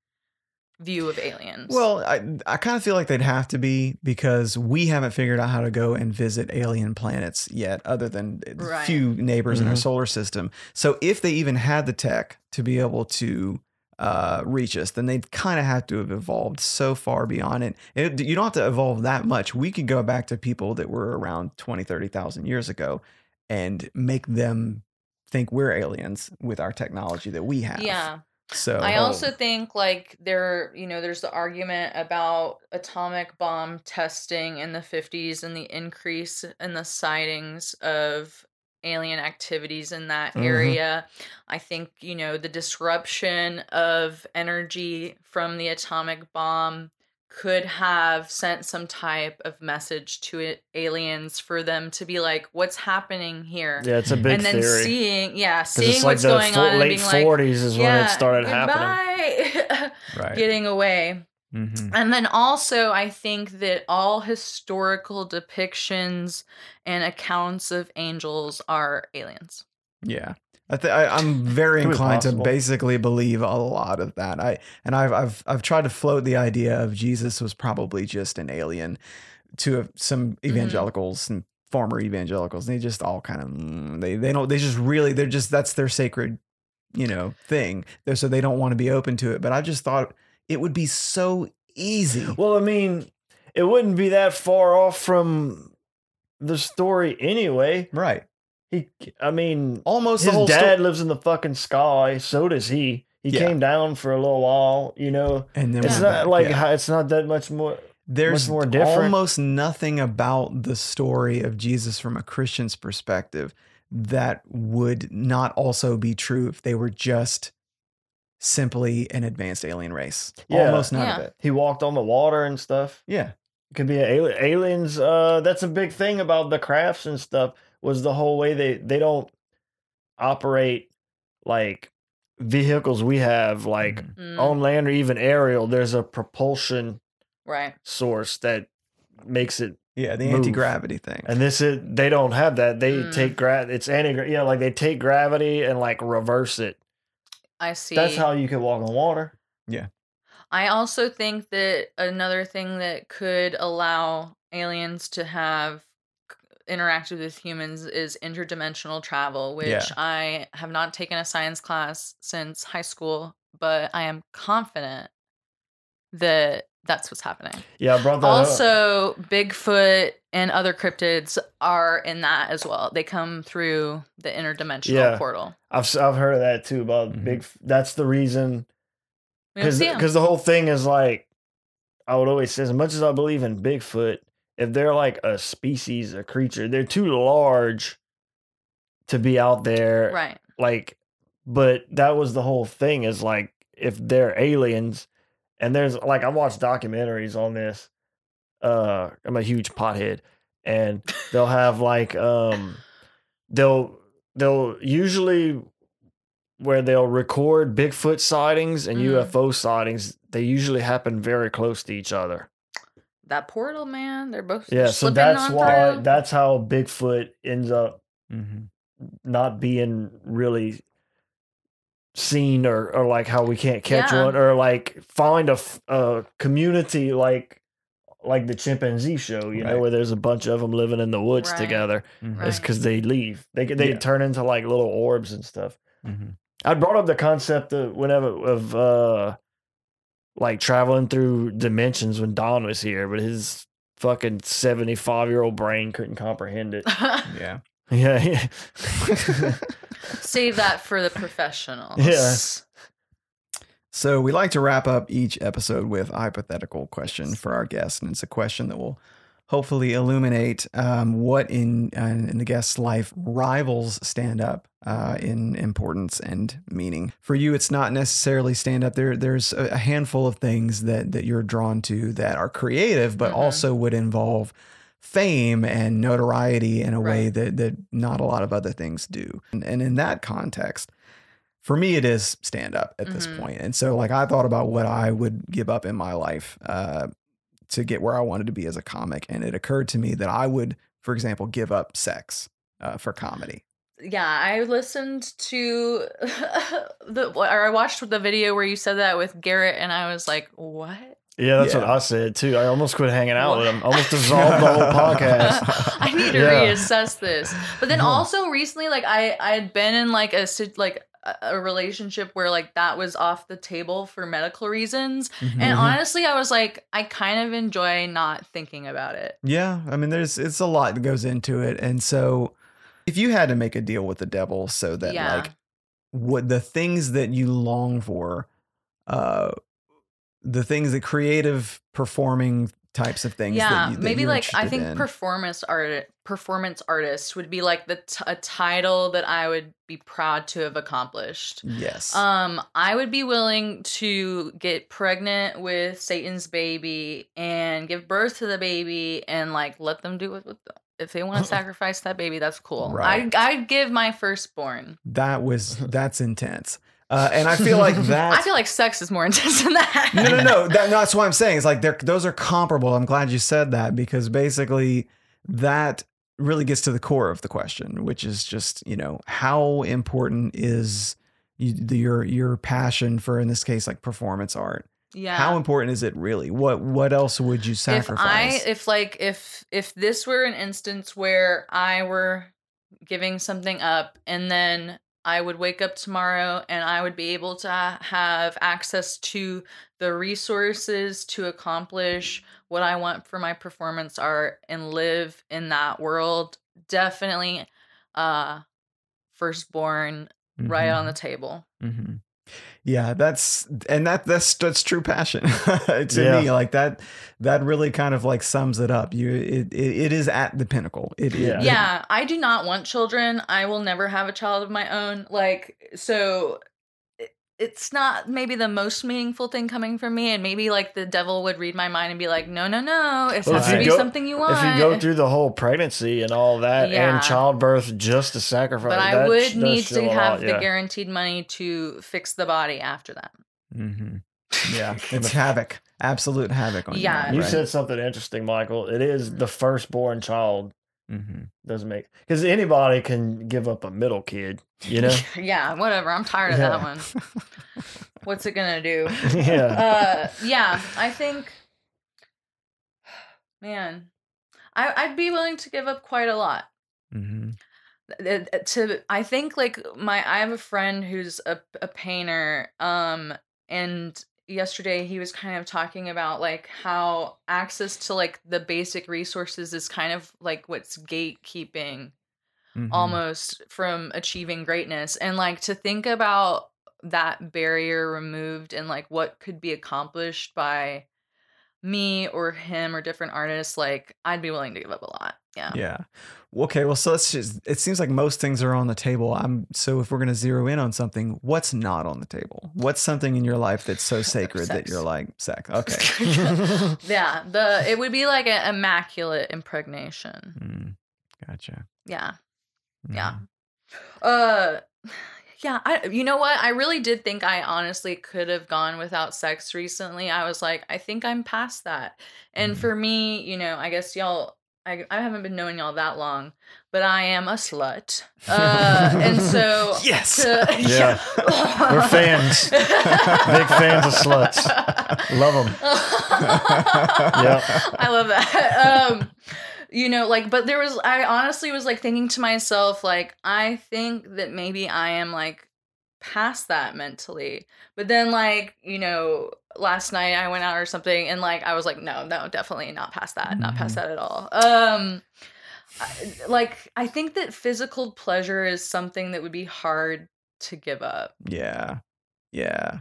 C: View of aliens.
A: Well, I I kind of feel like they'd have to be because we haven't figured out how to go and visit alien planets yet, other than a right. few neighbors mm-hmm. in our mm-hmm. solar system. So if they even had the tech to be able to uh, reach us, then they'd kind of have to have evolved so far beyond it. it. You don't have to evolve that much. We could go back to people that were around 20, 30,000 years ago and make them think we're aliens with our technology that we have.
C: Yeah. So I also think like there, you know, there's the argument about atomic bomb testing in the 50s and the increase in the sightings of alien activities in that mm-hmm. area. I think, you know, the disruption of energy from the atomic bomb could have sent some type of message to it, aliens for them to be like, "What's happening here?"
B: Yeah, it's a big
C: and then
B: theory.
C: seeing, yeah, seeing what's like going on, late
B: forties
C: like,
B: is when it started happening.
C: right. Getting away. Mm-hmm. And then also, I think that all historical depictions and accounts of angels are aliens.
A: Yeah. I th- I, am very inclined to basically believe a lot of that. I and I've I've I've tried to float the idea of Jesus was probably just an alien to some mm-hmm. evangelicals mm-hmm. and former evangelicals. And they just all kind of mm, they they don't they just really they're just that's their sacred you know thing. They're, so they don't want to be open to it. But I just thought it would be so easy.
B: Well, I mean, it wouldn't be that far off from the story anyway.
A: Right.
B: He, I mean,
A: almost
B: his dad sto- lives in the fucking sky. So does he. He yeah. came down for a little while, you know. And then it's not back. like yeah. it's not that much more.
A: There's
B: much more different.
A: almost nothing about the story of Jesus from a Christian's perspective that would not also be true if they were just simply an advanced alien race. Yeah. Almost none yeah. of it.
B: He walked on the water and stuff.
A: Yeah.
B: It could be aliens. Uh, that's a big thing about the crafts and stuff was the whole way they they don't operate like vehicles we have like mm. on land or even aerial there's a propulsion
C: right.
B: source that makes it
A: yeah the anti-gravity thing.
B: And this is they don't have that. They mm. take gra it's anti yeah like they take gravity and like reverse it.
C: I see.
B: that's how you can walk on water.
A: Yeah.
C: I also think that another thing that could allow aliens to have interacted with humans is interdimensional travel, which yeah. I have not taken a science class since high school, but I am confident that that's what's happening.
B: Yeah, I brought that
C: also, up. Bigfoot and other cryptids are in that as well. They come through the interdimensional yeah, portal.
B: I've I've heard of that too about mm-hmm. big. That's the reason. Because because the whole thing is like, I would always say, as much as I believe in Bigfoot, if they're like a species, a creature, they're too large to be out there.
C: Right.
B: Like, but that was the whole thing is like, if they're aliens, and there's like, I watched documentaries on this. Uh, I'm a huge pothead, and they'll have like, um, they'll, they'll usually where they'll record Bigfoot sightings and mm. UFO sightings, they usually happen very close to each other
C: that portal, man. They're both
B: yeah. So that's why through. that's how Bigfoot ends up mm-hmm. not being really seen or or like how we can't catch yeah. one or like find a, a community like like the chimpanzee show, you right. know, where there's a bunch of them living in the woods right. together. Mm-hmm. It's because they leave. They they yeah. turn into like little orbs and stuff. Mm-hmm. I brought up the concept of whenever of uh like traveling through dimensions when Don was here, but his fucking 75 year old brain couldn't comprehend it.
A: yeah.
B: Yeah. yeah.
C: Save that for the professionals.
B: Yes.
A: So we like to wrap up each episode with a hypothetical question for our guests, and it's a question that will hopefully illuminate um, what in uh, in the guest's life rivals stand up uh, in importance and meaning. For you, it's not necessarily stand up. There, there's a handful of things that that you're drawn to that are creative, but mm-hmm. also would involve fame and notoriety in a right. way that that not a lot of other things do. And, and in that context, for me, it is stand up at mm-hmm. this point. And so, like, I thought about what I would give up in my life uh, to get where I wanted to be as a comic. And it occurred to me that I would, for example, give up sex uh, for comedy.
C: yeah, I listened to the or I watched the video where you said that with Garrett, and I was like, what?
B: Yeah, that's
A: Yeah.
B: what I said too. I almost quit hanging out with him. Almost dissolved the whole podcast.
C: I need to
B: Yeah.
C: reassess this. But then also recently, like I I had been in like a like a- relationship where like that was off the table for medical reasons,
A: Mhm.
C: and honestly, I was like, I kind of enjoy not thinking about it.
A: Yeah, I mean, there's it's a lot that goes into it, and so if you had to make a deal with the devil so that
C: Yeah.
A: like what the things that you long for, uh, the things that creative performing types of things.
C: yeah,
A: that you, that
C: maybe like I think
A: in.
C: performance art performance artist would be like the t- a title that I would be proud to have accomplished.
A: yes,
C: Um, I would be willing to get pregnant with Satan's baby and give birth to the baby and like let them do it with them. If they want to sacrifice that baby, that's cool.
A: Right.
C: I I'd give my firstborn.
A: that was that's intense, uh, and I feel like that.
C: I feel like sex is more intense than that.
A: no, no, no. That, no, that's what I'm saying. It's like they're those are comparable. I'm glad you said that because basically that really gets to the core of the question, which is just you know how important is you, the, your your passion for in this case like performance art.
C: Yeah.
A: How important is it really? What what else would you
C: if
A: sacrifice?
C: I if like if if this were an instance where I were giving something up and then I would wake up tomorrow and I would be able to have access to the resources to accomplish what I want for my performance art and live in that world, definitely uh firstborn right on the table.
A: hmm Yeah, that's and that that's that's true passion to
B: Yeah.
A: me. Like that that really kind of like sums it up. You it it, it is at the pinnacle. It
B: Yeah.
A: it-
C: yeah i do not want children i will never have a child of my own like so it- it's not maybe the most meaningful thing coming from me and maybe like the devil would read my mind and be like no no no it
B: Well,
C: has
A: if
C: to
A: you
C: be
B: go-
C: something you want
B: If you go through the whole pregnancy and all that
C: Yeah.
B: and childbirth just to sacrifice,
C: but i
B: that
C: would
B: sh-
C: need to have
B: lot,
C: the
B: yeah.
C: guaranteed money to fix the body after that
A: mm-hmm. Yeah, it's havoc, absolute havoc on
C: Yeah.
A: mind,
B: You
A: right?
B: said something interesting, Michael. It is the firstborn child
A: Mhm.
B: doesn't make because anybody can give up a middle kid, you know.
C: yeah whatever i'm tired of
B: Yeah.
C: that one what's it gonna do
B: yeah,
C: uh yeah i think man I, i'd be willing to give up quite a lot uh, to i think like my i have a friend who's a, a painter um and yesterday he was kind of talking about like how access to like the basic resources is kind of like what's gatekeeping
A: Mhm.
C: almost from achieving greatness and like to think about that barrier removed and like what could be accomplished by me or him or different artists like i'd be willing to give up a lot yeah
A: Yeah. Okay. Well, so let's just. It seems like most things are on the table. I'm. So if we're going to zero in on something, what's not on the table? What's something in your life that's so sacred that you're like sex? Okay.
C: yeah the it would be like an immaculate impregnation
A: Mm, gotcha.
C: yeah Yeah.
A: Mhm.
C: uh yeah i you know what i really did think i honestly could have gone without sex recently i was like i think i'm past that and
A: Mhm.
C: for me you know i guess y'all I, I haven't been knowing y'all that long but i am a slut uh and so
A: Yes.
C: to-
B: Yeah. We're fans. Big fans of sluts. Love 'em. Yep.
C: I love that. Um, you know, like, but there was, I honestly was like thinking to myself, like, I think that maybe I am like past that mentally. But then, like, you know, last night I went out or something and like I was like, no, no, definitely not past that, not past
A: Mhm.
C: that at all. Um, I- like, I think that physical pleasure is something that would be hard to give up.
A: Yeah, yeah.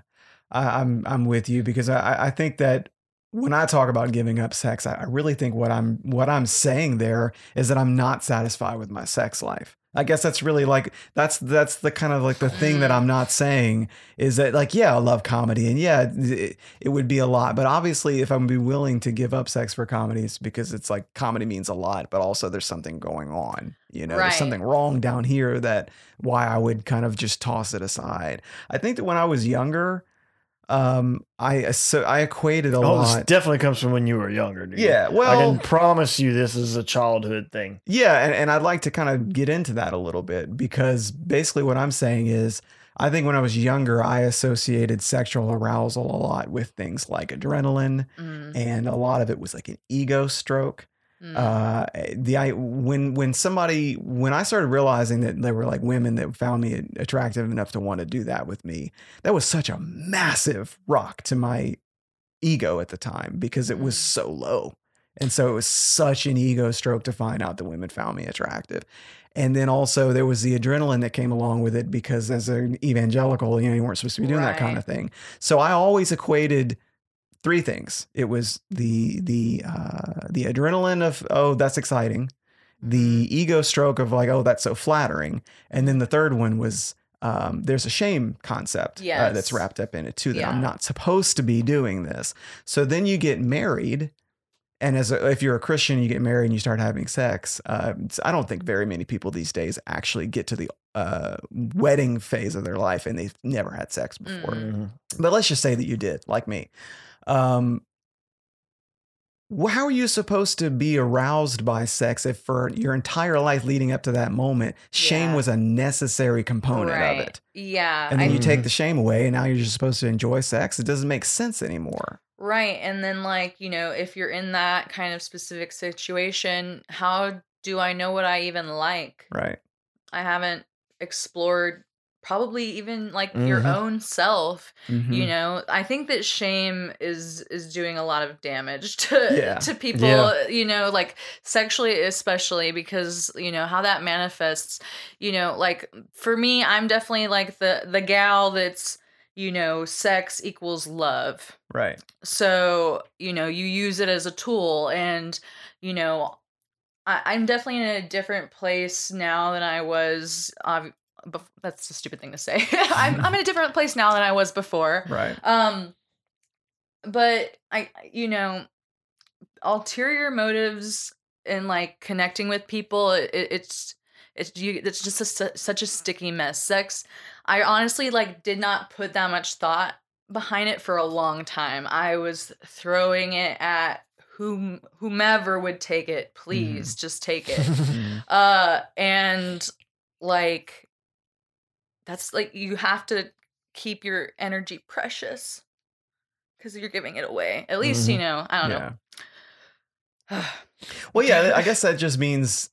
A: I, I'm I'm with you because I I think that when I talk about giving up sex, I, I really think what I'm what I'm saying there is that I'm not satisfied with my sex life. I guess that's really like that's that's the kind of like the thing that. I'm not saying is that like yeah I love comedy and yeah it, it would be a lot but obviously if I'm be willing to give up sex for comedy it's because it's like comedy means a lot but also there's something going on you know
C: Right.
A: there's something wrong down here that why I would kind of just toss it aside. I think that when I was younger, um, I so I equated a
B: Oh,
A: lot.
B: this definitely comes from when you were younger, dude.
A: Yeah, Well,
B: I
A: well-
B: can promise you this is a childhood thing.
A: Yeah, and, and I'd like to kind of get into that a little bit because basically what I'm saying is I think when I was younger, I associated sexual arousal a lot with things like adrenaline,
C: Mm,
A: and a lot of it was like an ego stroke.
C: Mm.
A: Uh, the I when when somebody when I started realizing that there were like women that found me attractive enough to want to do that with me, that was such a massive rock to my ego at the time because it was
C: Mm.
A: so low. And so it was such an ego stroke to find out that women found me attractive. And then also there was the adrenaline that came along with it because as an evangelical, you know, you weren't supposed to be doing that kind of thing. So I always equated three things. It was the the uh, the adrenaline of oh that's exciting, the ego stroke of like oh that's so flattering, and then the third one was um, there's a shame concept uh, that's wrapped up in it too that I'm not supposed to be doing this. So then you get married. And as a, if you're a Christian, you get married and you start having sex. Uh, I don't think very many people these days actually get to the uh, wedding phase of their life and they've never had sex before
C: Mm.
A: But let's just say that you did, like me. Um, how are you supposed to be aroused by sex if for your entire life leading up to that moment, shame
C: Yeah.
A: was a necessary component
C: right.
A: of it?
C: Yeah.
A: And then
C: I-
A: you take the shame away, and now you're just supposed to enjoy sex. It doesn't make sense anymore.
C: Right. And then, like, you know, if you're in that kind of specific situation, how do I know what I even like?
A: Right.
C: I haven't explored probably even like your
B: Mhm.
C: own self
A: Mhm.
C: you know i think that shame is is doing a lot of damage to
A: Yeah.
C: to people
B: Yeah.
C: you know like sexually especially because you know how that manifests you know like for me i'm definitely like the the gal that's you know sex equals love
A: Right.
C: so you know you use it as a tool and you know I, i'm definitely in a different place now than i was bef- that's a stupid thing to say. I'm, I'm in a different place now than i was before.
A: Right.
C: um but i you know ulterior motives and like connecting with people it, it's it's you it's just a, such a sticky mess. Sex i honestly like did not put that much thought behind it for a long time. I was throwing it at whom whomever would take it. Please just take it. Uh and like that's like you have to keep your energy precious because you're giving it away at least you mm-hmm. know i don't
A: yeah.
C: know
A: Well, yeah, I guess that just means.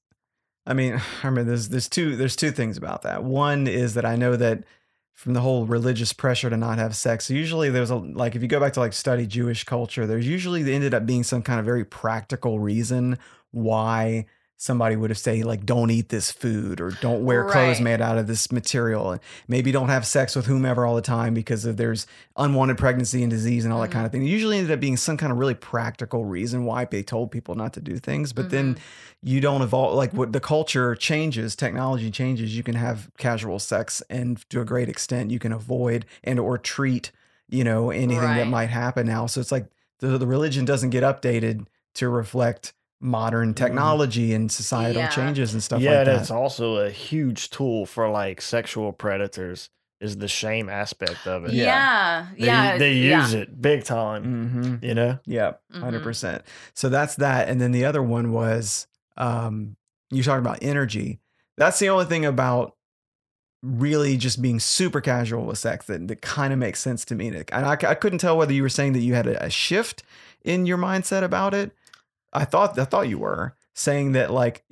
A: I mean, I mean, there's there's two there's two things about that. One is that I know that from the whole religious pressure to not have sex. Usually, there's a like if you go back to like study Jewish culture, there's usually ended up being some kind of very practical reason why somebody would have said like don't eat this food or don't wear clothes made out of this material and maybe don't have sex with whomever all the time because of there's unwanted pregnancy and disease and all that
C: Mhm.
A: kind of thing. It usually ended up being some kind of really practical reason why they told people not to do things. But then you don't evolve like what the culture changes, technology changes. You can have casual sex and to a great extent you can avoid and or treat, you know, anything that might happen now. So it's like the, the religion doesn't get updated to reflect modern technology and societal
C: Yeah.
A: changes and stuff
B: yeah,
A: like
B: and
A: that.
B: it's also a huge tool for like sexual predators. Is the shame aspect of it?
C: yeah
A: Yeah.
C: yeah
B: they, they
C: yeah.
B: use it big time.
A: mm-hmm.
B: You know,
A: Yep,
C: Mhm.
A: 100 percent. So that's that, and then the other one was um, you talking about energy. That's the only thing about really just being super casual with sex that, that kind of makes sense to me. And I, I couldn't tell whether you were saying that you had a, a shift in your mindset about it. I thought I thought you were saying that like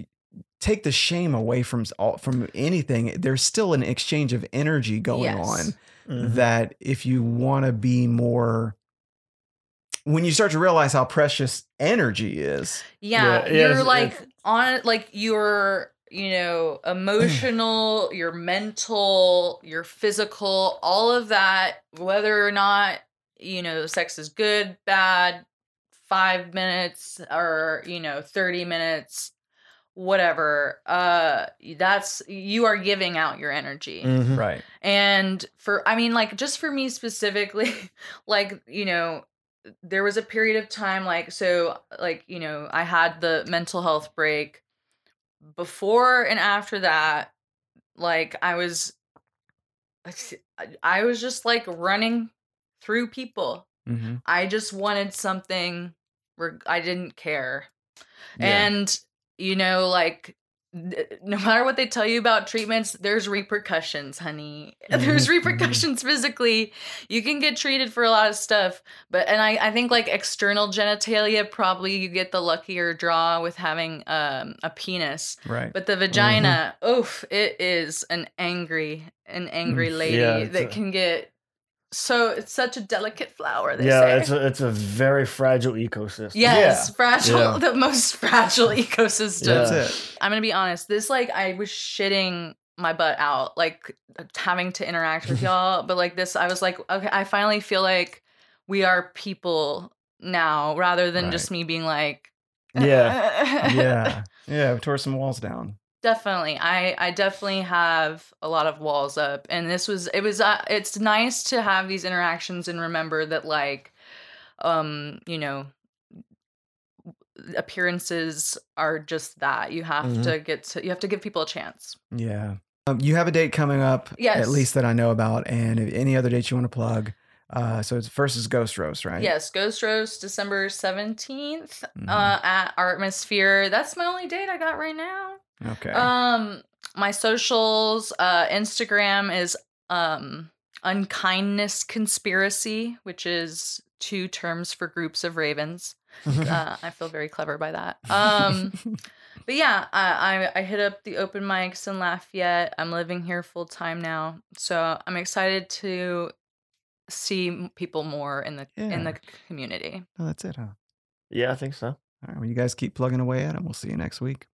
A: take the shame away from all from anything. There's still an exchange of energy going
C: Yes.
A: on
B: Mhm.
A: that if you want to be more when you start to realize how precious energy is
C: Yeah,
B: Yeah, yeah,
C: you're
B: it's-
C: like on like your you know emotional, your mental, your physical, all of that. Whether or not you know sex is good, bad, five minutes or you know thirty minutes, whatever. Uh, that's you are giving out your energy.
B: Mhm.
A: right
C: And for, I mean, like, just for me specifically, like, you know, there was a period of time, like, so, like, you know, I had the mental health break. Before and after that, like, I was, I was just like running through people.
A: Mm-hmm.
C: I just wanted something I didn't care.
B: Yeah.
C: And you know, like no matter what they tell you about treatments, there's repercussions, honey. There's
A: Mhm, mhm.
C: repercussions physically. You can get treated for a lot of stuff, but and I, I think like external genitalia, probably you get the luckier draw with having um, a penis.
A: Right.
C: But the vagina, oof, it is an angry, an angry
A: Mm,
C: lady
B: yeah,
C: that
B: a-
C: can get. So it's such a delicate flower. They
B: yeah,
C: say.
B: it's a, it's a very fragile ecosystem.
C: Yes,
A: Yeah.
C: fragile,
B: Yeah.
C: the most fragile ecosystem.
A: That's it.
C: I'm gonna be honest. This like I was shitting my butt out, like having to interact with y'all. But like this, I was like, okay, I finally feel like we are people now, rather than just me being like,
B: Yeah. Eh.
A: Yeah. Yeah. We tore some walls down.
C: Definitely. I I definitely have a lot of walls up, and this was it was uh, it's nice to have these interactions and remember that like, um, you know. appearances are just that you have
B: Mhm.
C: to get to you have to give people a chance
A: Yeah. Um, you have a date coming up,
C: Yes.
A: at least that I know about, and if any other dates you want to plug. Uh, so it's first is Ghost Roast, right?
C: Yes, Ghost Roast, December 17th
A: Mhm.
C: uh, at Atmosphere. That's my only date I got right now.
A: Okay.
C: Um, my socials, uh, Instagram is um, Unkindness Conspiracy, which is two terms for groups of ravens. Uh, I feel very clever by that. Um, but yeah, I, I I hit up the open mics in Lafayette. I'm living here full time now, so I'm excited to see people more in the in the community.
A: oh, that's it, huh?
B: Yeah, I think so.
A: All right. Well, you guys keep plugging away at it. We'll see you next week.